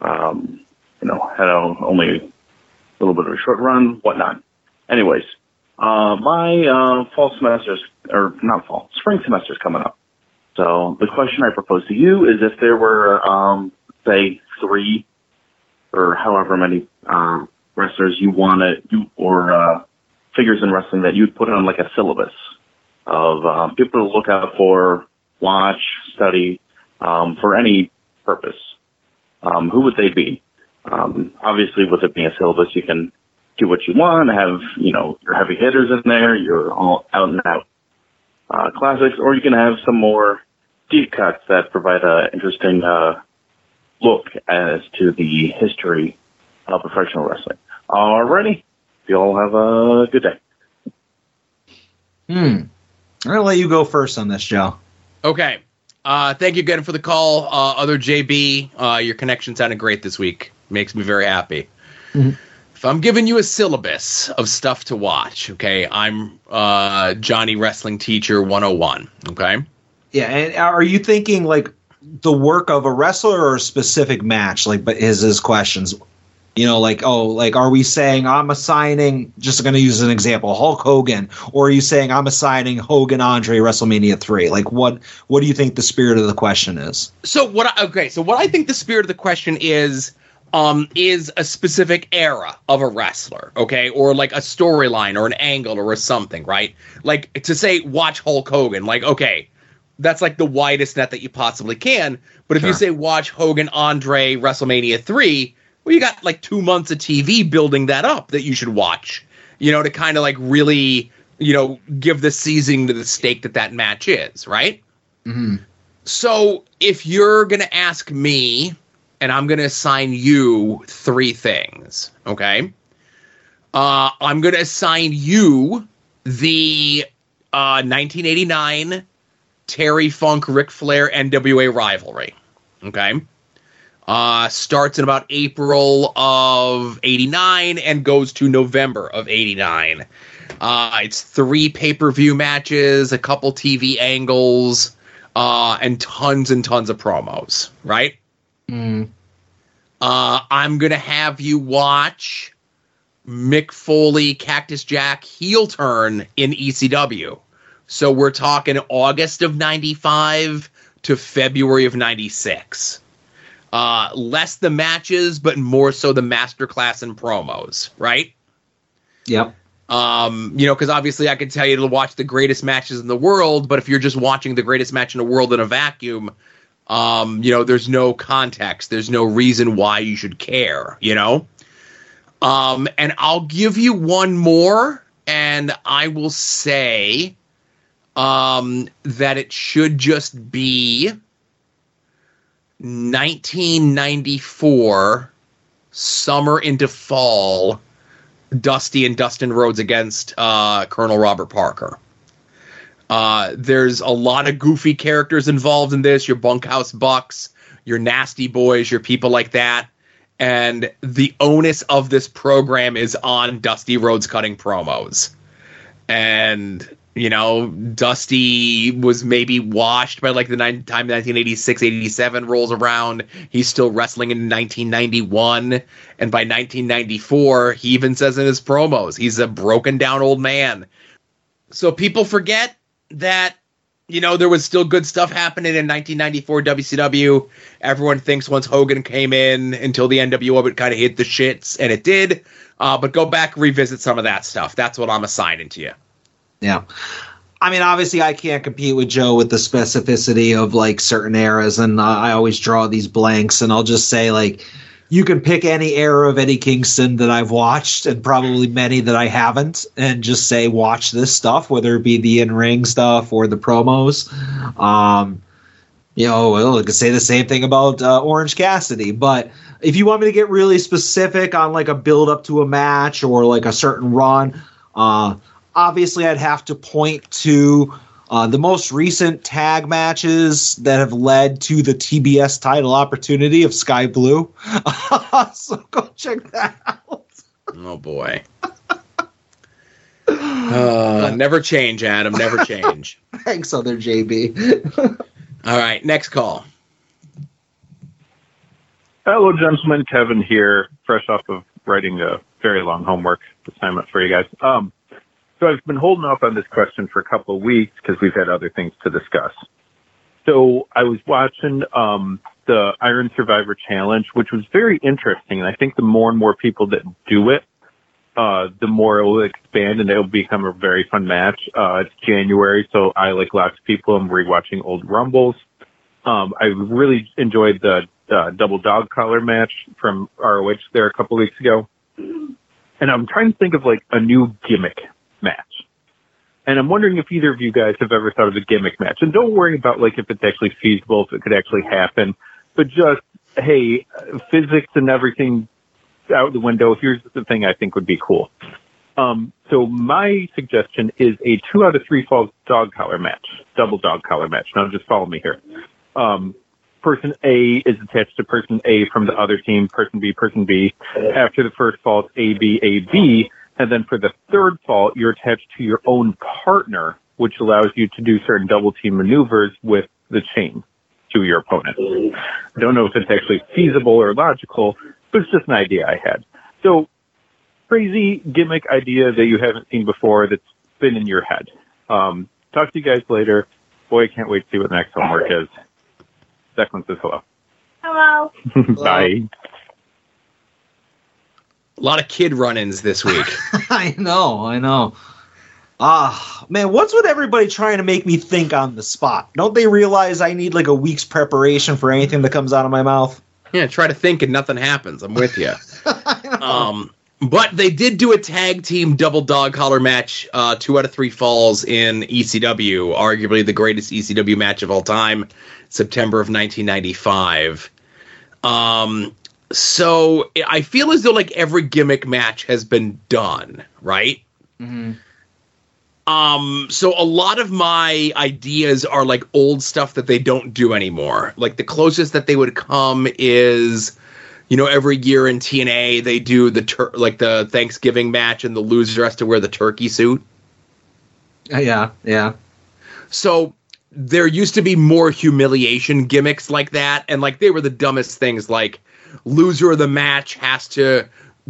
um, you know, had a, only a little bit of a short run, whatnot. Anyways, uh, my uh, fall semester's or not fall, spring semester's coming up. So the question I propose to you is if there were, um, say, three or however many um, wrestlers you want to, you or uh, figures in wrestling that you'd put on like a syllabus of um, people to look out for, watch, study, um, for any purpose. Um, who would they be? Um, obviously, with it being a syllabus, you can do what you want, have you know your heavy hitters in there, your all out and out uh, classics, or you can have some more deep cuts that provide an interesting uh, look as to the history of professional wrestling. Alrighty, you all have a good day. Hmm. I'm gonna let you go first on this, Joe. Okay. Uh, thank you again for the call, uh, other JB. Uh, your connection sounded great this week. Makes me very happy. Mhm. If I'm giving you a syllabus of stuff to watch, okay, I'm uh, Johnny Wrestling Teacher 101. Okay. Yeah, and are you thinking like the work of a wrestler or a specific match? Like, but his his questions. You know, like oh, like are we saying I'm assigning? Just going to use an example, Hulk Hogan, or are you saying I'm assigning Hogan Andre WrestleMania three? Like, what what do you think the spirit of the question is? So what? I, okay, so what I think the spirit of the question is, um, is a specific era of a wrestler, okay, or like a storyline or an angle or a something, right? Like to say watch Hulk Hogan, like okay, that's like the widest net that you possibly can. But if you say watch Hogan Andre WrestleMania three, well, you got like two months of TV building that up that you should watch, you know, to kind of like really, you know, give the seasoning to the steak that that match is, right? Mm-hmm. So if you're gonna ask me, and I'm gonna assign you three things, okay? Uh, I'm gonna assign you the uh, 1989 Terry Funk Ric Flair NWA rivalry, okay? Uh, starts in about April of 89 and goes to November of 89. Uh, it's three pay per view matches, a couple TV angles, uh, and tons and tons of promos, right? Mm. Uh, I'm going to have you watch Mick Foley, Cactus Jack heel turn in ECW. So we're talking August of 95 to February of 96. Uh, less the matches, but more so the masterclass and promos, right? Yep. Um, you know, because obviously I could tell you to watch the greatest matches in the world, but if you're just watching the greatest match in the world in a vacuum, um, you know, there's no context, there's no reason why you should care, you know? Um, and I'll give you one more, and I will say um, that it should just be 1994 summer into fall Dusty and Dustin Rhodes against uh, Colonel Robert Parker. Uh, there's a lot of goofy characters involved in this. Your bunkhouse bucks, your nasty boys, your people like that. And the onus of this program is on Dusty Rhodes cutting promos. And, you know, Dusty was maybe washed by like the nine, time 1986 87 rolls around. He's still wrestling in 1991. And by 1994, he even says in his promos, he's a broken down old man. So people forget that you know there was still good stuff happening in 1994 WCW. Everyone thinks once Hogan came in until the NWO would kind of hit the shits, and it did. Uh, but go back revisit some of that stuff. That's what I'm assigning to you. Yeah. I mean, obviously, I can't compete with Joe with the specificity of like certain eras, and I always draw these blanks. And I'll just say, like, you can pick any era of Eddie Kingston that I've watched, and probably many that I haven't, and just say, watch this stuff, whether it be the in ring stuff or the promos. Um, you know, well, I could say the same thing about uh, Orange Cassidy, but if you want me to get really specific on like a build up to a match or like a certain run, uh, obviously I'd have to point to uh, the most recent tag matches that have led to the TBS title opportunity of Skye Blue. so go check that out. Oh boy. Uh, never change, Adam. Never change. Thanks, other JB. All right, next call. Hello, gentlemen. Kevin here, fresh off of writing a very long homework assignment for you guys. Um, so I've been holding off on this question for a couple of weeks because we've had other things to discuss. So I was watching um, the Iron Survivor Challenge, which was very interesting, and I think the more and more people that do it, uh, the more it will expand and it'll become a very fun match. Uh, it's January, so I, like lots of people, am rewatching old Rumbles. Um, I really enjoyed the uh, double dog collar match from ROH there a couple weeks ago. And I'm trying to think of like a new gimmick match. And I'm wondering if either of you guys have ever thought of a gimmick match. And don't worry about like if it's actually feasible, if it could actually happen, but just, hey, physics and everything out the window. Here's the thing I think would be cool. Um, so my suggestion is a two out of three falls dog collar match, double dog collar match. Now just follow me here. Um, person A is attached to person A from the other team, person B, person B. After the first fall, it's A, B, A, B. And then for the third fall, you're attached to your own partner, which allows you to do certain double team maneuvers with the chain to your opponent. I don't know if it's actually feasible or logical, but it's just an idea I had. So crazy gimmick idea that you haven't seen before that's been in your head. Um, talk to you guys later. Boy, I can't wait to see what the next homework is. Declan says hello. Hello. Bye. A lot of kid run-ins this week. I know, I know. Ah, man, what's with everybody trying to make me think on the spot? Don't they realize I need like a week's preparation for anything that comes out of my mouth? Yeah, try to think and nothing happens. I'm with you. um, but they did do a tag team double dog collar match, uh, two out of three falls in ECW, arguably the greatest ECW match of all time, September of 1995. Um, so I feel as though like every gimmick match has been done, right? Mm-hmm. Um, so a lot of my ideas are like old stuff that they don't do anymore. Like the closest that they would come is, you know, every year in TNA they do the tur- like the Thanksgiving match and the loser has to wear the turkey suit. Uh, yeah, yeah. So there used to be more humiliation gimmicks like that, and like they were the dumbest things. Like loser of the match has to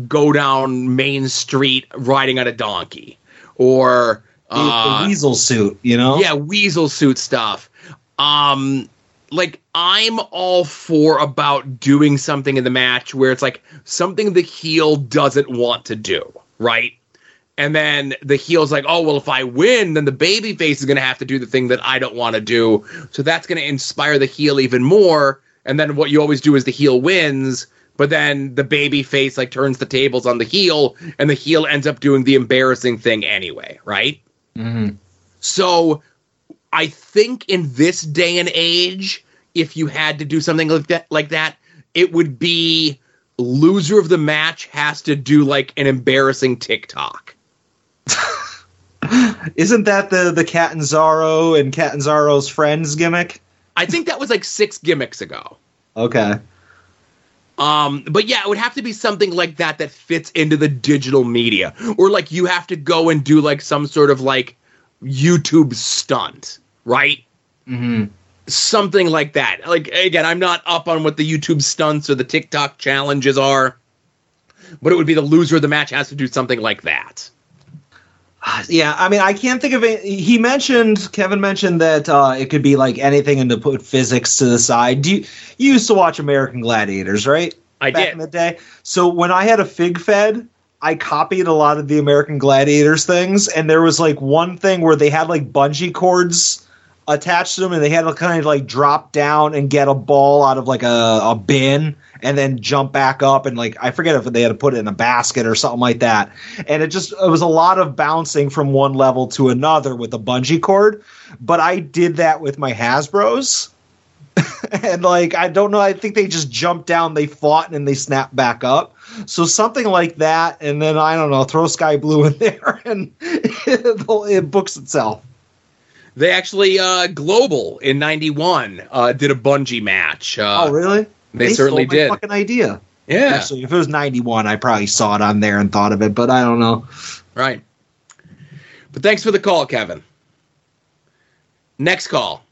go down Main Street riding on a donkey, or uh, the weasel suit, you know? yeah, weasel suit stuff. Um, like I'm all for about doing something in the match where it's like something the heel doesn't want to do, right? And then the heel's like, oh well, if I win, then the baby face is gonna have to do the thing that I don't want to do. So that's gonna inspire the heel even more. And then what you always do is the heel wins, but then the baby face like turns the tables on the heel, and the heel ends up doing the embarrassing thing anyway, right? Mm-hmm. So I think in this day and age, if you had to do something like that, like that, it would be loser of the match has to do like an embarrassing TikTok. Isn't that the the Catanzaro and Catanzaro's friends gimmick? I think that was like six gimmicks ago. Okay. Um, but yeah, it would have to be something like that that fits into the digital media, or like you have to go and do like some sort of like YouTube stunt, right? Mm-hmm. Something like that. Like again, I'm not up on what the YouTube stunts or the TikTok challenges are, but it would be the loser of the match has to do something like that. Yeah, I mean, I can't think of it. He mentioned Kevin mentioned that uh, it could be like anything, and to put physics to the side. Do you, you used to watch American Gladiators, right? I Back did. in the day. So when I had a Fig Fed, I copied a lot of the American Gladiators things, and there was like one thing where they had like bungee cords attached to them, and they had to kind of like drop down and get a ball out of like a, a bin, and then jump back up, and like I forget if they had to put it in a basket or something like that. And it just it was a lot of bouncing from one level to another with a bungee cord. But I did that with my Hasbro's. and like I don't know, I think they just jumped down, they fought, and they snapped back up. So something like that, and then I don't know, throw Skye Blue in there, and it, it books itself. They actually uh Global in 91 uh did a bungee match. Uh, oh, really? They, certainly stole my did. Fucking idea. Yeah. Actually, if it was '91, I probably saw it on there and thought of it, but I don't know. Right. But thanks for the call, Kevin. Next call.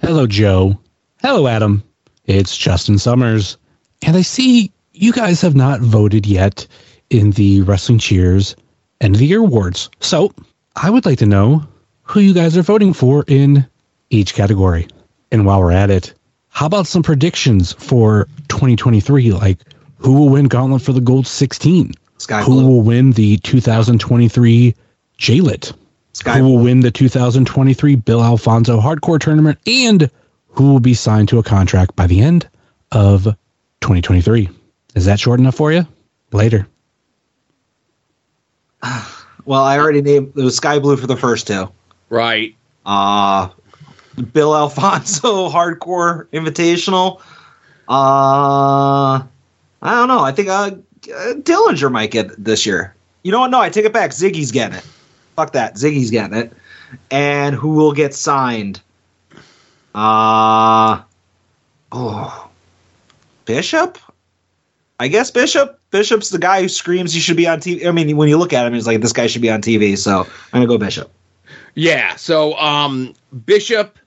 Hello, Joe. Hello, Adam. It's Justin Summers. And I see you guys have not voted yet in the Wrestling Cheers End of the Year Awards. So I would like to know who you guys are voting for in each category. And while we're at it, how about some predictions for 2023? Like who will win Gauntlet for the Gold 16? Sky who Blue. will win the 2023 J-Lit? Sky who will win the 2023 Bill Alfonso Hardcore Tournament? And who will be signed to a contract by the end of 2023? Is that short enough for you? Later. Well, I already named it was Skye Blue for the first two. Right. Uh Bill Alfonso Hardcore Invitational. Uh I don't know. I think uh, uh Dillinger might get it this year. You know what? No, I take it back. Ziggy's getting it. Fuck that. Ziggy's getting it. And who will get signed? Uh oh. Bishop? I guess Bishop. Bishop's the guy who screams he should be on TV. I mean, when you look at him, he's like, this guy should be on TV. So I'm gonna go Bishop. Yeah. So um, Bishop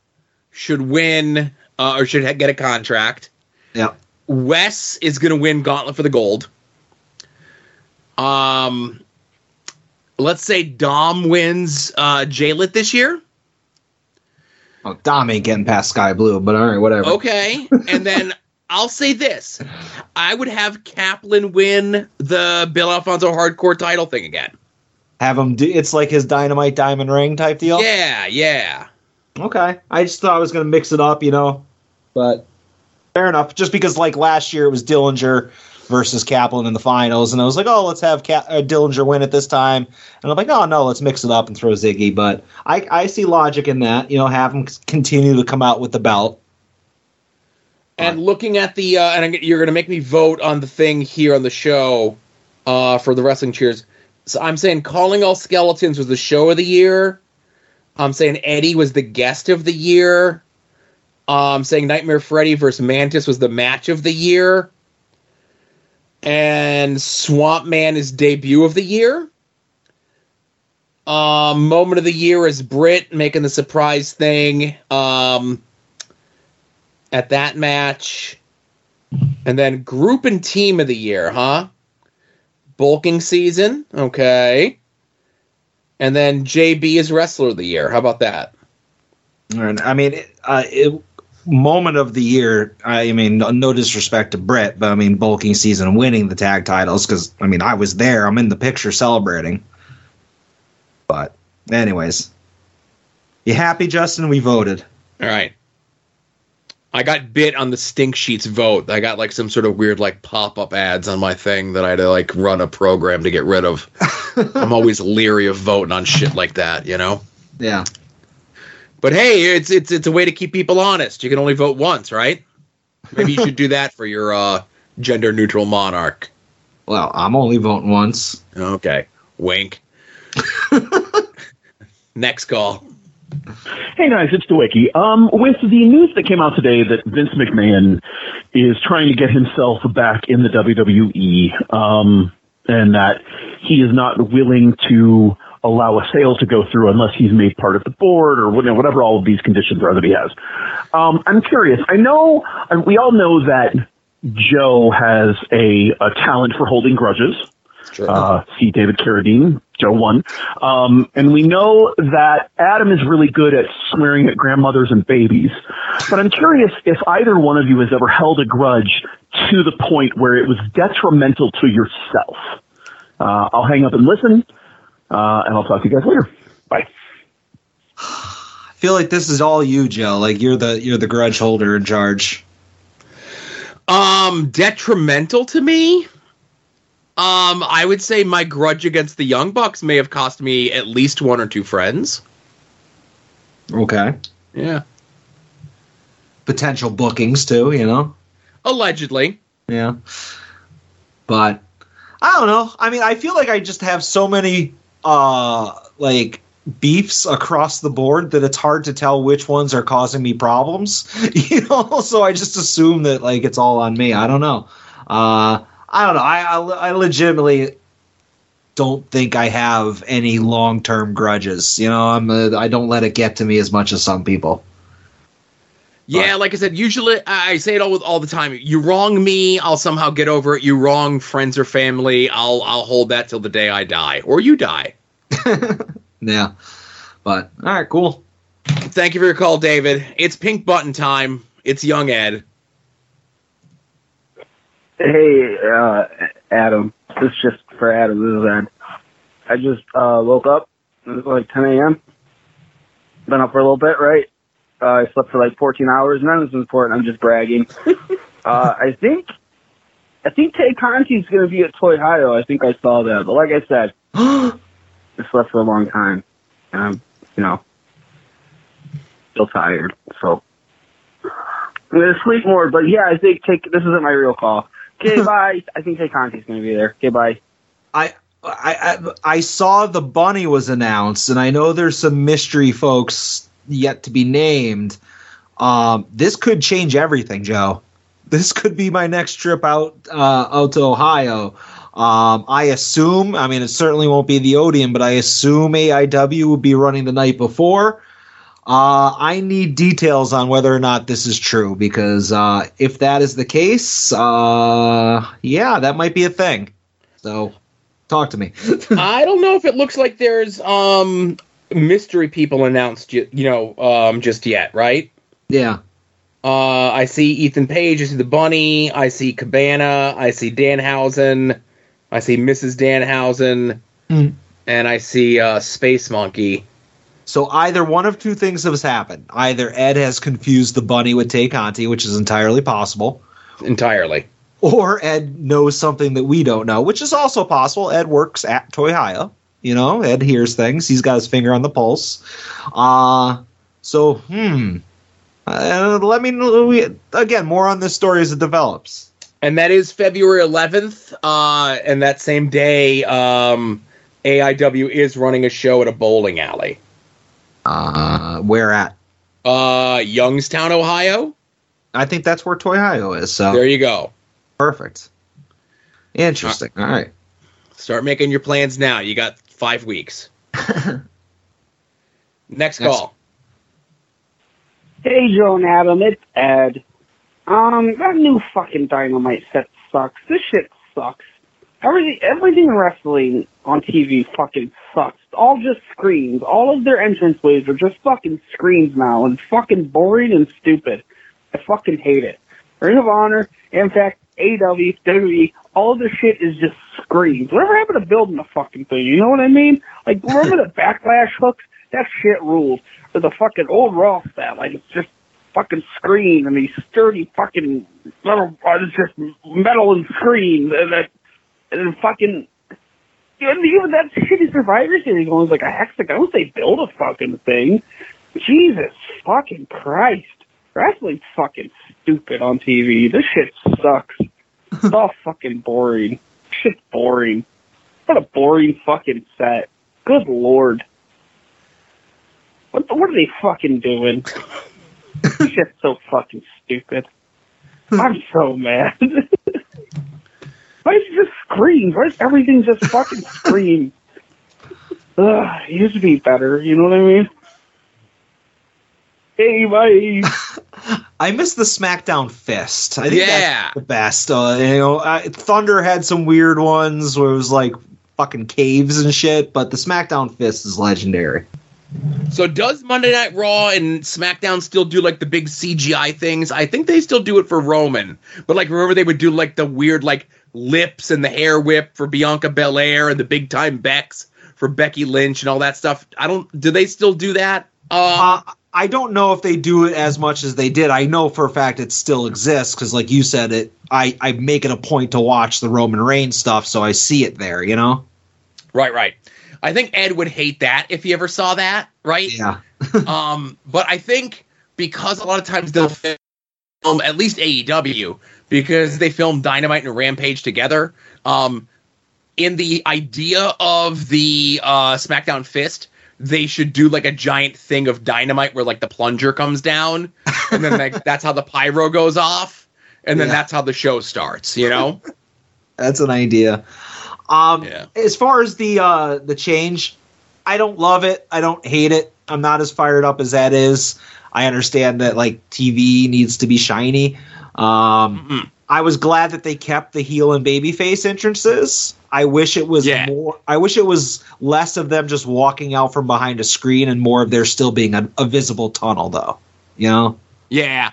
should win uh, or should get a contract. Yeah. Wes is going to win Gauntlet for the Gold. Um, let's say Dom wins uh, Jaylit this year. Oh, Dom ain't getting past Skye Blue, but all right, whatever. Okay, and then I'll say this: I would have Kaplan win the Bill Alfonso Hardcore title thing again. Have him do. It's like his Dynamite Diamond Ring type deal. Yeah, yeah. Okay. I just thought I was gonna mix it up, you know, but fair enough. Just because like last year it was Dillinger versus Kaplan in the finals, and I was like, oh, let's have Ka- uh, Dillinger win at this time, and I'm like, oh no, let's mix it up and throw Ziggy. But I I see logic in that. You know, have him continue to come out with the belt. And looking at the, uh, and I'm- you're going to make me vote on the thing here on the show uh, for the wrestling cheers. So I'm saying Calling All Skeletons was the show of the year. I'm saying Eddie was the guest of the year. I'm saying Nightmare Freddy versus Mantis was the match of the year. And Swamp Man is debut of the year. Um, moment of the year is Britt making the surprise thing. Um, at that match. And then group and team of the year, huh? Bulking season, okay. And then JB is wrestler of the year. How about that? And I mean, uh, it, moment of the year. I mean, no, no disrespect to Britt, but I mean, bulking season and winning the tag titles because I mean, I was there. I'm in the picture celebrating. But, anyways, you happy, Justin? We voted. All right. I got bit on the stink sheets vote. I got like some sort of weird like pop up ads on my thing that I had to like run a program to get rid of. I'm always leery of voting on shit like that, you know. Yeah. But hey, it's it's it's a way to keep people honest. You can only vote once, right? Maybe you should do that for your uh, gender neutral monarch. Well, I'm only voting once. Okay. Wink. Next call. Hey guys, it's DeWicky. Um, with the news that came out today that Vince McMahon is trying to get himself back in the WWE, um, and that he is not willing to allow a sale to go through unless he's made part of the board or whatever whatever all of these conditions are that he has. Um, I'm curious. I know, we all know that Joe has a, a talent for holding grudges. Uh, see David Carradine, Joe One. Um, and we know that Adam is really good at swearing at grandmothers and babies. But I'm curious if either one of you has ever held a grudge to the point where it was detrimental to yourself. Uh, I'll hang up and listen, uh, and I'll talk to you guys later. Bye. I feel like this is all you, Joe. Like you're the you're the grudge holder in charge. Um, detrimental to me. Um, I would say my grudge against the Young Bucks may have cost me at least one or two friends. Okay. Yeah. Potential bookings too, you know. Allegedly. Yeah. But I don't know. I mean, I feel like I just have so many uh like beefs across the board that it's hard to tell which ones are causing me problems. You know, so I just assume that like it's all on me. I don't know. Uh I don't know. I I, I legitimately don't think I have any long term grudges. You know, I'm uh, I don't let it get to me as much as some people. Yeah, like I said, usually I I say it all all the time. You wrong me, I'll somehow get over it. You wrong friends or family, I'll I'll hold that till the day I die, or you die. Yeah. But all right, cool. Thank you for your call, David. It's pink button time. It's young Ed. Hey, uh, Adam. This is just for Adam. This is Ed. I just uh, woke up. It was like 10 a.m. Been up for a little bit, right? Uh, I slept for like 14 hours. None of this is important. I'm just bragging. uh, I think, I think Tay Conti's going to be at Toy Hio. I think I saw that. But like I said, I slept for a long time, and I'm, you know, still tired. So I'm gonna sleep more. But yeah, I think take this isn't my real call. Okay, bye. I think Tay Conti's gonna be there. Okay, bye. I, I I I saw the bunny was announced, and I know there's some mystery folks yet to be named. Um, this could change everything, Joe. This could be my next trip out uh, out to Ohio. Um, I assume, I mean, it certainly won't be the Odeon, but I assume AIW will be running the night before. Uh, I need details on whether or not this is true because uh, if that is the case, uh, yeah, that might be a thing. So, talk to me. I don't know if it looks like there's um mystery people announced you, you know um just yet, right? Yeah. Uh, I see Ethan Page. I see the Bunny. I see Cabana. I see Danhausen. I see Mrs. Danhausen, Hmm. and I see uh, Space Monkey. So either one of two things has happened. Either Ed has confused the bunny with Tay Conti, which is entirely possible. Entirely. Or Ed knows something that we don't know, which is also possible. Ed works at Toy Toyhaya. You know, Ed hears things. He's got his finger on the pulse. Uh so hmm. Uh, let me know we, again more on this story as it develops. And that is February 11th. Uh, and that same day, um, AIW is running a show at a bowling alley. Uh, where at? Uh, Youngstown, Ohio. I think that's where Toyhaya is. So There you go. perfect. Interesting. All right. Start making your plans now. You got five weeks. Next call. Hey, Joe and Adam, it's Ed. Um, that new fucking dynamite set sucks. This shit sucks. Everything, everything wrestling on TV fucking sucks. All just screens. All of their entrance ways are just fucking screens now, and fucking boring and stupid. I fucking hate it. Ring of Honor, Impact, AW, WWE, all of this shit is just screens. Whatever happened to building the fucking thing? You know what I mean? Like, remember the backlash hooks? That shit rules. Or the fucking old Raw stuff. Like, it's just fucking screen and these sturdy fucking metal, uh, it's just metal and screen. And, that, and then fucking, and even that shitty Survivor Series one was like a hexagon. They build a fucking thing. Jesus fucking Christ. Wrestling's fucking stupid on TV. This shit sucks. It's all fucking boring. Shit's boring. What a boring fucking set. Good lord. What, what are they fucking doing? this shit's so fucking stupid. I'm so mad. Why is just screens? Why is everything just fucking screens? Ugh, it used to be better, you know what I mean? Hey, bye. I miss the SmackDown Fist. I think Yeah. that's the best. Uh, you know, uh, Thunder had some weird ones where it was like fucking caves and shit, but the SmackDown Fist is legendary. So does Monday Night Raw and SmackDown still do like the big CGI things? I think they still do it for Roman. But like remember they would do like the weird like lips and the hair whip for Bianca Belair and the big time Becks for Becky Lynch and all that stuff. I don't do they still do that? Uh, I don't know if they do it as much as they did. I know for a fact it still exists because, like you said, it. I I make it a point to watch the Roman Reigns stuff, so I see it there. You know. Right, right. I think Ed would hate that if he ever saw that, right? Yeah. um, but I think because a lot of times they'll film at least AEW because they film Dynamite and Rampage together. Um, in the idea of the uh, SmackDown Fist, they should do like a giant thing of dynamite where like the plunger comes down, and then like that's how the pyro goes off, and then Yeah. that's how the show starts. You know? That's an idea. Um, As far as the uh, the change, I don't love it. I don't hate it. I'm not as fired up as that is. I understand that like TV needs to be shiny. Um, I was glad that they kept the heel and babyface entrances. I wish it was more. I wish it was less of them just walking out from behind a screen and more of there still being a, a visible tunnel, though. You know. Yeah.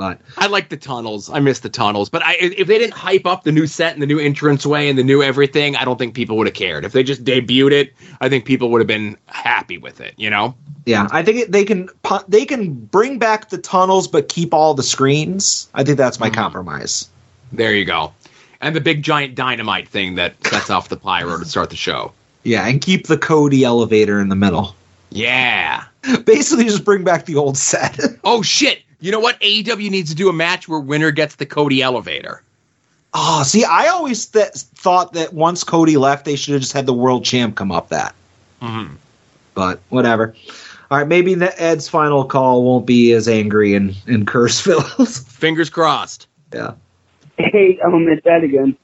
But I like the tunnels. I miss the tunnels. But I, if they didn't hype up the new set and the new entranceway and the new everything, I don't think people would have cared. If they just debuted it, I think people would have been happy with it. You know? Yeah, I think they can they can bring back the tunnels but keep all the screens. I think that's my mm-hmm. compromise. There you go. And the big giant dynamite thing that sets off the pyro to start the show. Yeah, and keep the Cody elevator in the middle. Yeah. Basically, just bring back the old set. Oh shit! You know what? AEW needs to do a match where winner gets the Cody elevator. Oh, see, I always th- thought that once Cody left, they should have just had the world champ come up that. Mm-hmm. But whatever. All right, maybe the- Ed's final call won't be as angry and, and curse filled. Fingers crossed. Yeah. Hey, um, it's Ed again.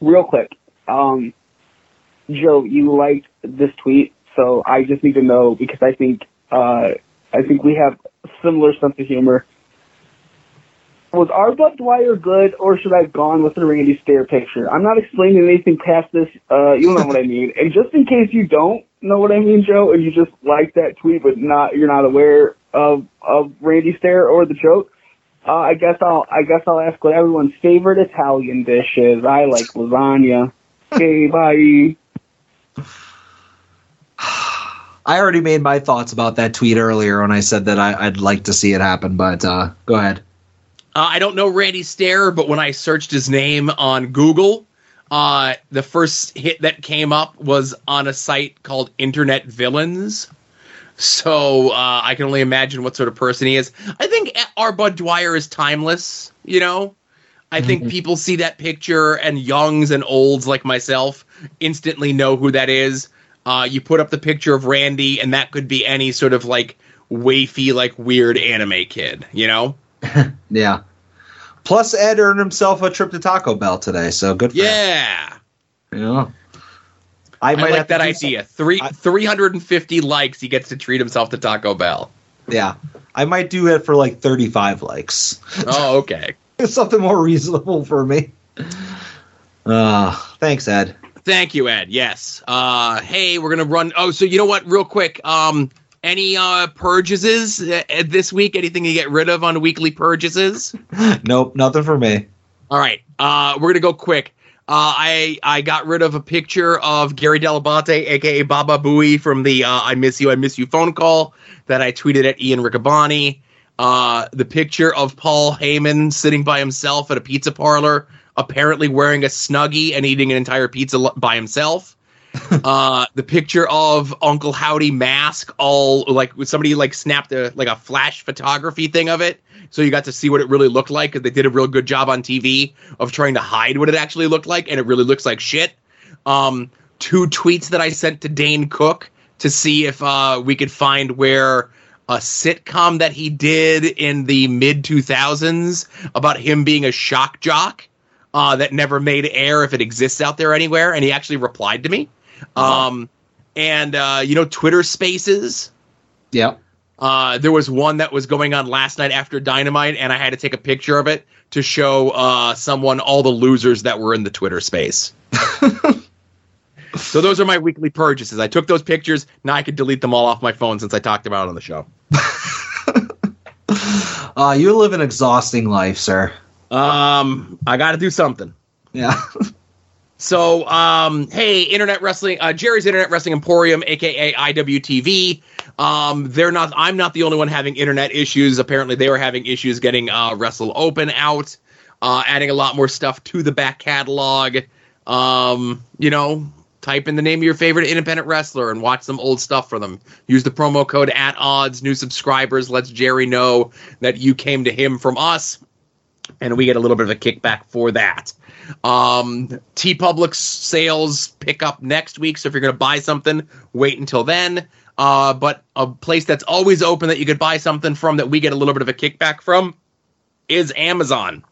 Real quick. Um, Joe, you liked this tweet, so I just need to know because I think, uh, I think we have similar sense of humor. Was R. Budd Dwyer good, or should I have gone with the Randy Stair picture? I'm not explaining anything past this. Uh, you know what I mean. And just in case you don't know what I mean, Joe, and you just like that tweet, but not you're not aware of of Randy Stair or the joke, uh, I guess I'll I guess I'll ask what everyone's favorite Italian dish is. I like lasagna. Okay, bye. I already made my thoughts about that tweet earlier when I said that I, I'd like to see it happen, but uh, go ahead. Uh, I don't know Randy Stair, but when I searched his name on Google, uh, the first hit that came up was on a site called Internet Villains. So uh, I can only imagine what sort of person he is. I think R. Budd Dwyer is timeless. You know, I think people see that picture and youngs and olds like myself instantly know who that is. Uh, you put up the picture of Randy, and that could be any sort of like wafy, like weird anime kid. You know. Yeah. Plus, Ed earned himself a trip to Taco Bell today, so good for Yeah. him. Yeah. I, might like have that idea. Three three hundred and fifty likes. He gets to treat himself to Taco Bell. Yeah. I might do it for like 35 likes. Oh, okay. Something more reasonable for me. Uh, thanks, Ed. Thank you, Ed. Yes. Uh, hey, we're gonna run. Oh, so you know what? Real quick. Um, any uh purchases uh, this week? Anything you get rid of on weekly purchases? Nope, nothing for me. All right. Uh, we're gonna go quick. Uh, I I got rid of a picture of Gary Dell'Abate, aka Baba Booey, from the uh, "I Miss You, I Miss You" phone call that I tweeted at Ian Riccaboni. Uh, the picture of Paul Heyman sitting by himself at a pizza parlor, apparently wearing a snuggie and eating an entire pizza by himself. uh, the picture of Uncle Howdy mask, all like somebody like snapped a like a flash photography thing of it, so you got to see what it really looked like. Because they did a real good job on TV of trying to hide what it actually looked like, and it really looks like shit. Um, two tweets that I sent to Dane Cook to see if uh, we could find where a sitcom that he did in the mid 2000s about him being a shock jock uh, that never made air if it exists out there anywhere. And he actually replied to me. Um, and, uh, you know, Twitter spaces. Yeah. Uh, there was one that was going on last night after Dynamite, and I had to take a picture of it to show uh, someone all the losers that were in the Twitter space. so those are my weekly purchases. I took those pictures. Now I can delete them all off my phone since I talked about it on the show. Uh, you live an exhausting life, sir. Um, I got to do something. Yeah. So, um, hey, Internet Wrestling, uh, Jerry's Internet Wrestling Emporium, aka IWTV. Um, they're not. I'm not the only one having internet issues. Apparently, they were having issues getting uh, Wrestle Open out, uh, adding a lot more stuff to the back catalog. Um, you know, type in the name of your favorite independent wrestler and watch some old stuff for them. Use the promo code at odds. New subscribers lets Jerry know that you came to him from us, and we get a little bit of a kickback for that. Um, TeePublic sales pick up next week, so if you're going to buy something, wait until then. Uh, but a place that's always open that you could buy something from that we get a little bit of a kickback from is Amazon.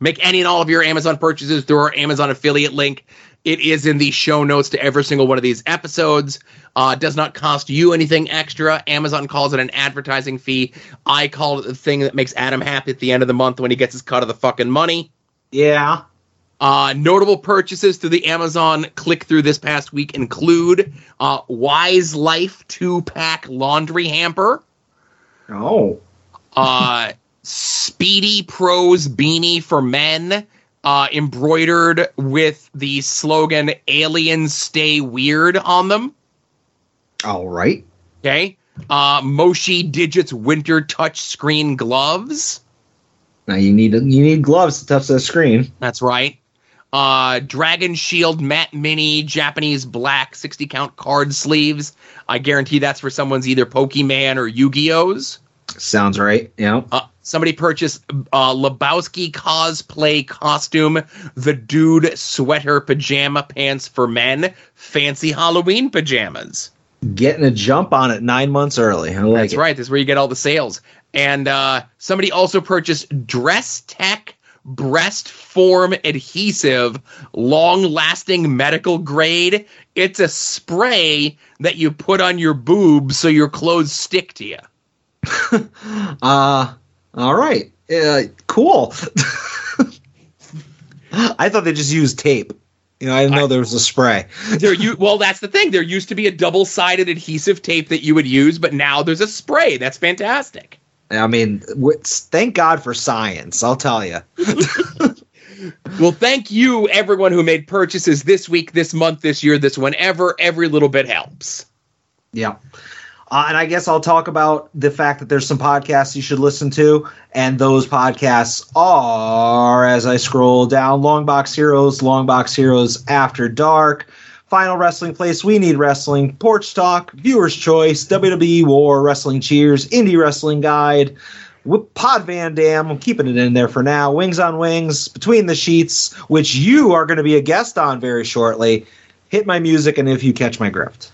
Make any and all of your Amazon purchases through our Amazon affiliate link. It is in the show notes to every single one of these episodes. Uh, does not cost you anything extra. Amazon calls it an advertising fee. I call it the thing that makes Adam happy at the end of the month when he gets his cut of the fucking money. Yeah. Uh, notable purchases through the Amazon click through this past week include uh, Wise Life two pack laundry hamper. Oh. Uh, Speedy Pros beanie for men, uh, embroidered with the slogan "Aliens Stay Weird" on them. All right. Okay. Uh, Moshi Digits Winter Touch Screen gloves. Now you need you need gloves to touch the screen. That's right. uh, Dragon Shield Matte Mini Japanese black 60 count card sleeves. I guarantee that's for someone's either Pokemon or Yu Gi Oh's. Sounds right. Yeah. Uh, somebody purchased uh, Lebowski cosplay costume, the dude sweater pajama pants for men, fancy Halloween pajamas. Getting a jump on it nine months early. Like That's it. right. That's where you get all the sales. And uh, somebody also purchased Dress Tech breast form adhesive, long lasting medical grade. It's a spray that you put on your boobs so your clothes stick to you. Uh, all right. Uh, cool. I thought they just used tape. You know, I didn't know there was a spray. There you well, that's the thing. There used to be a double sided adhesive tape that you would use, but now there's a spray. That's fantastic. I mean, thank God for science. I'll tell you. Well, thank you, everyone who made purchases this week, this month, this year, this whenever. Every little bit helps. Yeah. Uh, and I guess I'll talk about the fact that there's some podcasts you should listen to. And those podcasts are, as I scroll down, Longbox Heroes, Longbox Heroes After Dark, Final Wrestling Place, We Need Wrestling, Porch Talk, Viewer's Choice, WWE War, Wrestling Cheers, Indie Wrestling Guide, Pod Van Dam. I'm keeping it in there for now. Wings on Wings, Between the Sheets, which you are going to be a guest on very shortly. Hit my music, and if you catch my grift.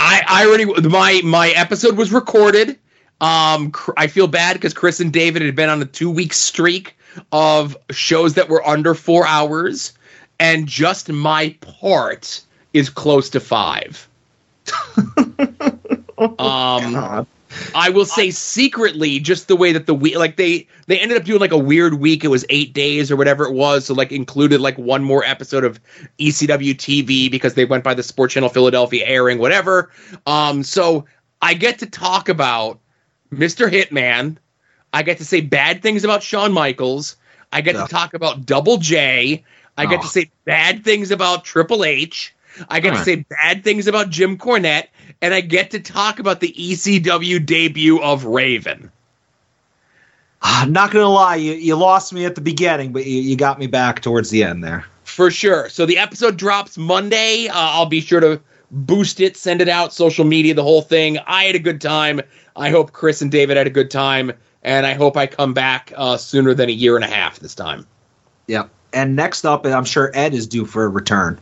I, I already my my episode was recorded. Um, I feel bad because Chris and David had been on a two week streak of shows that were under four hours, and just my part is close to five. um, I will say secretly, just the way that the week, like they they ended up doing like a weird week. It was eight days or whatever it was, so like included like one more episode of ECW TV because they went by the Sports Channel Philadelphia airing, whatever. Um, so I get to talk about Mr. Hitman. I get to say bad things about Shawn Michaels. I get to talk about Double J. I get Oh. to say bad things about Triple H. I get to Alright. say bad things about Jim Cornette, and I get to talk about the ECW debut of Raven. I'm not gonna lie, you, you lost me at the beginning, but you, you got me back towards the end there. For sure. So the episode drops Monday. Uh, I'll be sure to boost it, send it out, social media, the whole thing. I had a good time. I hope Chris and David had a good time, and I hope I come back uh, sooner than a year and a half this time. Yep. And next up, I'm sure Ed is due for a return.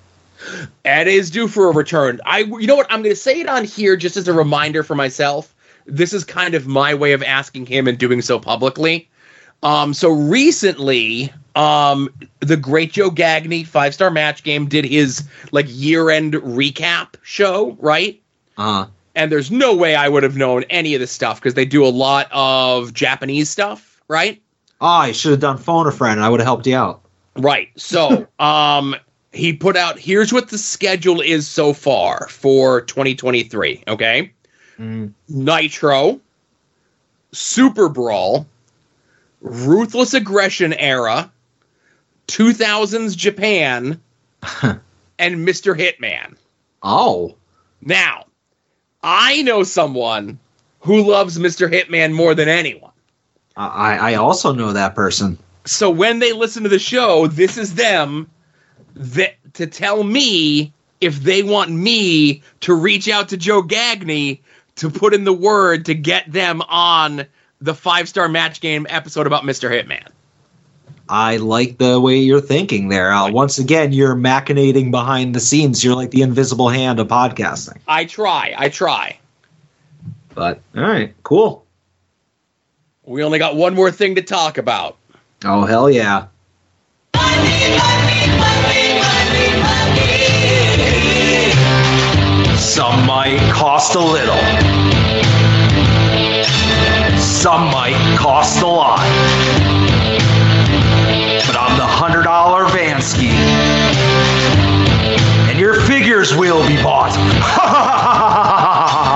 Ed is due for a return. I, you know what? I'm going to say it on here just as a reminder for myself. This is kind of my way of asking him and doing so publicly. Um, so recently, um, the Great Joe Gagney five star match game did his like year end recap show, right? Uh And there's no way I would have known any of this stuff because they do a lot of Japanese stuff, right? Oh, I should have done phone a friend and I would have helped you out. Right. So, um, he put out here's what the schedule is so far for 2023. Okay. Mm. Nitro, Super Brawl, Ruthless Aggression Era, 2000s Japan, and Mr. Hitman. Oh. Now, I know someone who loves Mr. Hitman more than anyone. I, I also know that person. So when they listen to the show, this is them that to tell me if they want me to reach out to Joe Gagney to put in the word to get them on the five star match game episode about Mr. Hitman. I like the way you're thinking there. Uh, once again, you're machinating behind the scenes. You're like the invisible hand of podcasting. I try, I try. But all right, cool. We only got one more thing to talk about. Oh hell yeah! Some might cost a little. Some might cost a lot. But I'm the hundred dollar Vansky. And your figures will be bought.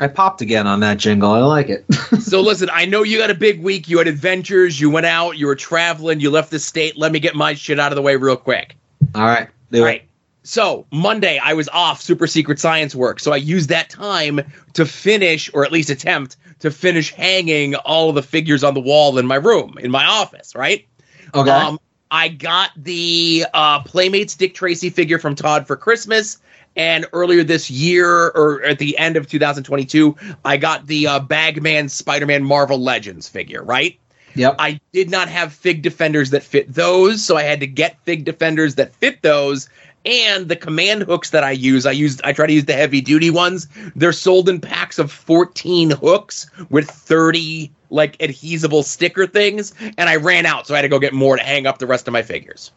I popped again on that jingle. I like it. so listen, I know you got a big week. You had adventures. You went out. You were traveling. You left the state. Let me get my shit out of the way real quick. All right. All right. So Monday I was off super secret science work, so I used that time to finish, or at least attempt to finish hanging all of the figures on the wall in my room, in my office. Right. Okay. Um, I got the uh, Playmates Dick Tracy figure from Todd for Christmas. And earlier this year, or at the end of 2022, I got the uh, Bagman Spider Man Marvel Legends figure, right? Yep. I did not have Fig Defenders that fit those, so I had to get Fig Defenders that fit those. And the command hooks that I use, I used I try to use the heavy duty ones. They're sold in packs of 14 hooks with 30 like adhesible sticker things, and I ran out, so I had to go get more to hang up the rest of my figures.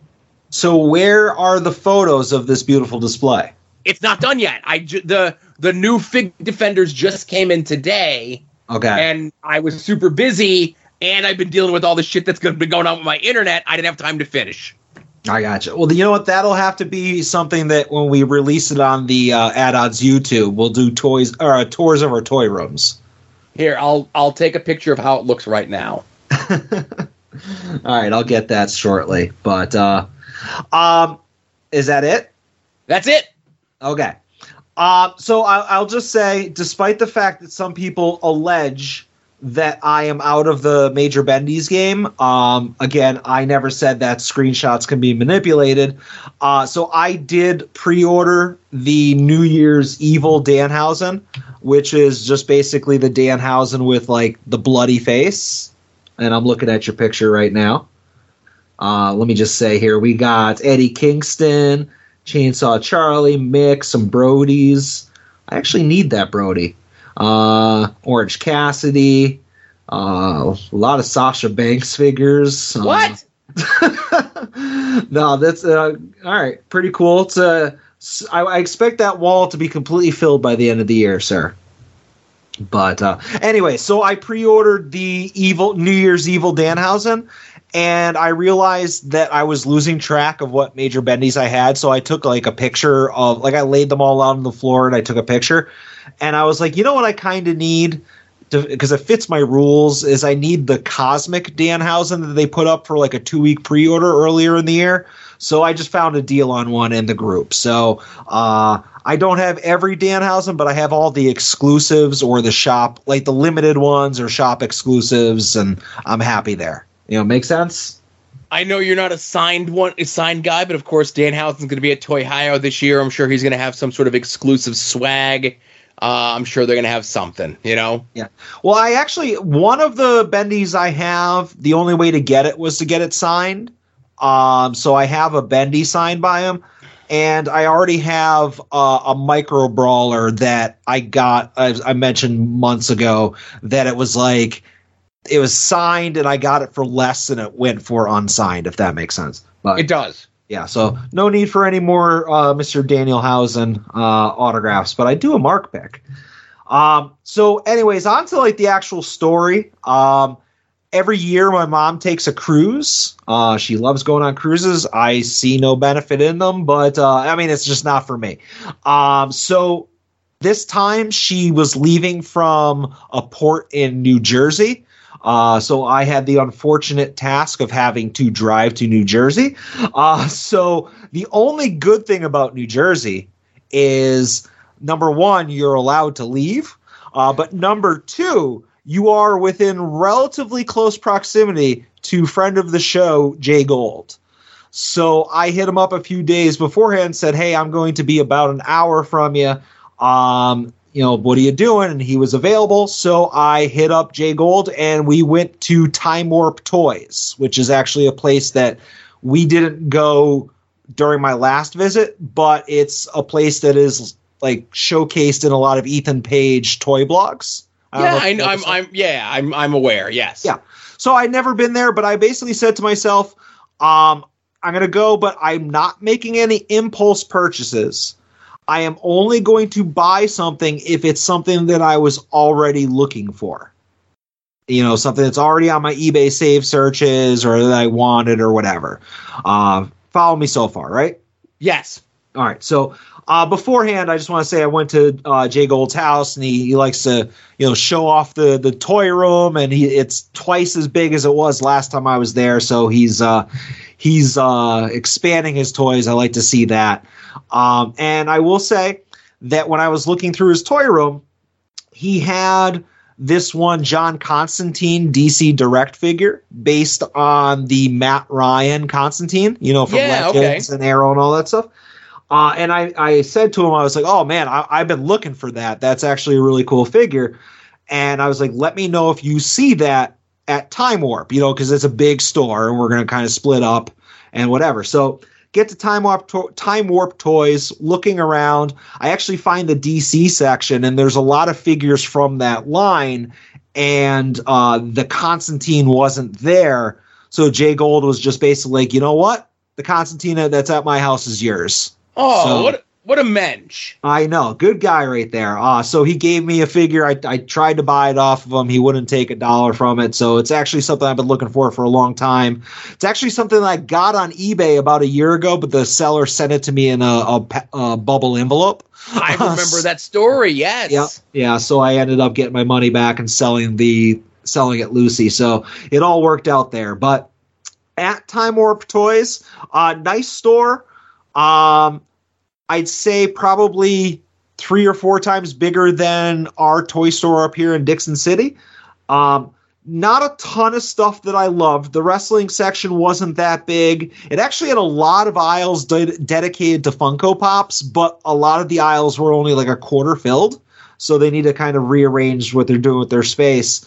So where are the photos of this beautiful display? It's not done yet. I ju- the the new Fig Defenders just came in today, Okay. and I was super busy, and I've been dealing with all the shit that's going to be going on with my internet. I didn't have time to finish. I gotcha. Well, you know what? That'll have to be something that when we release it on the uh, Ad Odds YouTube, we'll do toys or uh, tours of our toy rooms. Here, I'll I'll take a picture of how it looks right now. All right, I'll get that shortly. But uh, um, is that it? That's it. Okay. Uh, so I, I'll just say, despite the fact that some people allege that I am out of the Major Bendy's game, um, again, I never said that screenshots can be manipulated. Uh, so I did pre-order the New Year's Evil Danhausen, which is just basically the Danhausen with like the bloody face. And I'm looking at your picture right now. Uh, let me just say here we got Eddie Kingston, Chainsaw Charlie, Mick, some Brodies. I actually need that Brody. Uh, Orange Cassidy, uh, a lot of Sasha Banks figures. Uh, What? no, that's uh, all right. Pretty cool. It's uh, I, I expect that wall to be completely filled by the end of the year, sir. But uh, anyway, so I pre-ordered the evil New Year's Evil Danhausen, and I realized that I was losing track of what major bendies I had. So I took like a picture of like I laid them all out on the floor and I took a picture, and I was like, you know what, I kind of need because it fits my rules is I need the cosmic Danhausen that they put up for like a two week pre order earlier in the year. So I just found a deal on one in the group. So uh, I don't have every Danhausen, but I have all the exclusives or the shop, like the limited ones or shop exclusives, and I'm happy there. You know, make sense? I know you're not a signed one, a signed guy, but of course Dan Danhausen's going to be at Toy Hio this year. I'm sure he's going to have some sort of exclusive swag. Uh, I'm sure they're going to have something, you know. Yeah. Well, I actually one of the bendies I have, the only way to get it was to get it signed. Um, so I have a bendy signed by him, and I already have uh, a micro brawler that I got. As I mentioned months ago, that it was like it was signed, and I got it for less than it went for unsigned. If that makes sense. But It does. yeah, so no need for any more uh, Mr. Daniel Hausen uh, autographs, but I do a mark pick. Um, so, anyways, on to like the actual story. Um, every year, my mom takes a cruise. Uh, she loves going on cruises. I see no benefit in them, but uh, I mean, it's just not for me. Um, so this time, she was leaving from a port in New Jersey. Uh, so I had the unfortunate task of having to drive to New Jersey. Uh, so the only good thing about New Jersey is number one, you're allowed to leave. Uh, but number two, you are within relatively close proximity to friend of the show, Jay Gold. So I hit him up a few days beforehand and said, Hey, I'm going to be about an hour from you. Um, you know, what are you doing? And he was available. So I hit up Jay Gold and we went to Time Warp Toys, which is actually a place that we didn't go during my last visit, but it's a place that is like showcased in a lot of Ethan Page toy blogs. don't Yeah, I know. I'm. I'm. Yeah, I'm. I'm aware. Yes. Yeah. So I'd never been there, but I basically said to myself, um, I'm going to go, but I'm not making any impulse purchases. I am only going to buy something if it's something that I was already looking for. You know, something that's already on my eBay save searches or that I wanted or whatever. Uh, follow me so far, right? Yes. All right. So uh, beforehand, I just want to say I went to uh, Jay Gold's house, and he, he likes to you know show off the the toy room, and he it's twice as big as it was last time I was there. So he's uh, he's uh, expanding his toys. I like to see that. Um, and I will say that when I was looking through his toy room, he had this one John Constantine DC Direct figure based on the Matt Ryan Constantine, you know, from Yeah, Legends okay. and Arrow and all that stuff. Uh, and I, I said to him, I was like, oh man, I, I've been looking for that. That's actually a really cool figure. And I was like, let me know if you see that at Time Warp, you know, because it's a big store and we're going to kind of split up and whatever. So get to Time Warp, to- Time Warp Toys, looking around. I actually find the DC section, and there's a lot of figures from that line, and uh, the Constantine wasn't there. So Jay Gold was just basically like, you know what? The Constantine that's at my house is yours. Oh, So- what what a mensch. I know, good guy right there. Uh, so he gave me a figure. I, I tried to buy it off of him. He wouldn't take a dollar from it. So it's actually something I've been looking for for a long time. It's actually something that I got on eBay about a year ago, but the seller sent it to me in a, a, a bubble envelope. I remember that story. Yes. Yep. Yeah. So I ended up getting my money back and selling the selling it Lucy. So it all worked out there. But at Time Warp Toys, uh, nice store. Um, I'd say probably three or four times bigger than our toy store up here in Dickson City. Um, not a ton of stuff that I loved. The wrestling section wasn't that big. It actually had a lot of aisles de- dedicated to Funko Pops, but a lot of the aisles were only like a quarter filled. So they need to kind of rearrange what they're doing with their space.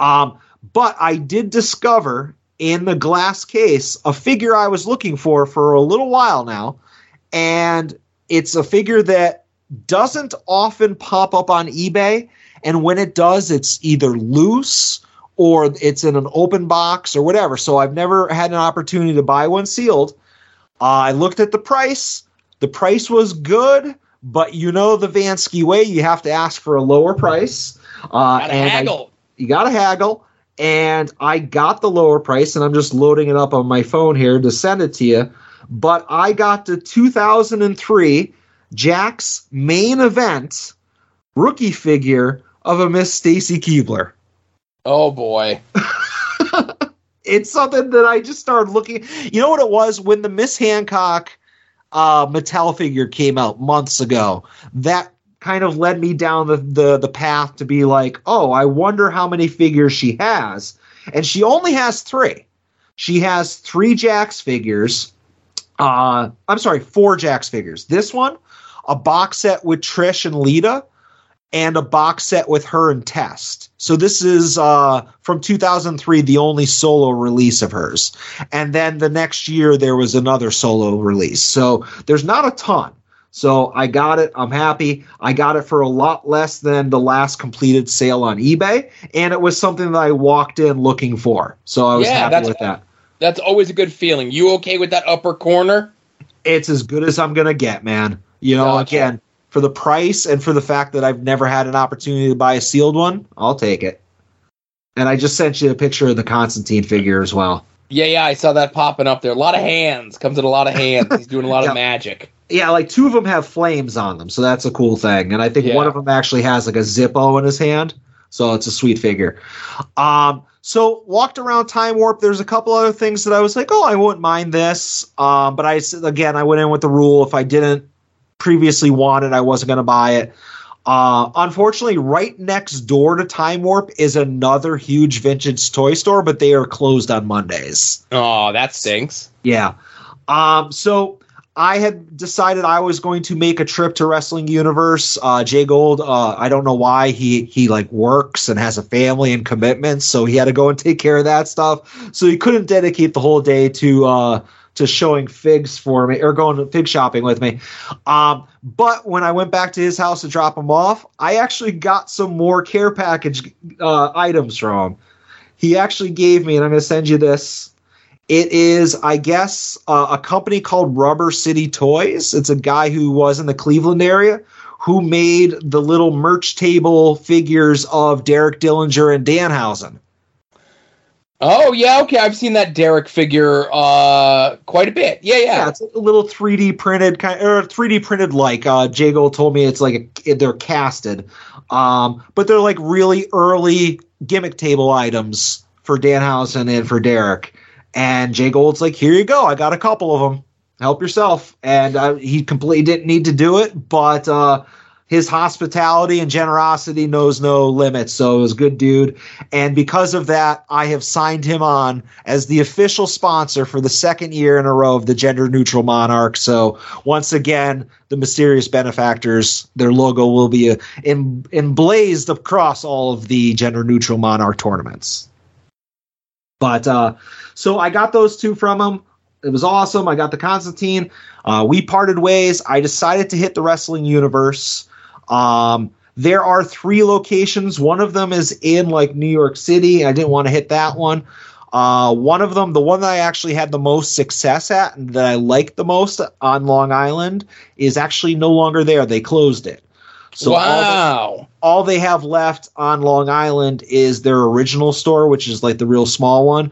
Um, but I did discover in the glass case a figure I was looking for for a little while now. And it's a figure that doesn't often pop up on eBay. And when it does, it's either loose or it's in an open box or whatever. So I've never had an opportunity to buy one sealed. Uh, I looked at the price. The price was good, but you know the Vansky way. You have to ask for a lower price. Uh, Gotta and I- haggle. you got to haggle. And I got the lower price, and I'm just loading it up on my phone here to send it to you. But I got the 2003 Jakks main event rookie figure of a Miss Stacy Keibler. Oh boy. it's something that I just started looking. You know what it was when the Miss Hancock uh, Mattel figure came out months ago. That kind of led me down the, the the path to be like, oh, I wonder how many figures she has, and she only has three. She has three Jakks figures. Uh, I'm sorry, four Jakks figures. This one, a box set with Trish and Lita, and a box set with her and Test. So this is uh, from 2003, the only solo release of hers. And then the next year there was another solo release. So there's not a ton. So I got it. I'm happy. I got it for a lot less than the last completed sale on eBay, and it was something that I walked in looking for. So I was Yeah, happy with that. That's always a good feeling. You okay with that upper corner? It's as good as I'm gonna get, man. You know, Gotcha. again, for the price and for the fact that I've never had an opportunity to buy a sealed one, I'll take it. And I just sent you a picture of the Constantine figure as well. Yeah, yeah, I saw that popping up there. A lot of hands. Comes in a lot of hands. He's doing a lot Yeah. of magic. Yeah, like two of them have flames on them, so that's a cool thing. And I think Yeah. one of them actually has like a Zippo in his hand, so it's a sweet figure. Um, so walked around Time Warp. There's a couple other things that I was like, oh, I wouldn't mind this. Um, but I again, I went in with the rule if I didn't previously want it, I wasn't going to buy it. Uh, unfortunately, right next door to Time Warp is another huge vintage toy store, but they are closed on Mondays. Oh, that stinks. Yeah. Um, so I had decided I was going to make a trip to Wrestling Universe. Uh, Jay Gold, uh, I don't know why he he like works and has a family and commitments, so he had to go and take care of that stuff. So he couldn't dedicate the whole day to uh, to showing figs for me or going fig shopping with me. Um, but when I went back to his house to drop him off, I actually got some more care package uh, items from him. He actually gave me, and I'm going to send you this. It is, I guess, uh, a company called Rubber City Toys. It's a guy who was in the Cleveland area who made the little merch table figures of Derek Dillinger and Danhausen. Oh yeah, okay. I've seen that Derek figure uh quite a bit. Yeah, yeah. it's a little 3D printed kind or 3D printed like uh told me it's like a, they're casted. Um but they're like really early gimmick table items for Danhausen and for Derek. And Jay Gold's like, here you go. I got a couple of them. Help yourself. And uh, he completely didn't need to do it, but uh, his hospitality and generosity knows no limits. So it was a good dude. And because of that, I have signed him on as the official sponsor for the second year in a row of the Gender Neutral Monarch. So once again, the mysterious benefactors, their logo will be uh, em- emblazed across all of the Gender Neutral Monarch tournaments. But uh, so I got those two from him. It was awesome. I got the Constantine. Uh, we parted ways. I decided to hit the wrestling universe. Um, there are three locations. One of them is in like New York City. I didn't want to hit that one. Uh, one of them, the one that I actually had the most success at and that I liked the most on Long Island, is actually no longer there. They closed it. So all they- wow. all they have left on Long Island is their original store, which is like the real small one.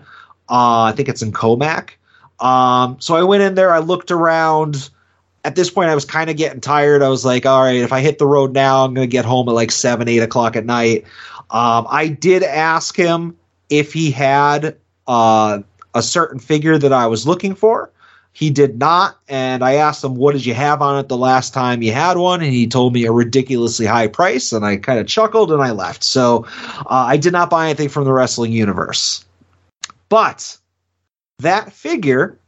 Uh, I think it's in Commack. Um, so I went in there, I looked around. At this point, I was kind of getting tired. I was like, all right, if I hit the road now, I'm going to get home at like 7, 8 o'clock at night. Um, I did ask him if he had uh, a certain figure that I was looking for. He did not, and I asked him, "What did you have on it the last time you had one?" And he told me a ridiculously high price, and I kind of chuckled and I left. So uh, I did not buy anything from the wrestling universe, but that figure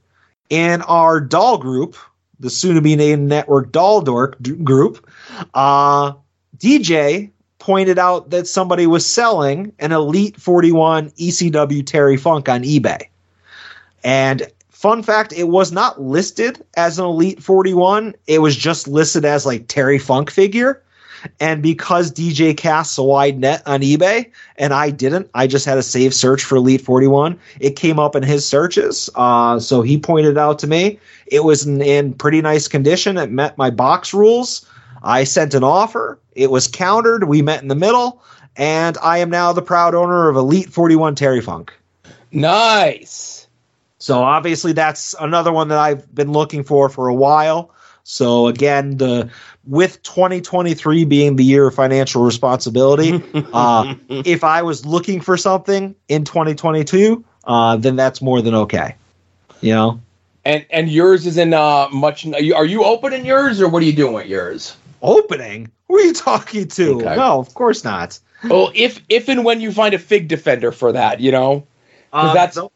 in our doll group, the soon-to-be named Network Doll Dork group, uh, DJ pointed out that somebody was selling an Elite 41 ECW Terry Funk on eBay. And fun fact, it was not listed as an Elite 41. It was just listed as like Terry Funk figure. And because DJ casts a wide net on eBay and I didn't, I just had a save search for Elite 41. It came up in his searches. Uh, so he pointed it out to me it was in, in pretty nice condition. It met my box rules. I sent an offer. It was countered. We met in the middle. And I am now the proud owner of Elite 41 Terry Funk. Nice. So obviously that's another one that I've been looking for for a while. So again, the with 2023 being the year of financial responsibility, uh, if I was looking for something in 2022, uh, then that's more than okay. You know, And and yours is in uh much. Are you, are you opening yours or what are you doing with yours? opening. Who are you talking to? Okay. No, of course not. Well, if if and when you find a fig defender for that, you know, 'Cause Uh, that's th-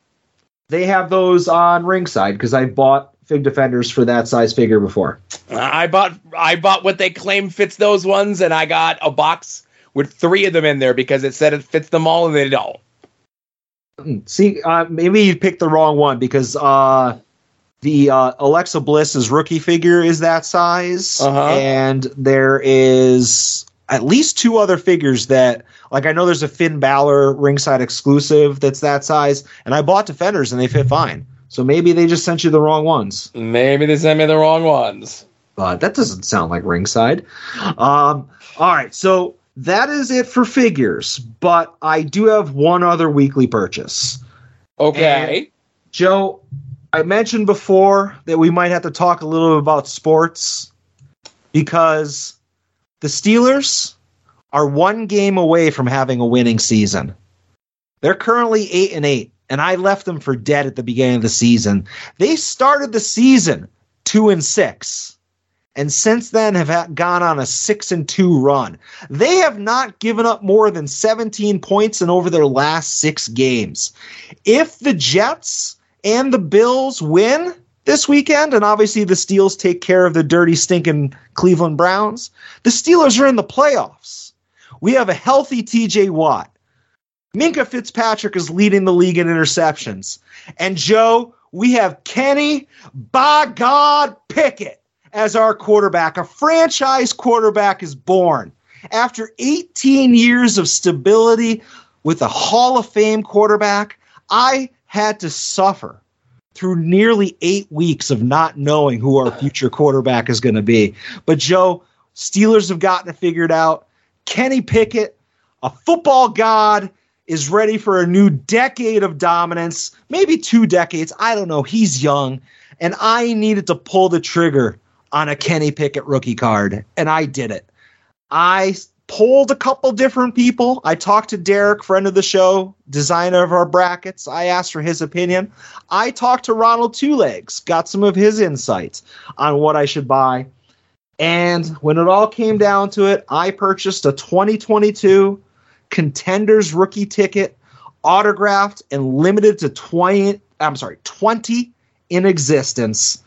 they have those on ringside because I bought Fig Defenders for that size figure before. I bought I bought what they claim fits those ones, and I got a box with three of them in there because it said it fits them all, and they don't. See, uh, maybe you picked the wrong one because uh, the uh, Alexa Bliss's rookie figure is that size, Uh-huh. and there is at least two other figures that, like, I know there's a Finn Balor ringside exclusive that's that size, and I bought Defenders and they fit fine. So maybe they just sent you the wrong ones. Maybe they sent me the wrong ones. But that doesn't sound like ringside. Um, all right, so that is it for figures, but I do have one other weekly purchase. Okay. Joe, I mentioned before that we might have to talk a little bit about sports because the Steelers are one game away from having a winning season. They're currently 8 and 8, and I left them for dead at the beginning of the season. They started the season 2 and 6 and since then have gone on a 6 and 2 run. They have not given up more than 17 points in over their last 6 games. If the Jets and the Bills win this weekend and obviously the Steelers take care of the dirty stinking Cleveland Browns, the Steelers are in the playoffs. We have a healthy TJ Watt. Minkah Fitzpatrick is leading the league in interceptions. And Joe, we have Kenny by God Pickett as our quarterback. A franchise quarterback is born. After 18 years of stability with a Hall of Fame quarterback, I had to suffer through nearly eight weeks of not knowing who our future quarterback is going to be. But Joe, Steelers have gotten it figured out. Kenny Pickett, a football god, is ready for a new decade of dominance, maybe two decades. I don't know. He's young. And I needed to pull the trigger on a Kenny Pickett rookie card, and I did it. I polled a couple different people. I talked to Derek, friend of the show, designer of our brackets. I asked for his opinion. I talked to Ronald Two Legs, got some of his insights on what I should buy. And when it all came down to it, I purchased a 2022 contenders rookie ticket, autographed and limited to 20. I'm sorry, 20 in existence.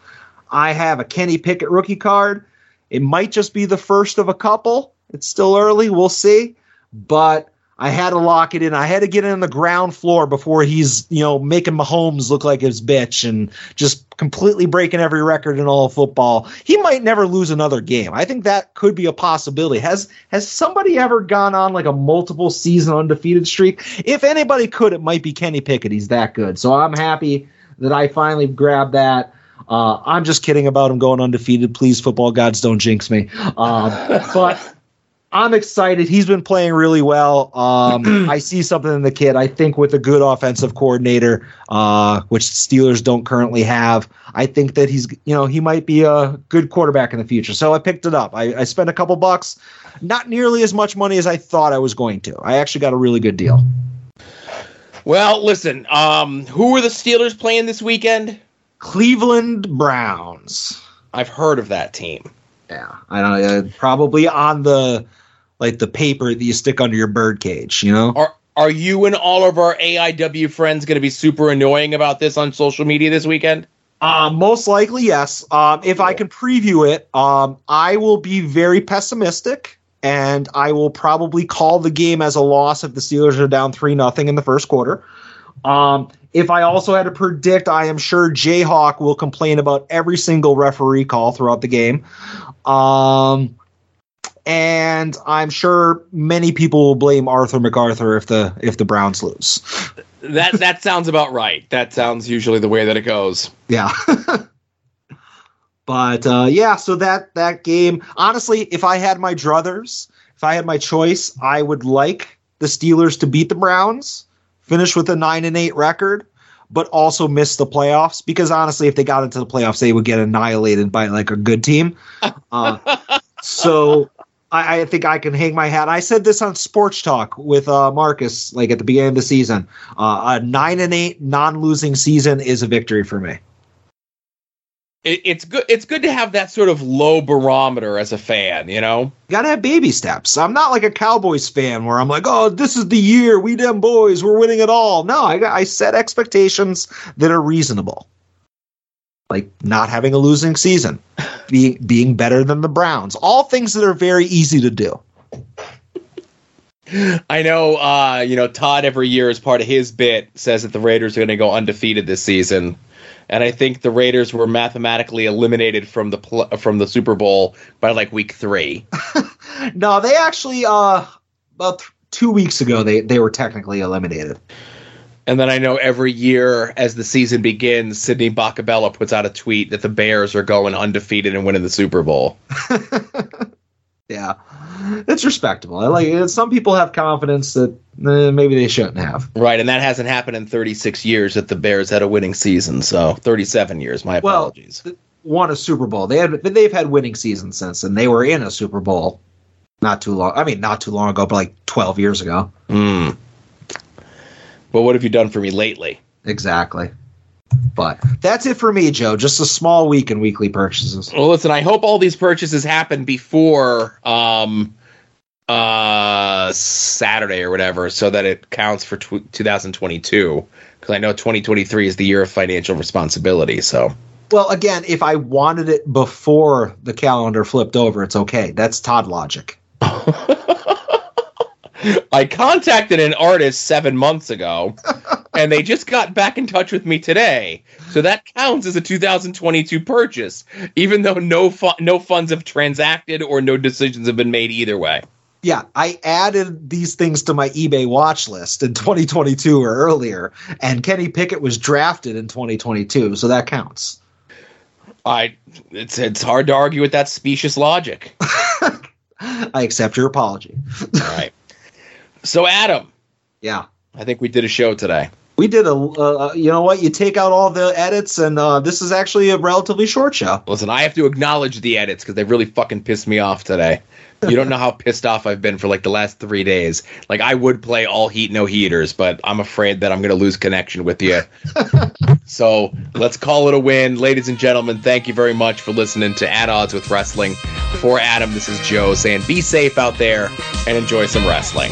I have a Kenny Pickett rookie card. It might just be the first of a couple. It's still early. We'll see. But I had to lock it in. I had to get in on the ground floor before he's, you know, making Mahomes look like his bitch and just completely breaking every record in all football. He might never lose another game. I think that could be a possibility. Has has somebody ever gone on like a multiple season undefeated streak? If anybody could, it might be Kenny Pickett. He's that good. So I'm happy that I finally grabbed that. Uh, I'm just kidding about him going undefeated. Please, football gods, don't jinx me. Um, but I'm excited. He's been playing really well. Um, I see something in the kid. I think with a good offensive coordinator, uh, which the Steelers don't currently have, I think that he's, you know, he might be a good quarterback in the future. So I picked it up. I, I spent a couple bucks, not nearly as much money as I thought I was going to. I actually got a really good deal. Well, listen, um, who are the Steelers playing this weekend? Cleveland Browns. I've heard of that team. Yeah, I don't know. Uh, probably on the like the paper that you stick under your bird cage. You know. Are are you and all of our AIW friends going to be super annoying about this on social media this weekend? Uh, most likely, yes. Um, if I can preview it, um, I will be very pessimistic, and I will probably call the game as a loss if the Steelers are down three nothing in the first quarter. Um, if I also had to predict, I am sure Jayhawk will complain about every single referee call throughout the game. Um, and I'm sure many people will blame Arthur MacArthur if the if the Browns lose. That that sounds about right. That sounds usually the way that it goes. Yeah. but uh, yeah, so that that game, honestly, if I had my druthers, if I had my choice, I would like the Steelers to beat the Browns, finish with a nine and eight record, but also miss the playoffs because honestly, if they got into the playoffs, they would get annihilated by like a good team. Uh, so I, I, think I can hang my hat. I said this on Sports Talk with uh, Marcus, like at the beginning of the season. Uh, a nine and eight non-losing season is a victory for me. It, it's good. It's good to have that sort of low barometer as a fan. You know, you gotta have baby steps. I'm not like a Cowboys fan where I'm like, oh, this is the year we them boys, we're winning it all. No, I, I set expectations that are reasonable like not having a losing season, being being better than the Browns, all things that are very easy to do. I know, uh, you know, Todd every year as part of his bit says that the Raiders are going to go undefeated this season, and I think the Raiders were mathematically eliminated from the pl- from the Super Bowl by like week three. no, they actually uh, about th- two weeks ago they they were technically eliminated. And then I know every year as the season begins, Sidney Bacabella puts out a tweet that the Bears are going undefeated and winning the Super Bowl. yeah, it's respectable. I like it. Some people have confidence that eh, maybe they shouldn't have. Right, and that hasn't happened in 36 years that the Bears had a winning season. So 37 years. My apologies. Well, won a Super Bowl. They had they've had winning seasons since, and they were in a Super Bowl not too long. I mean, not too long ago, but like 12 years ago. Hmm. But what have you done for me lately? Exactly. But that's it for me, Joe. Just a small week in weekly purchases. Well, listen, I hope all these purchases happen before um, uh, Saturday or whatever, so that it counts for tw- 2022. Because I know 2023 is the year of financial responsibility. So, well, again, if I wanted it before the calendar flipped over, it's okay. That's Todd logic. I contacted an artist seven months ago, and they just got back in touch with me today. So that counts as a 2022 purchase, even though no fu- no funds have transacted or no decisions have been made either way. Yeah, I added these things to my eBay watch list in 2022 or earlier, and Kenny Pickett was drafted in 2022, so that counts. I it's it's hard to argue with that specious logic. I accept your apology. All right. So Adam, yeah, I think we did a show today. We did a, uh, you know what? You take out all the edits, and uh, this is actually a relatively short show. Listen, I have to acknowledge the edits because they really fucking pissed me off today. You don't know how pissed off I've been for like the last three days. Like I would play all heat, no heaters, but I'm afraid that I'm going to lose connection with you. so let's call it a win, ladies and gentlemen. Thank you very much for listening to At Odds with Wrestling. For Adam, this is Joe saying, be safe out there and enjoy some wrestling.